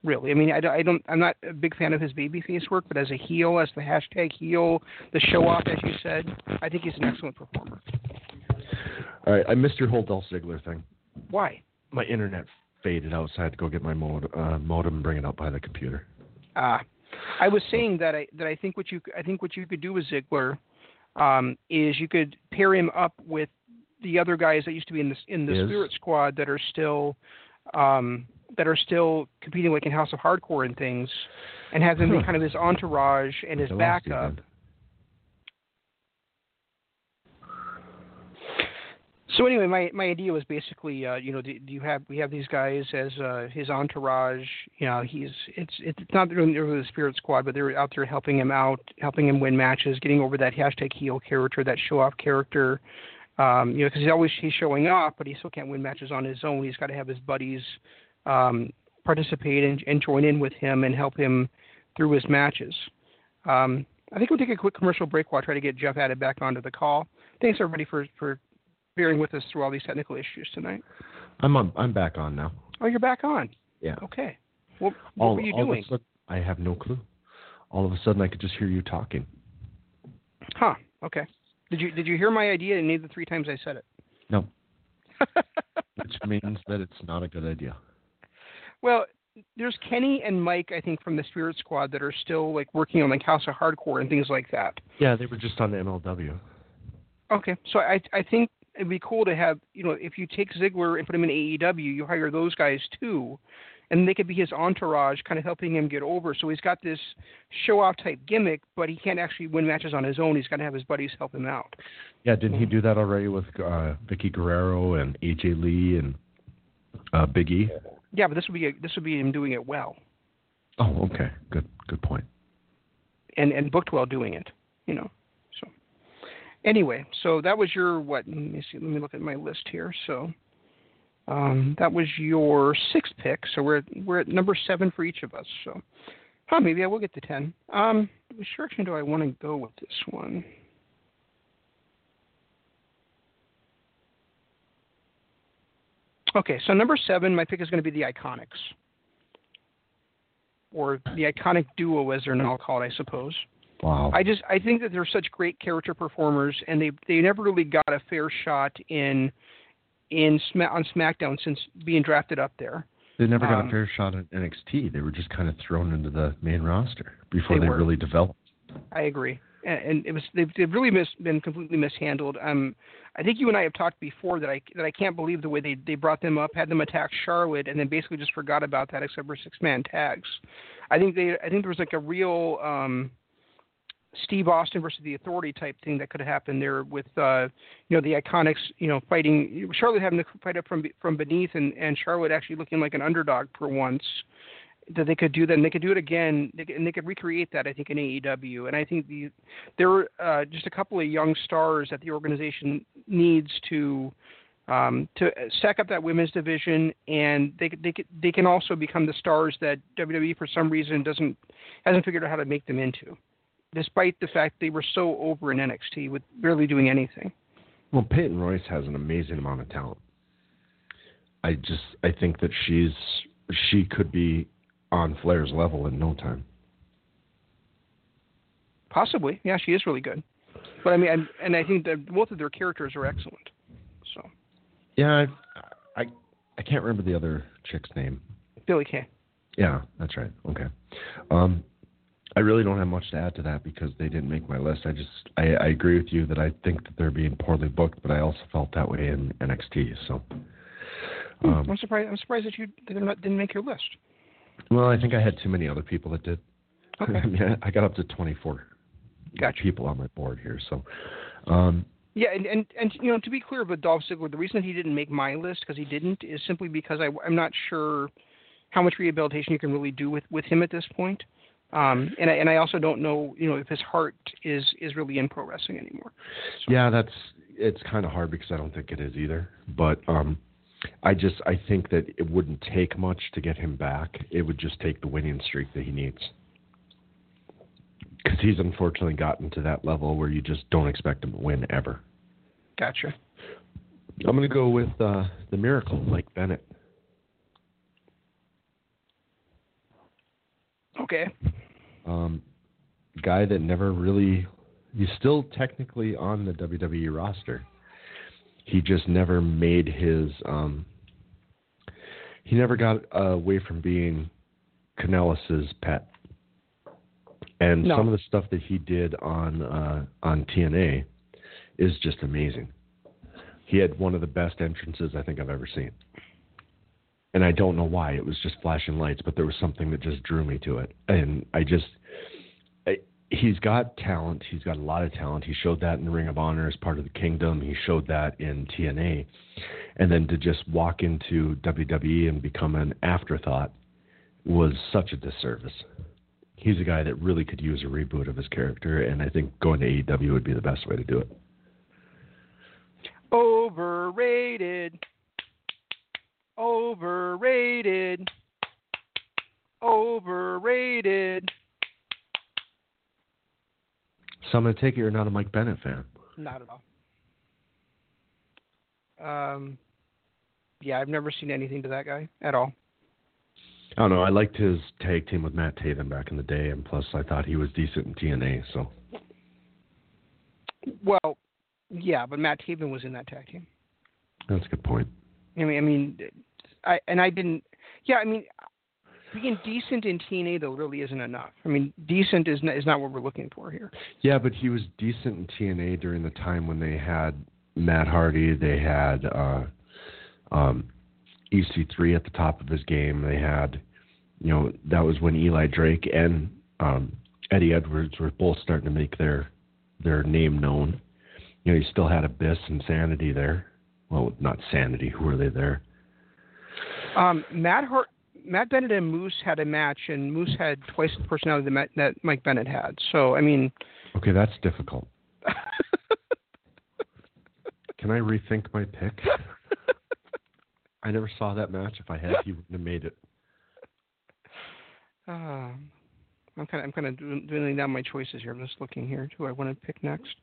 really. I mean, I, I don't, I'm not a big fan of his babyface work, but as a heel, as the hashtag heel, the show off, as you said, I think he's an excellent performer. All right, I missed your whole Dolph Ziggler thing. Why? My internet faded out, so I had to go get my mod, uh, modem and bring it up by the computer. Ah, I was saying that I that I think what you I think what you could do with Ziggler um, is you could pair him up with the other guys that used to be in the in the Is? Spirit Squad that are still um, that are still competing like in House of Hardcore and things, and have him be Huh. kind of his entourage and his backup. So anyway, my my idea was basically, uh, you know, do, do you have we have these guys as uh, his entourage? You know, he's it's it's not really really the Spirit Squad, but they're out there helping him out, helping him win matches, getting over that hashtag heel character, that show off character. Um, you know, because he's always he's showing off, but he still can't win matches on his own. He's got to have his buddies um, participate and, and join in with him and help him through his matches. Um, I think we'll take a quick commercial break while I try to get Jeff added back onto the call. Thanks everybody for for bearing with us through all these technical issues tonight. I'm on, I'm back on now. Oh, you're back on. Yeah. Okay. What, what all, were you doing? Sudden, I have no clue. All of a sudden, I could just hear you talking. Huh. Okay. Did you did you hear my idea any of the three times I said it? No, which means that it's not a good idea. Well, there's Kenny and Mike, I think, from the Spirit Squad that are still like working on like House of Hardcore and things like that. Yeah, they were just on the MLW. Okay, so I I think it'd be cool to have you know if you take Ziggler and put him in AEW, you hire those guys too, and they could be his entourage, kind of helping him get over. So he's got this show off type gimmick, but he can't actually win matches on his own. He's got to have his buddies help him out. Yeah, didn't he do that already with uh, Vickie Guerrero and AJ Lee and uh, Big E? Yeah, but this would be a, this would be him doing it well Oh, okay, good, good point. and and booked well doing it. You know, so anyway, so that was your what? Let me see. Let me look at my list here. So. Um, that was your sixth pick, so we're we're at number seven for each of us. So, huh, maybe I will get to ten. Um, which direction do I want to go with this one? Okay, so number seven, my pick is going to be the Iconics, or the Iconic Duo, as they're now called, I suppose. Wow. I just I think that they're such great character performers, and they they never really got a fair shot in in on SmackDown since being drafted up there. they never got um, a fair shot at NXT. They were just kind of thrown into the main roster before They they, really developed. I agree, and, it was they've, they've really mis- been completely mishandled. Um, I think you and I have talked before that I that I can't believe the way they they brought them up, had them attack Charlotte, and then basically just forgot about that except for six man tags. I think they I think there was like a real um, Steve Austin versus the Authority type thing that could have happened there with uh, you know the Iconics you know fighting Charlotte having to fight up from from beneath and and Charlotte actually looking like an underdog for once that they could do that and they could do it again they could, and they could recreate that I think in AEW and I think the there were uh, just a couple of young stars that the organization needs to um, to stack up that women's division and they they they can also become the stars that WWE for some reason doesn't hasn't figured out how to make them into despite the fact they were so over in NXT with barely doing anything. Well, Peyton Royce has an amazing amount of talent. I just I think that she's she could be on Flair's level in no time. Possibly, yeah, she is really good. But I mean, I'm, and I think that both of their characters are excellent. So Yeah, I, I I can't remember the other chick's name. Billy Kay. Yeah, that's right. Okay. Um, I really don't have much to add to that because they didn't make my list. I just I, I agree with you that I think that they're being poorly booked, but I also felt that way in NXT. So, um, I'm surprised. I'm surprised that you didn't make your list. Well, I think I had too many other people that did. Okay. I mean, I got up to 24 Gotcha. people on my board here. So, um, Yeah, and, and and you know, to be clear with Dolph Ziggler, the reason he didn't make my list because he didn't is simply because I, I'm not sure how much rehabilitation you can really do with with him at this point. Um, and I and I also don't know, you know, if his heart is is really in pro wrestling anymore. Yeah, that's it's kind of hard because I don't think it is either. But um, I just I think that it wouldn't take much to get him back. It would just take the winning streak that he needs. Because he's unfortunately gotten to that level where you just don't expect him to win ever. Gotcha. I'm going to go with uh, the miracle, Mike Bennett. Okay. Um, guy that never really, he's still technically on the WWE roster. He just never made his, um, he never got away from being Kanellis's pet. And No. some of the stuff that he did on uh, on TNA is just amazing. He had one of the best entrances I think I've ever seen. And I don't know why. It was just flashing lights, but there was something that just drew me to it. And I just he's got talent. He's got a lot of talent. He showed that in the Ring of Honor as part of the Kingdom. He showed that in TNA. And then to just walk into WWE and become an afterthought was such a disservice. He's a guy that really could use a reboot of his character, and I think going to AEW would be the best way to do it. Overrated. Overrated. Overrated. So I'm going to take it you're not a Mike Bennett fan. Not at all. Um, yeah, I've never seen anything to that guy at all. I don't know. I liked his tag team with Matt Taven back in the day, and plus I thought he was decent in TNA. So Well, yeah, but Matt Taven was in that tag team. that's a good point. I mean, I mean, I and I didn't. Yeah, I mean, being decent in TNA though really isn't enough. I mean, decent is not, is not what we're looking for here. Yeah, but he was decent in TNA during the time when they had Matt Hardy, they had uh, um, EC3 at the top of his game. They had, you know, that was when Eli Drake and um, Eddie Edwards were both starting to make their their name known. You know, you still had Abyss and Sanity there. Well, not Sanity. Who were they there? Um, Matt Hart, Matt Bennett and Moose had a match, and Moose had twice the personality that, Matt, that Mike Bennett had. So, I mean, Okay, that's difficult. Can I rethink my pick? I never saw that match. If I had, he wouldn't have made it. Um, I'm kind of I'm kind of dwindling down my choices here. I'm just looking here. Who I want to pick next?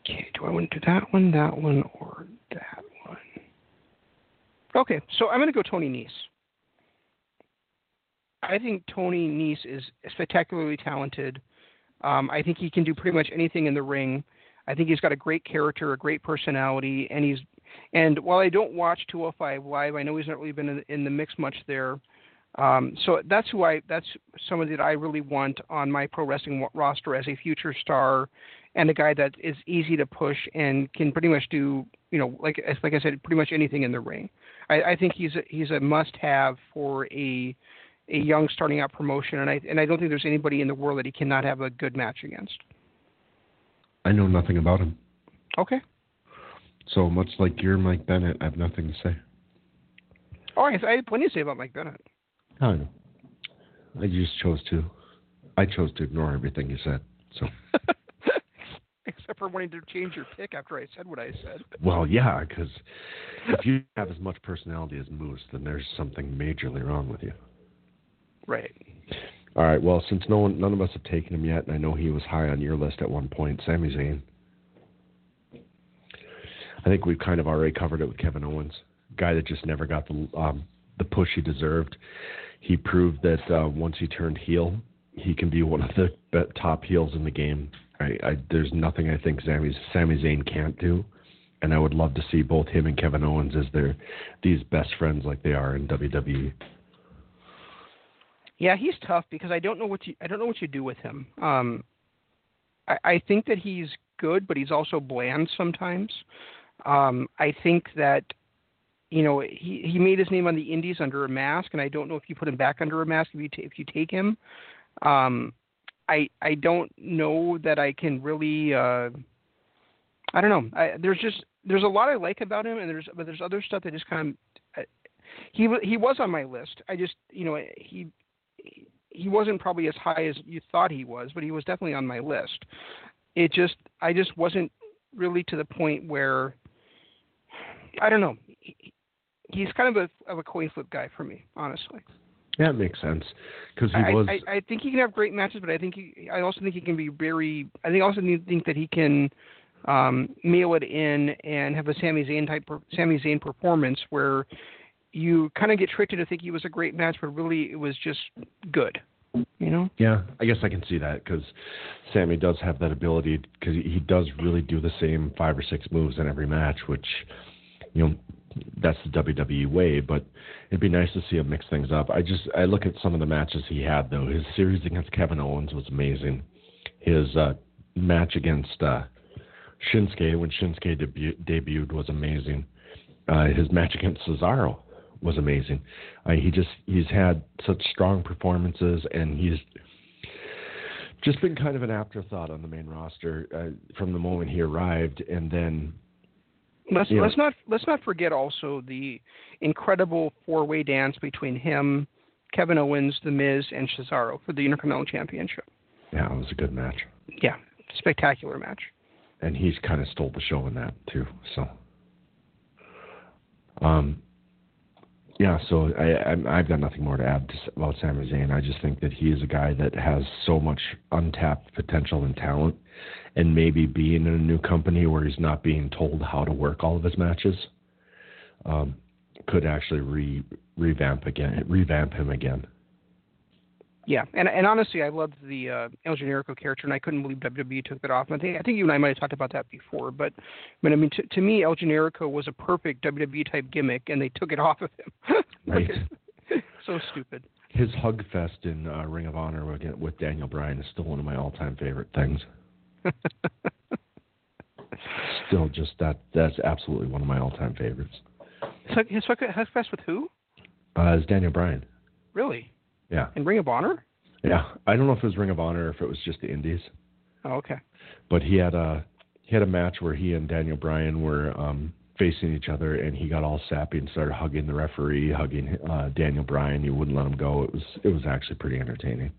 Okay, do I want to do that one, that one, or that one? Okay, so I'm going to go Tony Nese. I think Tony Nese is spectacularly talented. Um, I think he can do pretty much anything in the ring. I think he's got a great character, a great personality, and he's and while I don't watch 205 live, I know he's not really been in, in the mix much there. Um, so that's who I that's someone that I really want on my pro wrestling roster as a future star, and a guy that is easy to push and can pretty much do you know like like I said pretty much anything in the ring. I, I think he's a, he's a must have for a a young starting out promotion, and I and I don't think there's anybody in the world that he cannot have a good match against. I know nothing about him. Okay. So much like you're Mike Bennett, I have nothing to say. All right, I had plenty to say about Mike Bennett. I know. I just chose to. I chose to ignore everything you said. So, Except for wanting to change your pick after I said what I said. well, yeah, because if you have as much personality as Moose, then there's something majorly wrong with you. Right. All right. Well, since no one, none of us have taken him yet, and I know he was high on your list at one point, Sami Zayn. I think we've kind of already covered it with Kevin Owens, guy that just never got the um, the push he deserved. He proved that uh, once he turned heel, he can be one of the top heels in the game. I, I, there's nothing I think Sami Sami Zayn can't do, and I would love to see both him and Kevin Owens as their these best friends like they are in WWE. Yeah, he's tough because I don't know what you I don't know what you do with him. Um, I, I think that he's good, but he's also bland sometimes. Um, I think that you know he he made his name on the Indies under a mask, and I don't know if you put him back under a mask if you t- if you take him. Um, I I don't know that I can really. Uh, I don't know. I, there's just there's a lot I like about him, and there's but there's other stuff that just kind of. He he was on my list. I just you know he he wasn't probably as high as you thought he was, but he was definitely on my list. It just I just wasn't really to the point where I don't know. He, he's kind of a of a coin flip guy for me, honestly. Yeah, it makes sense because he I, was. I, I think he can have great matches, but I think he, I also think he can be very. I think also think that he can um, mail it in and have a Sami Zayn type Sami Zayn performance where you kind of get tricked into thinking it was a great match, but really it was just good. You know? Yeah, I guess I can see that because Sami does have that ability because he does really do the same five or six moves in every match, which you know that's the WWE way. But it'd be nice to see him mix things up. I just I look at some of the matches he had though. His series against Kevin Owens was amazing. His uh, match against uh, Shinsuke when Shinsuke debu- debuted was amazing. Uh, his match against Cesaro was amazing. Uh, he just he's had such strong performances, and he's just been kind of an afterthought on the main roster uh, from the moment he arrived, and then Let's Yeah. let's not let's not forget also the incredible four way dance between him, Kevin Owens, The Miz, and Cesaro for the Intercontinental Championship. yeah, it was a good match, Yeah, spectacular match. and he's kind of stole the show in that too. So, um, yeah, so I, I've got nothing more to add about Sami Zayn. I just think that he is a guy that has so much untapped potential and talent, and maybe being in a new company where he's not being told how to work all of his matches, um, could actually re revamp again, revamp him again. Yeah, and and honestly, I loved the uh, El Generico character, and I couldn't believe WWE took that off. And I think I think you and I might have talked about that before, but but I mean, to, to me, El Generico was a perfect WWE type gimmick, and they took it off of him. Right. so stupid. His hug fest in uh, Ring of Honor with, Daniel Bryan is still one of my all time favorite things. Still, just that that's absolutely one of my all time favorites. His hug- his hug fest with who? Uh, is Daniel Bryan? Really? Yeah, In Ring of Honor? yeah. I don't know if it was Ring of Honor or if it was just the Indies, Oh, okay. but he had a he had a match where he and Daniel Bryan were um, facing each other, and he got all sappy and started hugging the referee, hugging uh, Daniel Bryan. He wouldn't let him go. It was it was actually pretty entertaining.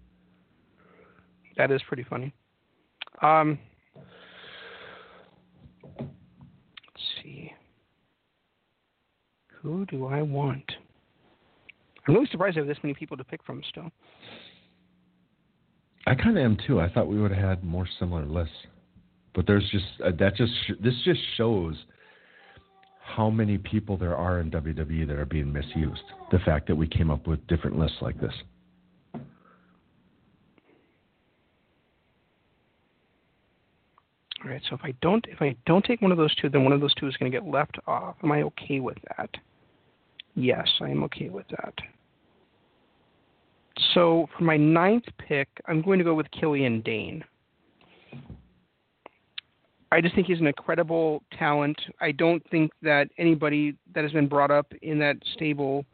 That is pretty funny. Um, let's see. Who do I want? I'm really surprised I have this many people to pick from still. I kind of am too. I thought we would have had more similar lists, but there's just uh, that just this just shows how many people there are in WWE that are being misused. The fact that we came up with different lists like this. All right, so if I don't if I don't take one of those two, then one of those two is going to get left off. Am I okay with that? Yes, I am okay with that. So for my ninth pick, I'm going to go with Killian Dain. I just think he's an incredible talent. I don't think that anybody that has been brought up in that stable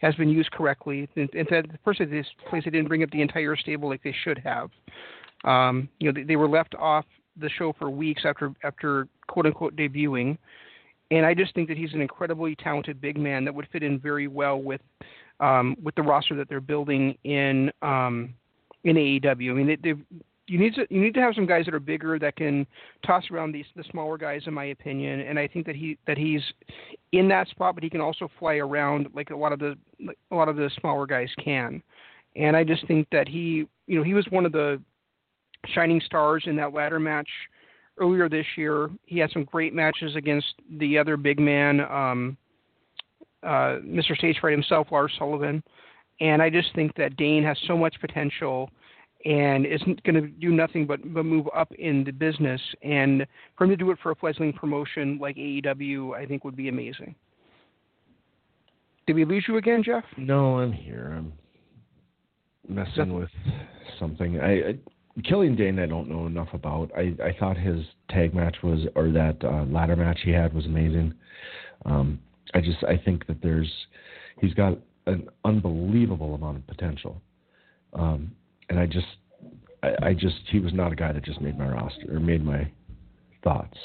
has been used correctly. In fact, the first this place, they didn't bring up the entire stable like they should have. Um, you know, they, they were left off the show for weeks after after quote unquote debuting, and I just think that he's an incredibly talented big man that would fit in very well with um, with the roster that they're building in um, in AEW. I mean, they, you need to you need to have some guys that are bigger that can toss around these the smaller guys, in my opinion. And I think that he that he's in that spot, but he can also fly around like a lot of the like a lot of the smaller guys can. And I just think that he you know he was one of the shining stars in that ladder match earlier this year. He had some great matches against the other big man, um, uh, Mr. Stage Fright himself, Lars Sullivan. and I just think that Dain has so much potential and isn't going to do nothing but, but move up in the business. And for him to do it for a fledgling promotion like AEW, I think would be amazing. Did we lose you again, Jeff? No, I'm here. I'm messing with something. I, I Killian Dain, I don't know enough about. I I thought his tag match was, or that uh, ladder match he had was amazing. Um, I just I think that there's he's got an unbelievable amount of potential. Um, and I just, I, I just, he was not a guy that just made my roster or made my thoughts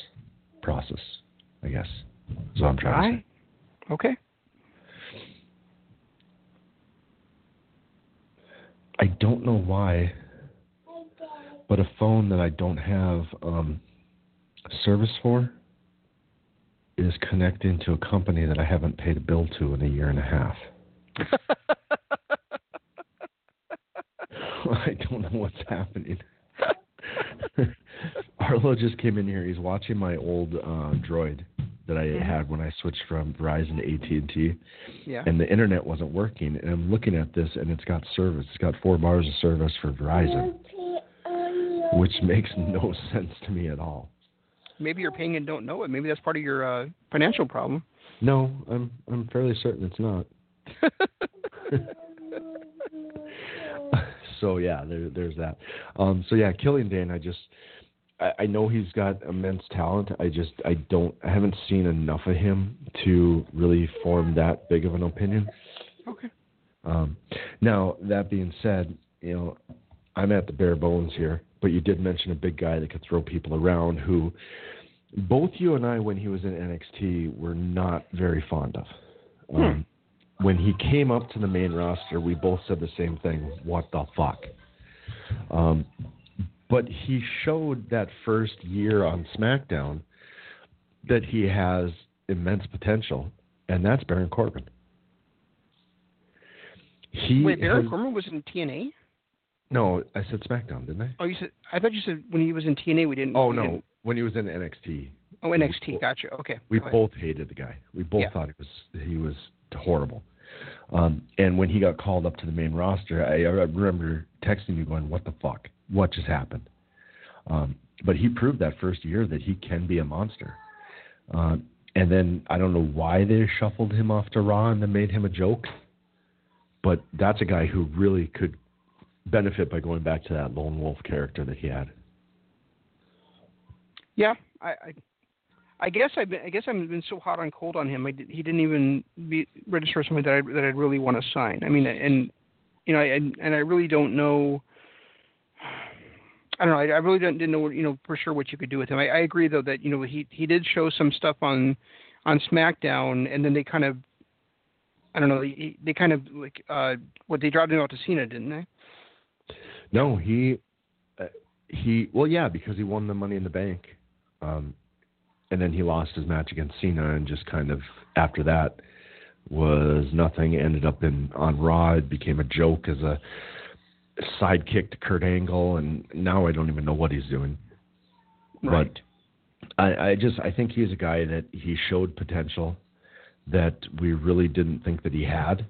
process. I guess is what I'm trying to say. Okay. I don't know why, but a phone that I don't have um, service for is connecting to a company that I haven't paid a bill to in a year and a half. I don't know what's happening. Arlo just came in here. He's watching my old uh, Droid that I Mhm. had when I switched from Verizon to AT and T, yeah. and the internet wasn't working. And I'm looking at this, and it's got service. It's got four bars of service for Verizon, which makes no sense to me at all. Maybe you're paying and don't know it. Maybe that's part of your uh, financial problem. No, I'm I'm fairly certain it's not. so yeah, there, there's that. Um, so yeah, Killian Dain, I just I, I know he's got immense talent. I just I don't I haven't seen enough of him to really form that big of an opinion. okay. Um, now that being said, you know I'm at the bare bones here, but you did mention a big guy that could throw people around who both you and I, when he was in NXT, were not very fond of. Um, When he came up to the main roster, we both said the same thing. What the fuck? Um, but he showed that first year on SmackDown that he has immense potential, and that's Baron Corbin. He Wait, Baron has- Corbin was in TNA? No, I said SmackDown, didn't I? Oh, you said I thought you said when he was in TNA we didn't. Oh we no, didn't- when he was in NXT, Oh, NXT. Gotcha. Okay. we Go ahead. both hated the guy. We both Yeah. thought he was he was horrible. Um, and when he got called up to the main roster, I, I remember texting you going, "What the fuck? What just happened?" Um, but he proved that first year that he can be a monster. Uh, and then I don't know why they shuffled him off to Raw and then made him a joke. But that's a guy who really could benefit by going back to that lone wolf character that he had. Yeah, I, I, I guess I've been, I guess I've been so hot on cold on him. I he didn't even be, register something that I that I'd really want to sign. I mean, and you know, and and I really don't know. I don't know. I, I really didn't, didn't know, you know, for sure what you could do with him. I, I agree though that you know he he did show some stuff on on SmackDown, and then they kind of, I don't know, they, they kind of like uh what they dropped him out to Cena, didn't they? No, he uh, he well yeah because he won the Money in the Bank, um, and then he lost his match against Cena and just kind of after that was nothing. Ended up in on Raw. It became a joke as a sidekick to Kurt Angle, and now I don't even know what he's doing. Right. But I, I just I think he's a guy that he showed potential that we really didn't think that he had.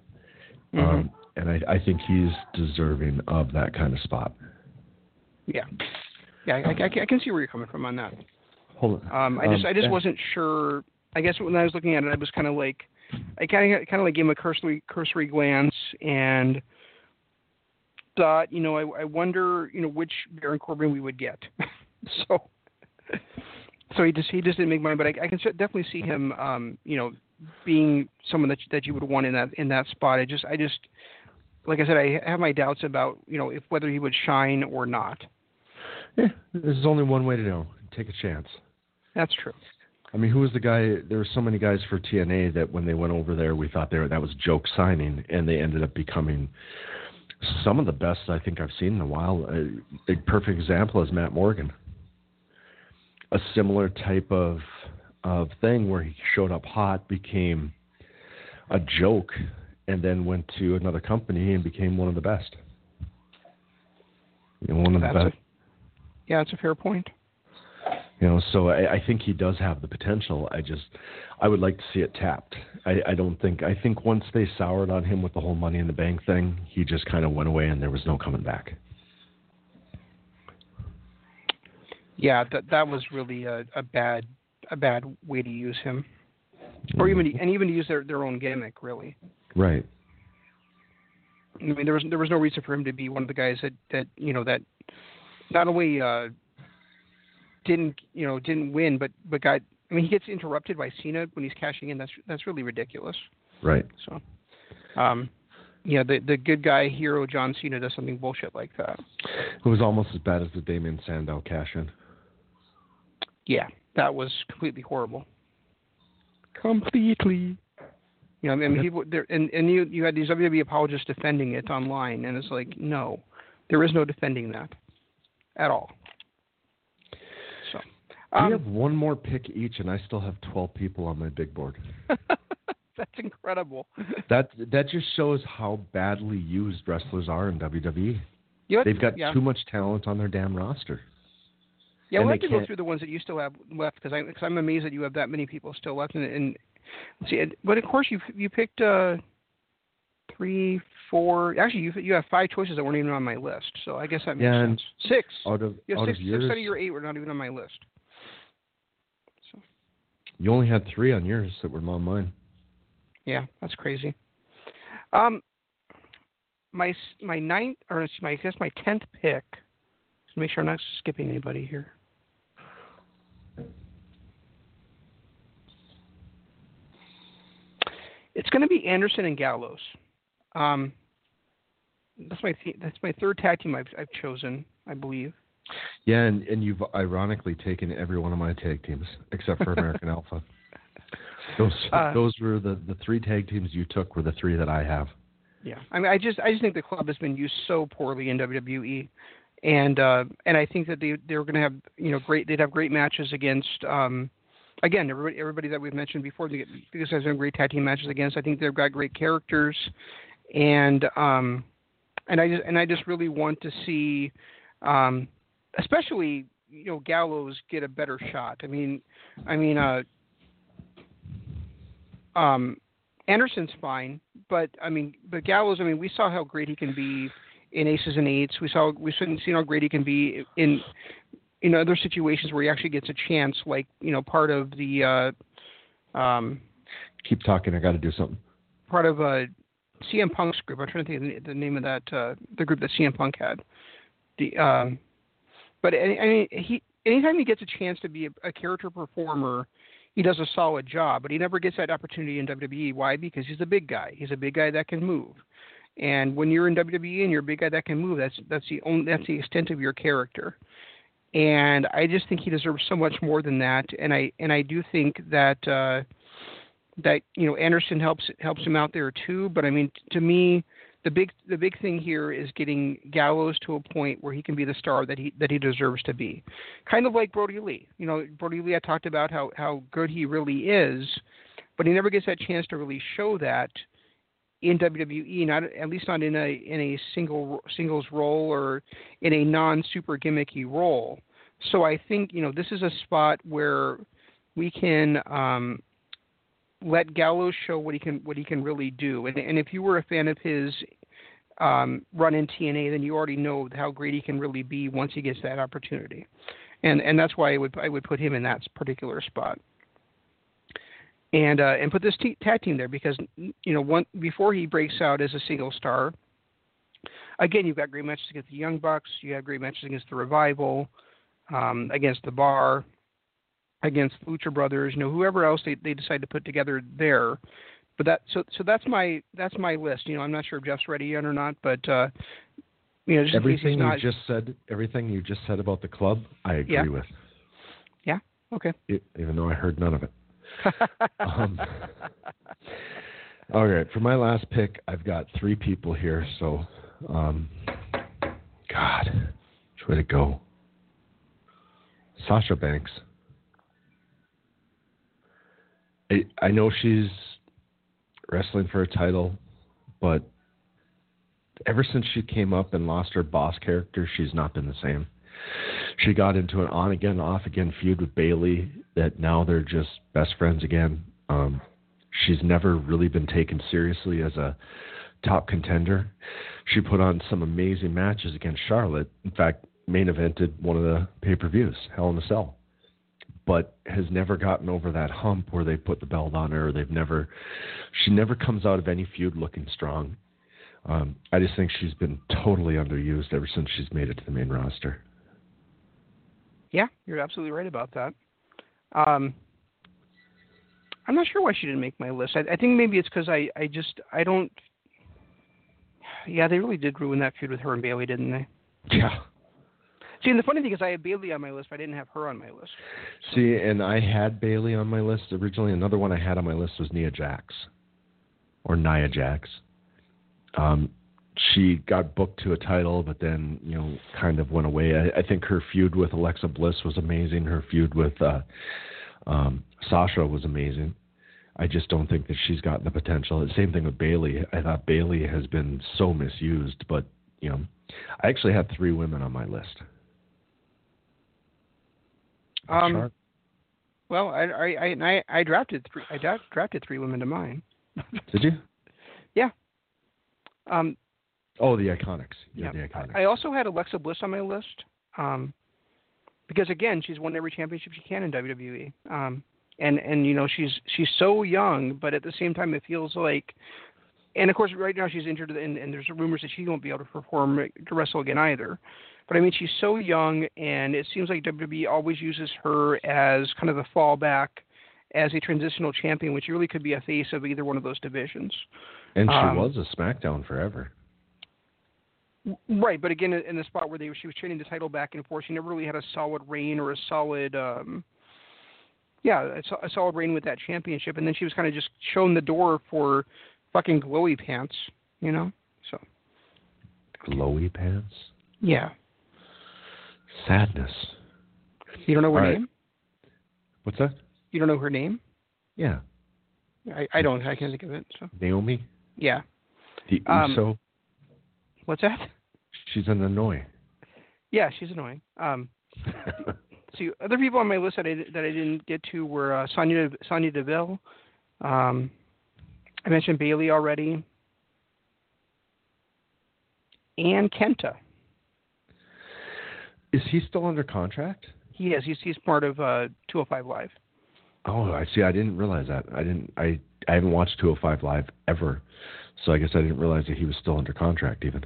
Mhm. Um, and I, I think he's deserving of that kind of spot. Yeah. Yeah, I, I, I can see where you're coming from on that. Hold on. Um, I just Um, I just wasn't sure. I guess when I was looking at it, I was kind of like, I kind of kind of like gave him a cursory cursory glance and thought, you know, I, I wonder, you know, which Baron Corbin we would get. so, so he just he just didn't make mine, but I, I can definitely see him, um, you know, being someone that that you would want in that in that spot. I just I just like I said, I have my doubts about you know if whether he would shine or not. Yeah, there's only one way to know. Take a chance. That's true. I mean, who was the guy? There were so many guys for TNA that when they went over there, we thought they were, that was joke signing, and they ended up becoming some of the best I think I've seen in a while. A, a perfect example is Matt Morgan. A similar type of of thing where he showed up hot, became a joke, and then went to another company and became one of the best. You know, one of the That's a- best. Yeah, it's a fair point. You know, so I, I think he does have the potential. I just, I would like to see it tapped. I, I don't think. I think once they soured on him with the whole Money in the Bank thing, he just kind of went away, and there was no coming back. Yeah, that that was really a, a bad a bad way to use him, or even mm-hmm. and even to use their their own gimmick. Really, Right. I mean, there was there was no reason for him to be one of the guys that that you know that not only uh, didn't you know didn't win, but but got. I mean, he gets interrupted by Cena when he's cashing in. That's that's really ridiculous. Right. So, um, yeah, the the good guy hero John Cena does something bullshit like that. It was almost as bad as the Damien Sandow cash in. Yeah, that was completely horrible. Completely. You know, I mean, people there, and and you you had these WWE apologists defending it online, and it's like, no, there is no defending that at all. So, we um, have one more pick each, and I still have twelve people on my big board. that's incredible. That that just shows how badly used wrestlers are in WWE. You know, They've got yeah. too much talent on their damn roster. Yeah, we'll have to go can't- through the ones that you still have left because I'm cause I'm amazed that you have that many people still left. And, and see, but of course you you picked uh, three, four. Actually, you you have five choices that weren't even on my list. So I guess that makes Yeah, sense. Six. Out of You out six, of yours, six out of your eight were not even on my list. So you only had three on yours that were on mine. yeah, that's crazy. Um, my my ninth or my I guess my tenth pick. Just make sure I'm not skipping anybody here. It's going to be Anderson and Gallows. Um, that's my th- that's my third tag team I've I've chosen, I believe. Yeah, and, and you've ironically taken every one of my tag teams except for American Alpha. Those Uh, those were the the three tag teams you took were the three that I have. Yeah, I mean, I just I just think the club has been used so poorly in WWE, and uh, and I think that they they're going to have you know great they'd have great matches against um, again everybody everybody that we've mentioned before they these guys have great tag team matches against. I think they've got great characters, and um, and I just and I just really want to see, um, especially you know Gallows get a better shot. I mean, I mean uh, um, Anderson's fine, but I mean, but Gallows. I mean, we saw how great he can be in Aces and Eights. We saw we've seen how great he can be in in other situations where he actually gets a chance, like you know, part of the uh, um, Keep talking. I got to do something. part of uh, CM Punk's group. I'm trying to think of the, name of that uh, the group that CM Punk had. The um, but I mean, he anytime he gets a chance to be a, a character performer, he does a solid job. But he never gets that opportunity in WWE. Why? Because he's a big guy. He's a big guy that can move. And when you're in WWE and you're a big guy that can move, that's that's the only that's the extent of your character. And I just think he deserves so much more than that. And I and I do think that. Uh, that you know Anderson helps helps him out there too. But I mean, to me, the big the big thing here is getting Gallows to a point where he can be the star that he that he deserves to be. Kind of like Brodie Lee. You know, Brodie Lee. I talked about how how good he really is, but he never gets that chance to really show that in WWE. Not at least not in a in a single singles role or in a non super gimmicky role. So I think you know this is a spot where we can um, let Gallows show what he can what he can really do. And and if you were a fan of his um, run in TNA, then you already know how great he can really be once he gets that opportunity. And and that's why I would I would put him in that particular spot. And uh, and put this t- tag team there because you know one before he breaks out as a single star. Again, you've got great matches against the Young Bucks. You have great matches against the Revival, um, against the Bar, against Lucha Brothers, you know, whoever else they, they decide to put together there. But that so so that's my that's my list. You know, I'm not sure if Jeff's ready yet or not, but uh you know, just Everything he's you just said, everything you just said about the club, I agree Yeah. with. Yeah. Okay. e- even though I heard none of it. Um, All right, for my last pick, I've got three people here. So, um, God, which way to go? Sasha Banks. I I know she's wrestling for a title, but ever since she came up and lost her boss character, she's not been the same. She got into an on again, off again feud with Bayley that now they're just best friends again. Um, she's never really been taken seriously as a top contender. She put on some amazing matches against Charlotte. In fact, main evented one of the pay per views, Hell in a Cell. But has never gotten over that hump where they put the belt on her. They've never, she never comes out of any feud looking strong. Um, I just think she's been totally underused ever since she's made it to the main roster. Yeah, you're absolutely right about that. Um, I'm not sure why she didn't make my list. I, I think maybe it's because I, I just I don't. Yeah, they really did ruin that feud with her and Bayley, didn't they? Yeah. See, and the funny thing is, I had Bayley on my list, but I didn't have her on my list. See, and I had Bayley on my list originally. Another one I had on my list was Nia Jax, or Nia Jax. Um, she got booked to a title, but then you know kind of went away. I, I think her feud with Alexa Bliss was amazing. Her feud with uh, um, Sasha was amazing. I just don't think that she's got the potential. The same thing with Bayley. I thought Bayley has been so misused, but you know, I actually had three women on my list. Um, Sharp. well, I I I, I I drafted three. I drafted three women to mine. Did you? Yeah. Um, Oh, the Iconics. Yeah, Yeah. the Iconics. I also had Alexa Bliss on my list um, because again, she's won every championship she can in WWE, um, and and you know she's she's so young, but at the same time it feels like, and of course right now she's injured, and, and there's rumors that she won't be able to perform to wrestle again either. But I mean, she's so young, and it seems like WWE always uses her as kind of the fallback as a transitional champion, which really could be a face of either one of those divisions. and she um, was a SmackDown forever. Right, but again, in the spot where they she was trading the title back and forth, she never really had a solid reign or a solid, um, yeah, a, a solid reign with that championship. And then she was kind of just shown the door for fucking glowy pants, you know. So Glowy pants. yeah, Sadness. you don't know her All right. name? What's that? You don't know her name? Yeah, I, I don't. I can't think of it. So Naomi. yeah, The Um, Uso. What's that? She's an annoy. Yeah, she's annoying. Um, see, other people on my list that I that I didn't get to were uh, Sonya Sonya Deville. Um, I mentioned Bayley already, and Kenta. Is he still under contract? He is. He's he's part of uh, 205 Live. Oh, I see. I didn't realize that. I didn't. I I haven't watched 205 Live ever, so I guess I didn't realize that he was still under contract even.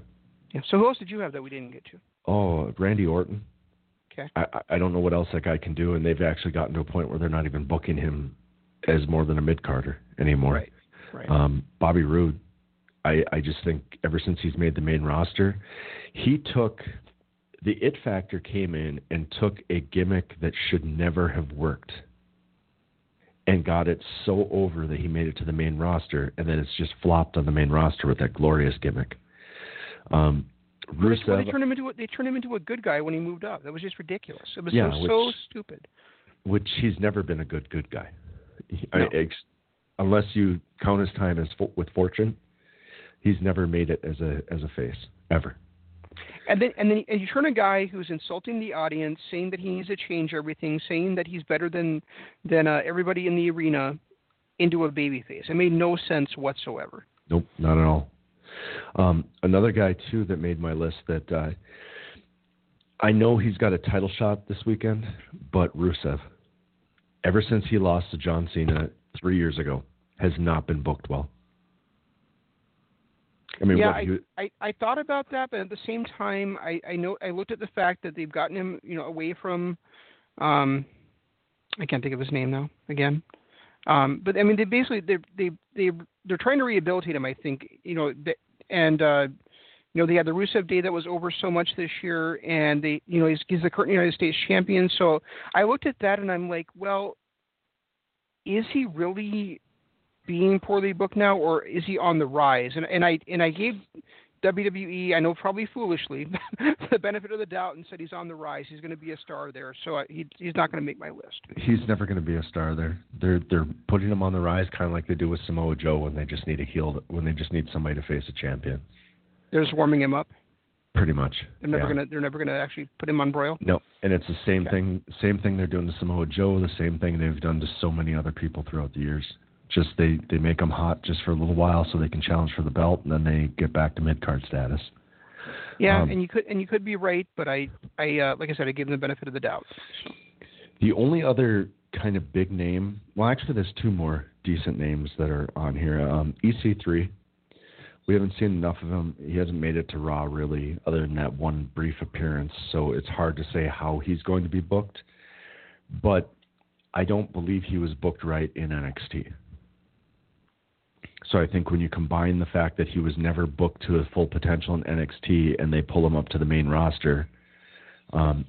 Yeah. So who else did you have that we didn't get to? Oh, Randy Orton. Okay. I I- don't know what else that guy can do, and they've actually gotten to a point where they're not even booking him as more than a mid carder anymore. Right. Right. Um, Bobby Roode, I, I just think ever since he's made the main roster, he took the it factor came in and took a gimmick that should never have worked and got it so over that he made it to the main roster and then it's just flopped on the main roster with that glorious gimmick. Um, well, they turned him into a, they turned him into a good guy when he moved up. That was just ridiculous. It was Yeah, so, so stupid. which he's never been a good good guy, He- I- ex- unless you count his time as fo- with Fortune. He's never made it as a as a face ever. And then and then and you turn a guy who's insulting the audience, saying that he needs to change everything, saying that he's better than than uh, everybody in the arena, into a babyface. It made no sense whatsoever. Nope, not at all. Um, another guy too that made my list that uh, I know he's got a title shot this weekend, but Rusev, ever since he lost to John Cena three years ago, has not been booked well. I mean, yeah, I, you, I I thought about that, but at the same time, I I know I looked at the fact that they've gotten him, you know, away from, um, I can't think of his name now again. Um, but I mean, they basically they they they they're trying to rehabilitate him. I think you know, and uh, you know they had the Rusev Day that was over so much this year, and they you know he's he's the current United States champion. So I looked at that and I'm like, well, is he really being poorly booked now, or is he on the rise? And and I and I gave WWE, I know probably foolishly, the benefit of the doubt and said he's on the rise. He's going to be a star there. So I, he he's not going to make my list. he's never going to be a star there. They're they're putting him on the rise, kind of like they do with Samoa Joe when they just need a heel, when they just need somebody to face a champion. They're just warming him up. Pretty much. They're never yeah. gonna they're never gonna actually put him on broil. No, and it's the same Okay. thing. Same thing they're doing to Samoa Joe. The same thing they've done to so many other people throughout the years. Just they they make them hot just for a little while so they can challenge for the belt, and then they get back to mid card status. Yeah, Um, and you could and you could be right, but I I uh, like I said I give them the benefit of the doubt. The only other kind of big name, well, actually, there's two more decent names that are on here. Um, EC3. We haven't seen enough of him. He hasn't made it to Raw really, other than that one brief appearance. So it's hard to say how he's going to be booked. But I don't believe he was booked right in NXT. So I think when you combine the fact that he was never booked to his full potential in NXT and they pull him up to the main roster, um,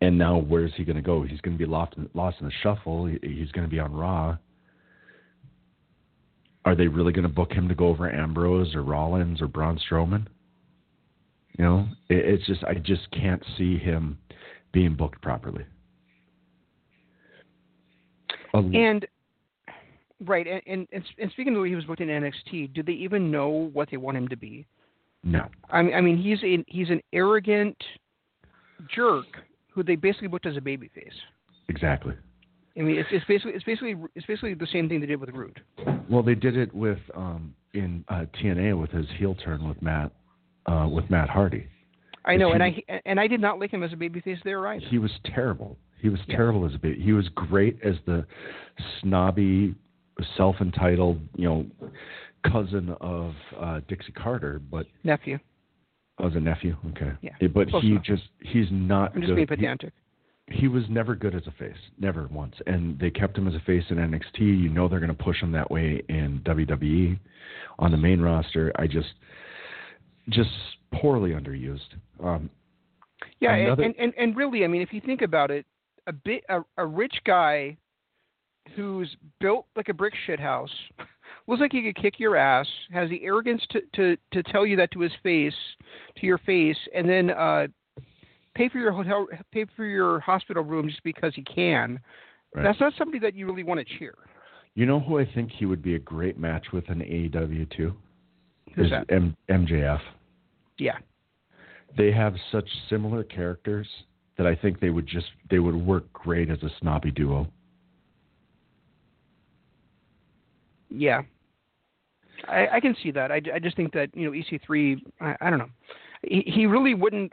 and now where's he going to go? He's going to be lost in, lost in the shuffle. He's going to be on Raw. Are they really going to book him to go over Ambrose or Rollins or Braun Strowman? You know, it, it's just I just can't see him being booked properly. And right, and and, and and speaking of the way he was booked in NXT, do they even know what they want him to be? no, I mean, I mean he's a, he's an arrogant jerk who they basically booked as a babyface. exactly. I mean, it's, it's basically it's basically it's basically the same thing they did with Roode. Well, they did it with um, in uh, TNA with his heel turn with Matt uh, with Matt Hardy. I know, and He- I and I did not like him as a babyface there either. He was terrible. He was Yeah. terrible as a baby. He was great as the snobby, self-entitled, you know, cousin of uh, Dixie Carter, but Nephew, as a nephew. Okay. Yeah, But close he enough. just he's not I'm just good. being He- pedantic. he was never good as a face, never once. And they kept him as a face in NXT. You know they're going to push him that way in WWE. On the main roster, I just, just poorly underused. Um, Yeah, and, Another- and, and and really, I mean, if you think about it, a bit a, a rich guy who's built like a brick shit house, looks like he could kick your ass, has the arrogance to to to tell you that to his face, to your face, and then uh, pay for your hotel, pay for your hospital room just because he can. Right. That's not somebody that you really want to cheer. you know who I think he would be a great match with in AEW too? Who's Is that? M- MJF. Yeah, They have such similar characters that I think they would just they would work great as a snobby duo. Yeah. I, I can see that. I, I just think that you know EC3. I, I don't know. He, he really wouldn't.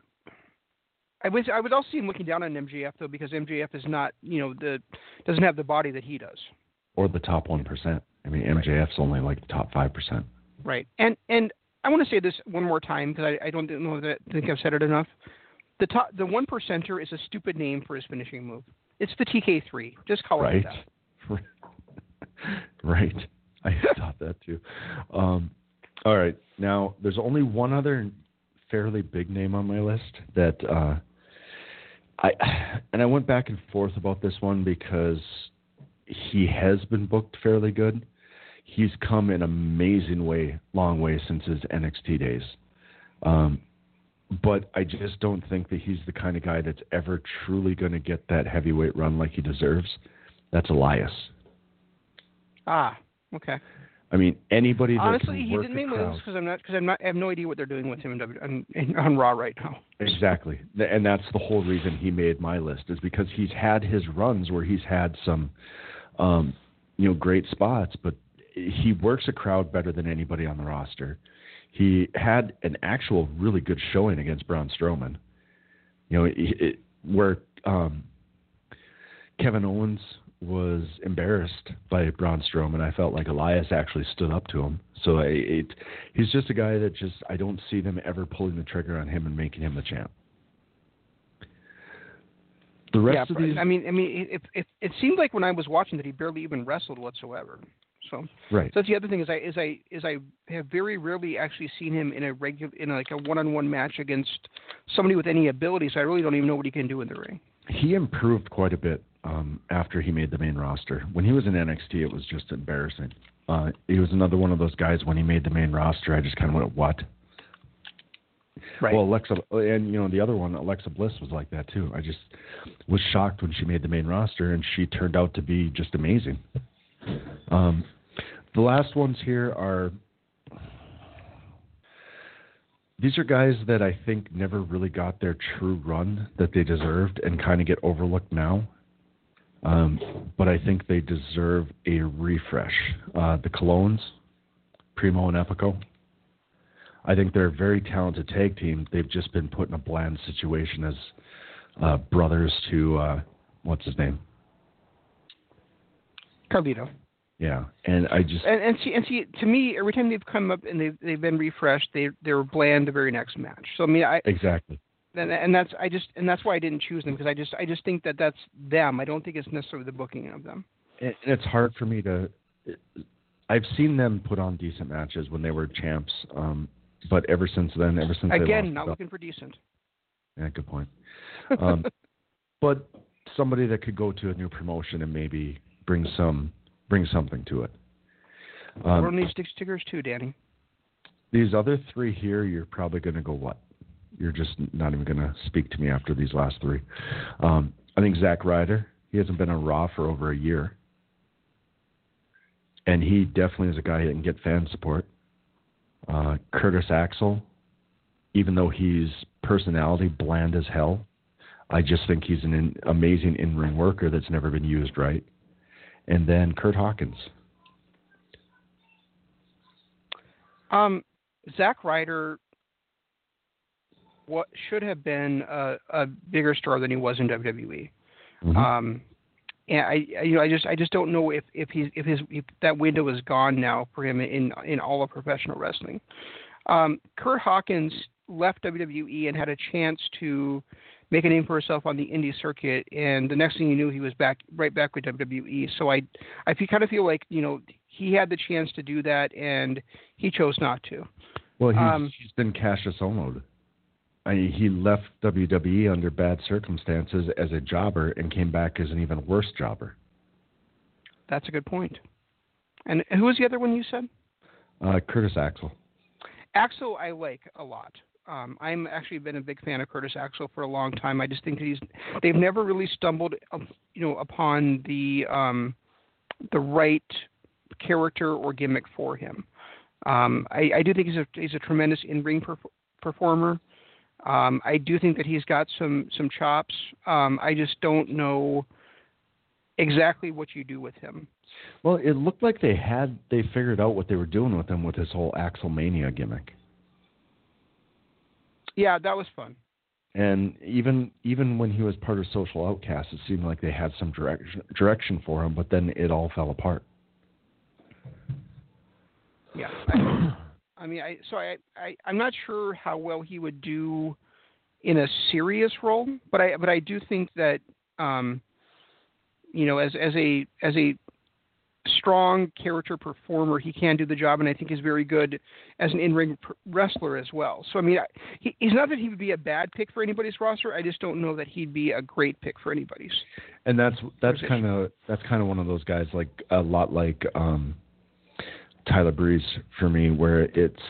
I would I would also see him looking down on MJF though because MJF is not you know the doesn't have the body that he does. Or the top one percent. I mean MJF's only like the top five percent. Right. And and I want to say this one more time because I, I don't know that I think I've said it enough. The top the one percenter is a stupid name for his finishing move. It's the TK3. Just call Right. it that. right. I thought that too. Um, all right. Now, there's only one other fairly big name on my list that uh, I and I went back and forth about this one because he has been booked fairly good. He's come an amazing way, long way since his NXT days. Um, but I just don't think that he's the kind of guy that's ever truly going to get that heavyweight run like he deserves. That's Elias. Ah. Okay. I mean, anybody that Honestly, he didn't make moves because I'm not because I'm not I have no idea what they're doing with him in w, on, in, on Raw right now. Exactly, and that's the whole reason he made my list is because he's had his runs where he's had some, um, you know, great spots, but he works a crowd better than anybody on the roster. He had an actual really good showing against Braun Strowman. You know, it, it, where um, Kevin Owens was embarrassed by Braun Strowman, I felt like Elias actually stood up to him. So I, it, he's just a guy that just I don't see them ever pulling the trigger on him and making him the champ. The rest yeah, of these, I mean, I mean, it, it it seemed like when I was watching that he barely even wrestled whatsoever. So, right? so that's the other thing is I is I is I have very rarely actually seen him in a regular in like a one-on-one match against somebody with any ability. So I really don't even know what he can do in the ring. He improved quite a bit um, after he made the main roster. When he was in NXT, it was just embarrassing. Uh, he was another one of those guys. When he made the main roster, I just kind of went, "What?" Right. Well, Alexa, and you know the other one, Alexa Bliss, was like that too. I just was shocked when she made the main roster, and she turned out to be just amazing. Um, the last ones here are these are guys that I think never really got their true run that they deserved and kind of get overlooked now. Um, but I think they deserve a refresh. Uh, the Colóns, Primo and Epico. I think they're a very talented tag team. They've just been put in a bland situation as uh, brothers to uh, what's his name? Carlito. Yeah, and I just And, and see, and see, to me, every time they've come up and they've they've been refreshed, they they were bland the very next match. So I mean, I exactly. And, and that's I just and that's why I didn't choose them because I just I just think that that's them. I don't think it's necessarily the booking of them. and it's hard for me to. I've seen them put on decent matches when they were champs, um, but ever since then, ever since they Again, not looking for decent. yeah, good point. Um, but somebody that could go to a new promotion and maybe bring some bring something to it. We're on Um, these stick stickers too, Danny. these other three here, you're probably going to go what? You're just not even going to speak to me after these last three. Um, I think Zack Ryder. He hasn't been on Raw for over a year, and he definitely is a guy that can get fan support. Uh, Curtis Axel, even though he's personality bland as hell, I just think he's an in, amazing in-ring worker that's never been used right. And then Kurt Hawkins. Um, Zack Ryder what should have been a, a bigger star than he was in WWE. Mhm. Um, and I, you know, I just, I just don't know if if he's if his if that window is gone now for him in in all of professional wrestling. Um, Kurt Hawkins left WWE and had a chance to make a name for himself on the indie circuit, and the next thing you knew, he was back right back with WWE. So I, I kind of feel like you know he had the chance to do that, and he chose not to. Well, he's, Um, he's been Kassius Ohno'd. I mean, he left WWE under bad circumstances as a jobber and came back as an even worse jobber. That's a good point. And who was the other one you said? Uh, Curtis Axel. Axel, I like a lot. Um, I'm actually been a big fan of Curtis Axel for a long time. I just think he's they've never really stumbled, um, you know, upon the um, the right character or gimmick for him. Um, I, I do think he's a he's a tremendous in ring perf- performer. Um, I do think that he's got some some chops. Um, I just don't know exactly what you do with him. Well, it looked like they had they figured out what they were doing with him with his whole Axel Mania gimmick. Yeah, that was fun. And even even when he was part of Social Outcast, it seemed like they had some direction direction for him, but then it all fell apart. Yeah. I, mean, I so I, I I'm not sure how well he would do in a serious role, but I but I do think that um, you know, as as a as a strong character performer, he can do the job, and I think he's very good as an in-ring pr- wrestler as well. So I mean, I, he, he's not that he would be a bad pick for anybody's roster. I just don't know that he'd be a great pick for anybody's. And that's that's kind of that's kind of one of those guys like a lot like um, Tyler Breeze for me, where it's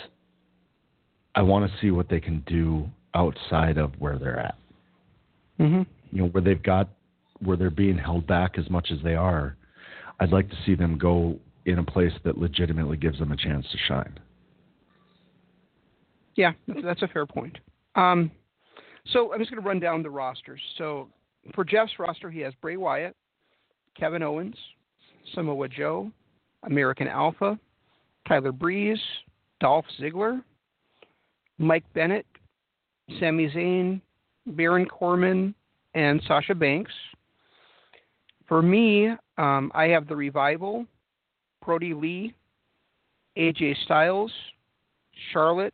I want to see what they can do outside of where they're at. Mm-hmm. You know, where they've got where they're being held back as much as they are. I'd like to see them go in a place that legitimately gives them a chance to shine. Yeah, that's, that's a fair point. Um, so I'm just going to run down the rosters. So for Jeff's roster, he has Bray Wyatt, Kevin Owens, Samoa Joe, American Alpha, Tyler Breeze, Dolph Ziggler, Mike Bennett, Sami Zayn, Baron Corbin, and Sasha Banks. For me, um, I have the Revival, Brodie Lee, AJ Styles, Charlotte,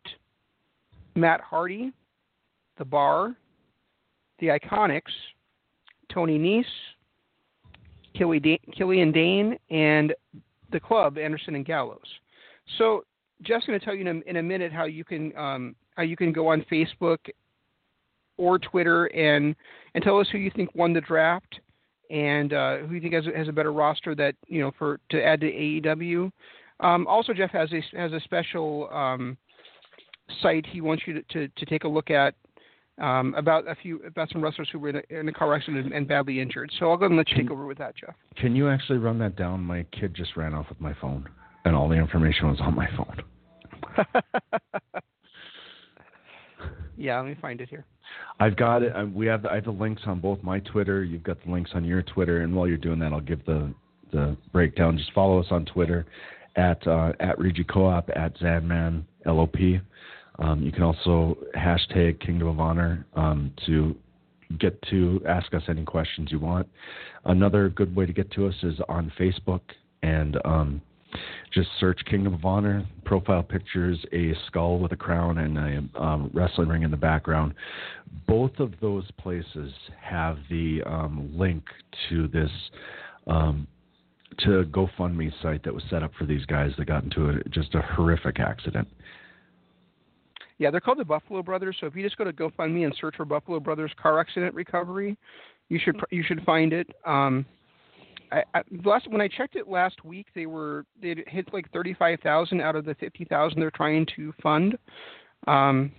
Matt Hardy, The Bar, The Iconics, Tony Nese, Killian Dain, and The Club, Anderson and Gallows. So Jeff's going to tell you in a, in a minute how you can um, how you can go on Facebook or Twitter and and tell us who you think won the draft and uh, who you think has, a- has a better roster that you know for to add to AEW. Um, also, Jeff has a has a special um, site he wants you to, to, to take a look at um, about a few about some wrestlers who were in a, in a car accident and badly injured. So I'll go ahead and let you take over with that, Jeff. Can you actually run that down? My kid just ran off with my phone, and all the information was on my phone. Yeah, let me find it here. I've got it. I, we have the, I have the links on both my Twitter. You've got the links on your Twitter, and while you're doing that, I'll give the the breakdown. Just follow us on Twitter at uh, at Regi Co-op at Zanman LOP. Um, you can also hashtag Kingdom of Honor um, to get to ask us any questions you want. Another good way to get to us is on Facebook and um, just search Kingdom of Honor. Profile pictures a skull with a crown and a um, wrestling ring in the background. Both of those places have the um, link to this um, to GoFundMe site that was set up for these guys that got into a, just a horrific accident. Yeah, they're called the Buffalo Brothers. So if you just go to GoFundMe and search for Buffalo Brothers car accident recovery, you should you should find it. Um, I, I, last when I checked it last week, they were they hit like thirty five thousand out of the fifty thousand they're trying to fund. Um,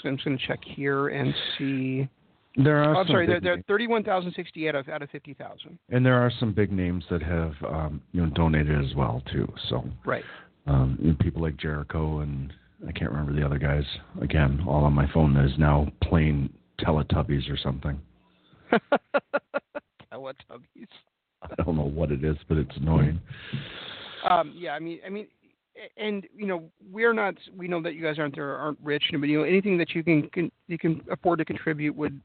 so I'm just going to check here and see. There are Oh, I'm sorry, they're, they're thirty one thousand sixty out of out of fifty thousand. and there are some big names that have um, you know donated as well too. So Right. um, people like Jericho and I can't remember the other guys. Again, all on my phone that is now playing Teletubbies or something. Teletubbies. I don't know what it is, but it's annoying. Um, yeah, I mean, I mean, and you know, we're not. We know that you guys aren't there, aren't rich, but you know, anything that you can, can you can afford to contribute would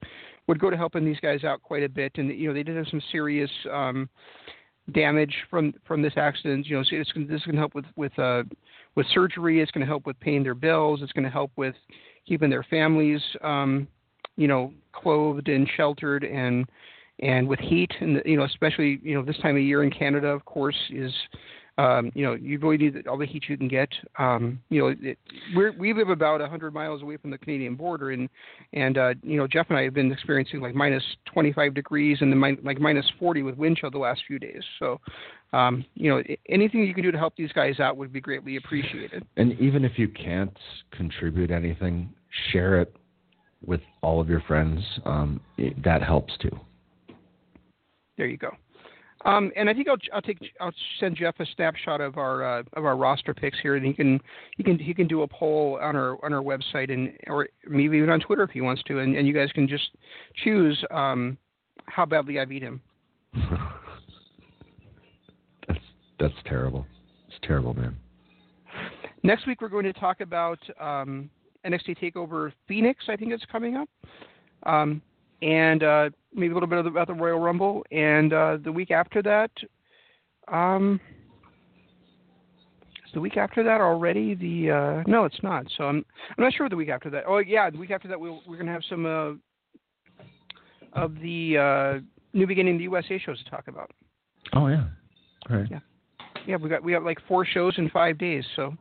would go to helping these guys out quite a bit. And you know, they did have some serious um, damage from from this accident. You know, so it's this can help with with uh, with surgery. It's going to help with paying their bills. It's going to help with keeping their families, um, you know, clothed and sheltered and and with heat and you know especially you know this time of year in Canada of course is um, you know you really need all the heat you can get um, you know it, we're, we live about 100 miles away from the Canadian border and and uh, you know Jeff and I have been experiencing like minus 25 degrees and then min- like minus 40 with wind chill the last few days so um, you know anything you can do to help these guys out would be greatly appreciated And even if you can't contribute anything, share it with all of your friends. Um, it, that helps too. There you go. Um, and I think I'll I'll take I'll send Jeff a snapshot of our uh, of our roster picks here, and he can he can he can do a poll on our on our website and or maybe even on Twitter if he wants to, and, and you guys can just choose um, how badly I beat him. that's that's terrible. It's terrible, man. Next week we're going to talk about um, NXT Takeover Phoenix. I think it's coming up, um, and uh, maybe a little bit of the, about the Royal Rumble. And uh, the week after that, um, is the week after that already? The uh, no, it's not. So I'm I'm not sure the week after that. Oh yeah, the week after that we'll, we're going to have some uh, of the uh, New Beginning the USA shows to talk about. Oh yeah. Right. Yeah. Yeah, we got we got like four shows in five days, so.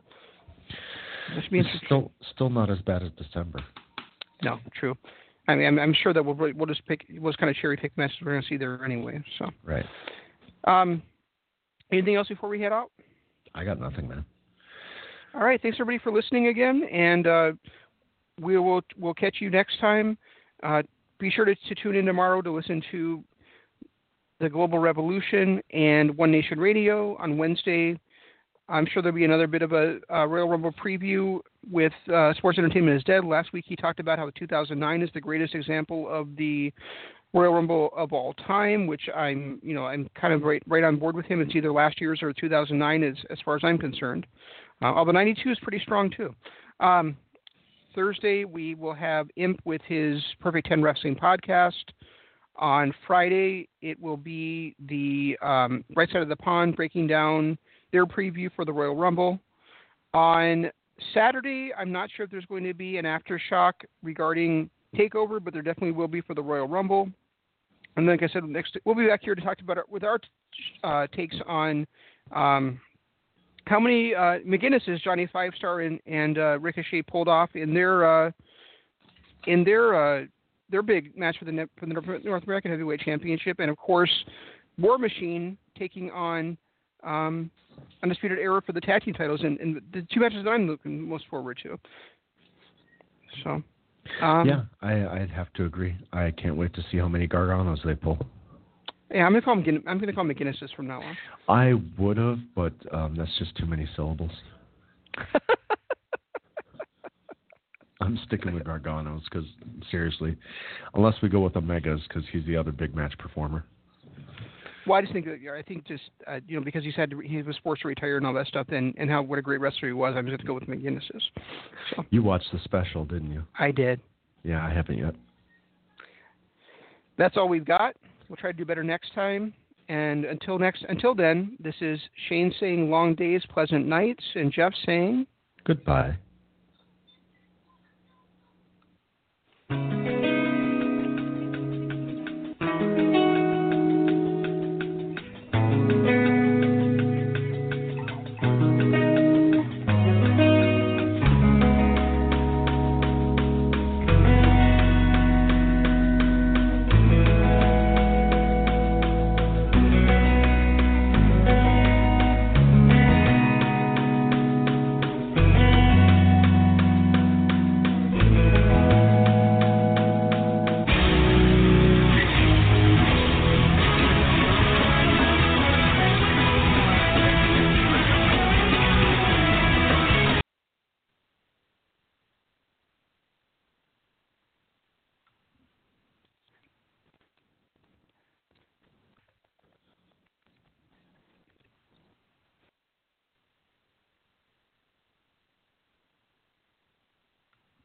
Still still not as bad as December. No, true. I mean, I'm, I'm sure that we'll we'll just pick what's kind of cherry pick matches we're going to see there anyway. So, Right. um, anything else before we head out? I got nothing, man. All right, thanks everybody for listening again, and uh, we will we'll catch you next time. Uh, be sure to, to tune in tomorrow to listen to the Global Revolution and One Nation Radio on Wednesday. I'm sure there'll be another bit of a, uh Royal Rumble preview with uh, Sports Entertainment is Dead. Last week he talked about how 2009 is the greatest example of the Royal Rumble of all time, which I'm, you know, I'm kind of right, right on board with him. It's either last year's or 2009, as as far as I'm concerned. Uh, although 92 is pretty strong too. Um, Thursday we will have Imp with his Perfect 10 Wrestling podcast. On Friday it will be the um, Right Side of the Pond breaking down their preview for the Royal Rumble. On Saturday, I'm not sure if there's going to be an aftershock regarding Takeover, but there definitely will be for the Royal Rumble. And like I said, next we'll be back here to talk about it with our uh, takes on um, how many uh, McGuinness's Johnny Five Star and, and uh, Ricochet pulled off in their uh, in their uh, their big match for the for the North American Heavyweight Championship, and of course, War Machine taking on um, Undisputed Era for the tag team titles, and, and the two matches that I'm looking most forward to. So, um, yeah, I I'd have to agree. I can't wait to see how many Garganos they pull. yeah, I'm gonna call them. I'm gonna call them McGuinness's from now on. I would have, but um, that's just too many syllables. I'm I'm sticking with Gargano's because seriously, unless we go with Omega's because he's the other big match performer. Well, I just think that I think just uh, you know because he said he was forced to retire and all that stuff, and and how what a great wrestler he was. I'm just going to go with McGuinness. So. You watched the special, didn't you? I did. Yeah, I haven't yet. That's all we've got. We'll try to do better next time. And until next, until then, this is Shane saying long days, pleasant nights, and Jeff saying goodbye.